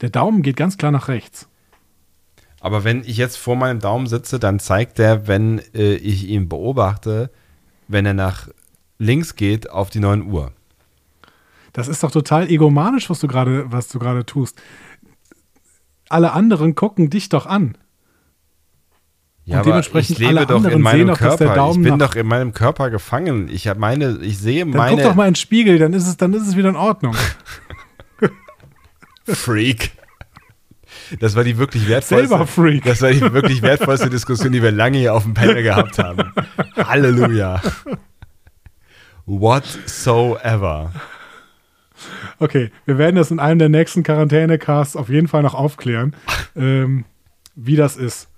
Der Daumen geht ganz klar nach rechts. Aber wenn ich jetzt vor meinem Daumen sitze, dann zeigt der, wenn äh, ich ihn beobachte, wenn er nach links geht, auf die 9 Uhr. Das ist doch total egomanisch, was du gerade, was du gerade tust. Alle anderen gucken dich doch an. Ja, Und dementsprechend ich lebe alle doch in meinem der Körper. Ich bin doch in meinem Körper gefangen. Ich habe meine, ich sehe Dann meine guck doch mal in den Spiegel, dann ist es, dann ist es wieder in Ordnung. Freak. Das war die wirklich wertvollste. Selber Freak. Das war die wirklich wertvollste Diskussion, die wir lange hier auf dem Panel gehabt haben. Halleluja. Whatsoever. Okay, wir werden das in einem der nächsten Quarantäne-Casts auf jeden Fall noch aufklären, ähm, wie das ist.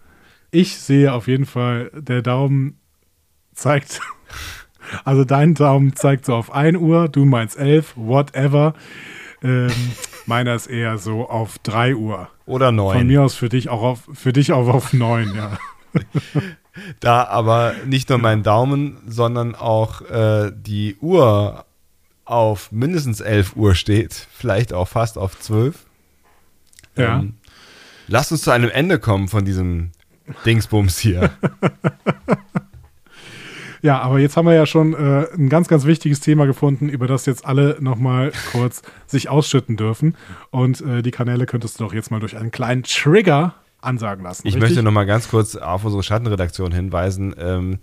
Ich sehe auf jeden Fall, der Daumen zeigt, also dein Daumen zeigt so auf 1 Uhr, du meinst 11, whatever. Ähm, meiner ist eher so auf 3 Uhr. Oder Von neun. mir aus für dich auch auf, für dich auch auf 9, ja. Da aber nicht nur mein Daumen, sondern auch äh, die Uhr auf mindestens 11 Uhr steht, vielleicht auch fast auf 12. Ja. Ähm, lasst uns zu einem Ende kommen von diesem Dingsbums hier. Ja, aber jetzt haben wir ja schon äh, ein ganz, ganz wichtiges Thema gefunden, über das jetzt alle nochmal kurz sich ausschütten dürfen. Und äh, die Kanäle könntest du doch jetzt mal durch einen kleinen Trigger ansagen lassen. Ich richtig? möchte noch mal ganz kurz auf unsere Schattenredaktion hinweisen, ähm,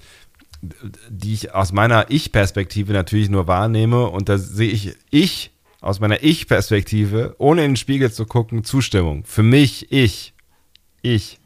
die ich aus meiner Ich-Perspektive natürlich nur wahrnehme. Und da sehe ich, ich aus meiner Ich-Perspektive, ohne in den Spiegel zu gucken, Zustimmung. Für mich, ich, ich.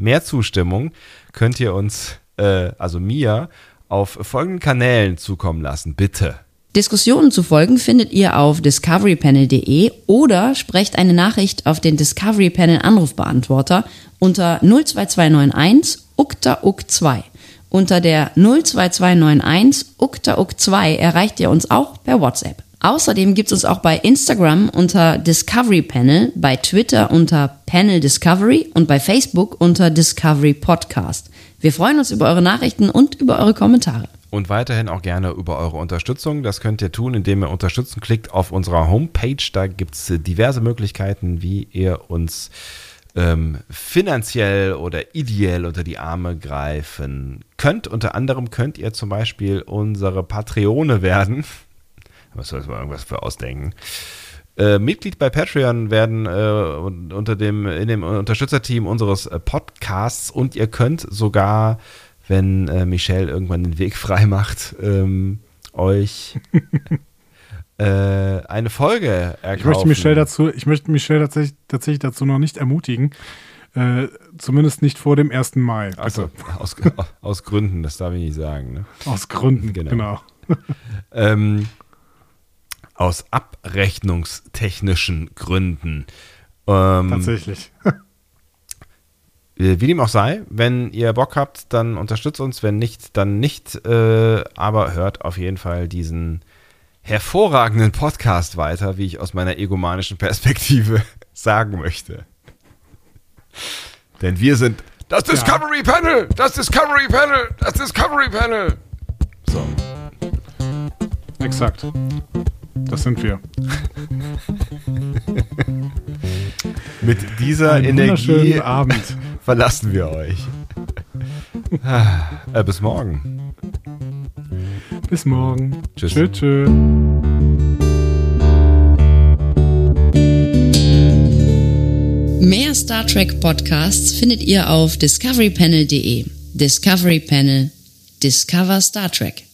Mehr Zustimmung könnt ihr uns, äh, also mir, auf folgenden Kanälen zukommen lassen, bitte. Diskussionen zu folgen findet ihr auf discoverypanel.de oder sprecht eine Nachricht auf den Discovery Panel Anrufbeantworter unter 02291 ukta uk 2 Unter der 02291 ukta uk 2 erreicht ihr uns auch per WhatsApp. Außerdem gibt es uns auch bei Instagram unter Discovery Panel, bei Twitter unter Panel Discovery und bei Facebook unter Discovery Podcast. Wir freuen uns über eure Nachrichten und über eure Kommentare. Und weiterhin auch gerne über eure Unterstützung. Das könnt ihr tun, indem ihr Unterstützen klickt auf unserer Homepage. Da gibt es diverse Möglichkeiten, wie ihr uns ähm, finanziell oder ideell unter die Arme greifen könnt. Unter anderem könnt ihr zum Beispiel unsere Patreone werden. Was soll man irgendwas für ausdenken? Äh, Mitglied bei Patreon werden äh, unter dem, in dem Unterstützerteam unseres äh, Podcasts und ihr könnt sogar wenn äh, Michelle irgendwann den Weg frei macht, ähm, euch äh, eine Folge erkaufen. Ich möchte Michelle dazu, ich möchte Michelle tatsächlich, tatsächlich dazu noch nicht ermutigen. Äh, zumindest nicht vor dem 1. Mai. Also aus, aus Gründen, das darf ich nicht sagen. Ne? Aus Gründen, genau. genau. ähm, aus abrechnungstechnischen Gründen. Ähm, Tatsächlich. Wie dem auch sei, wenn ihr Bock habt, dann unterstützt uns, wenn nicht, dann nicht. Äh, aber hört auf jeden Fall diesen hervorragenden Podcast weiter, wie ich aus meiner egomanischen Perspektive sagen möchte. Denn wir sind das Discovery ja. Panel, das Discovery Panel, das Discovery Panel. So. Exakt. Das sind wir. Mit dieser Einen Energie Abend. verlassen wir euch. äh, bis morgen. Bis morgen. Tschüss. Tschö, tschö. Mehr Star Trek Podcasts findet ihr auf discoverypanel.de. Discovery Panel. Discover Star Trek.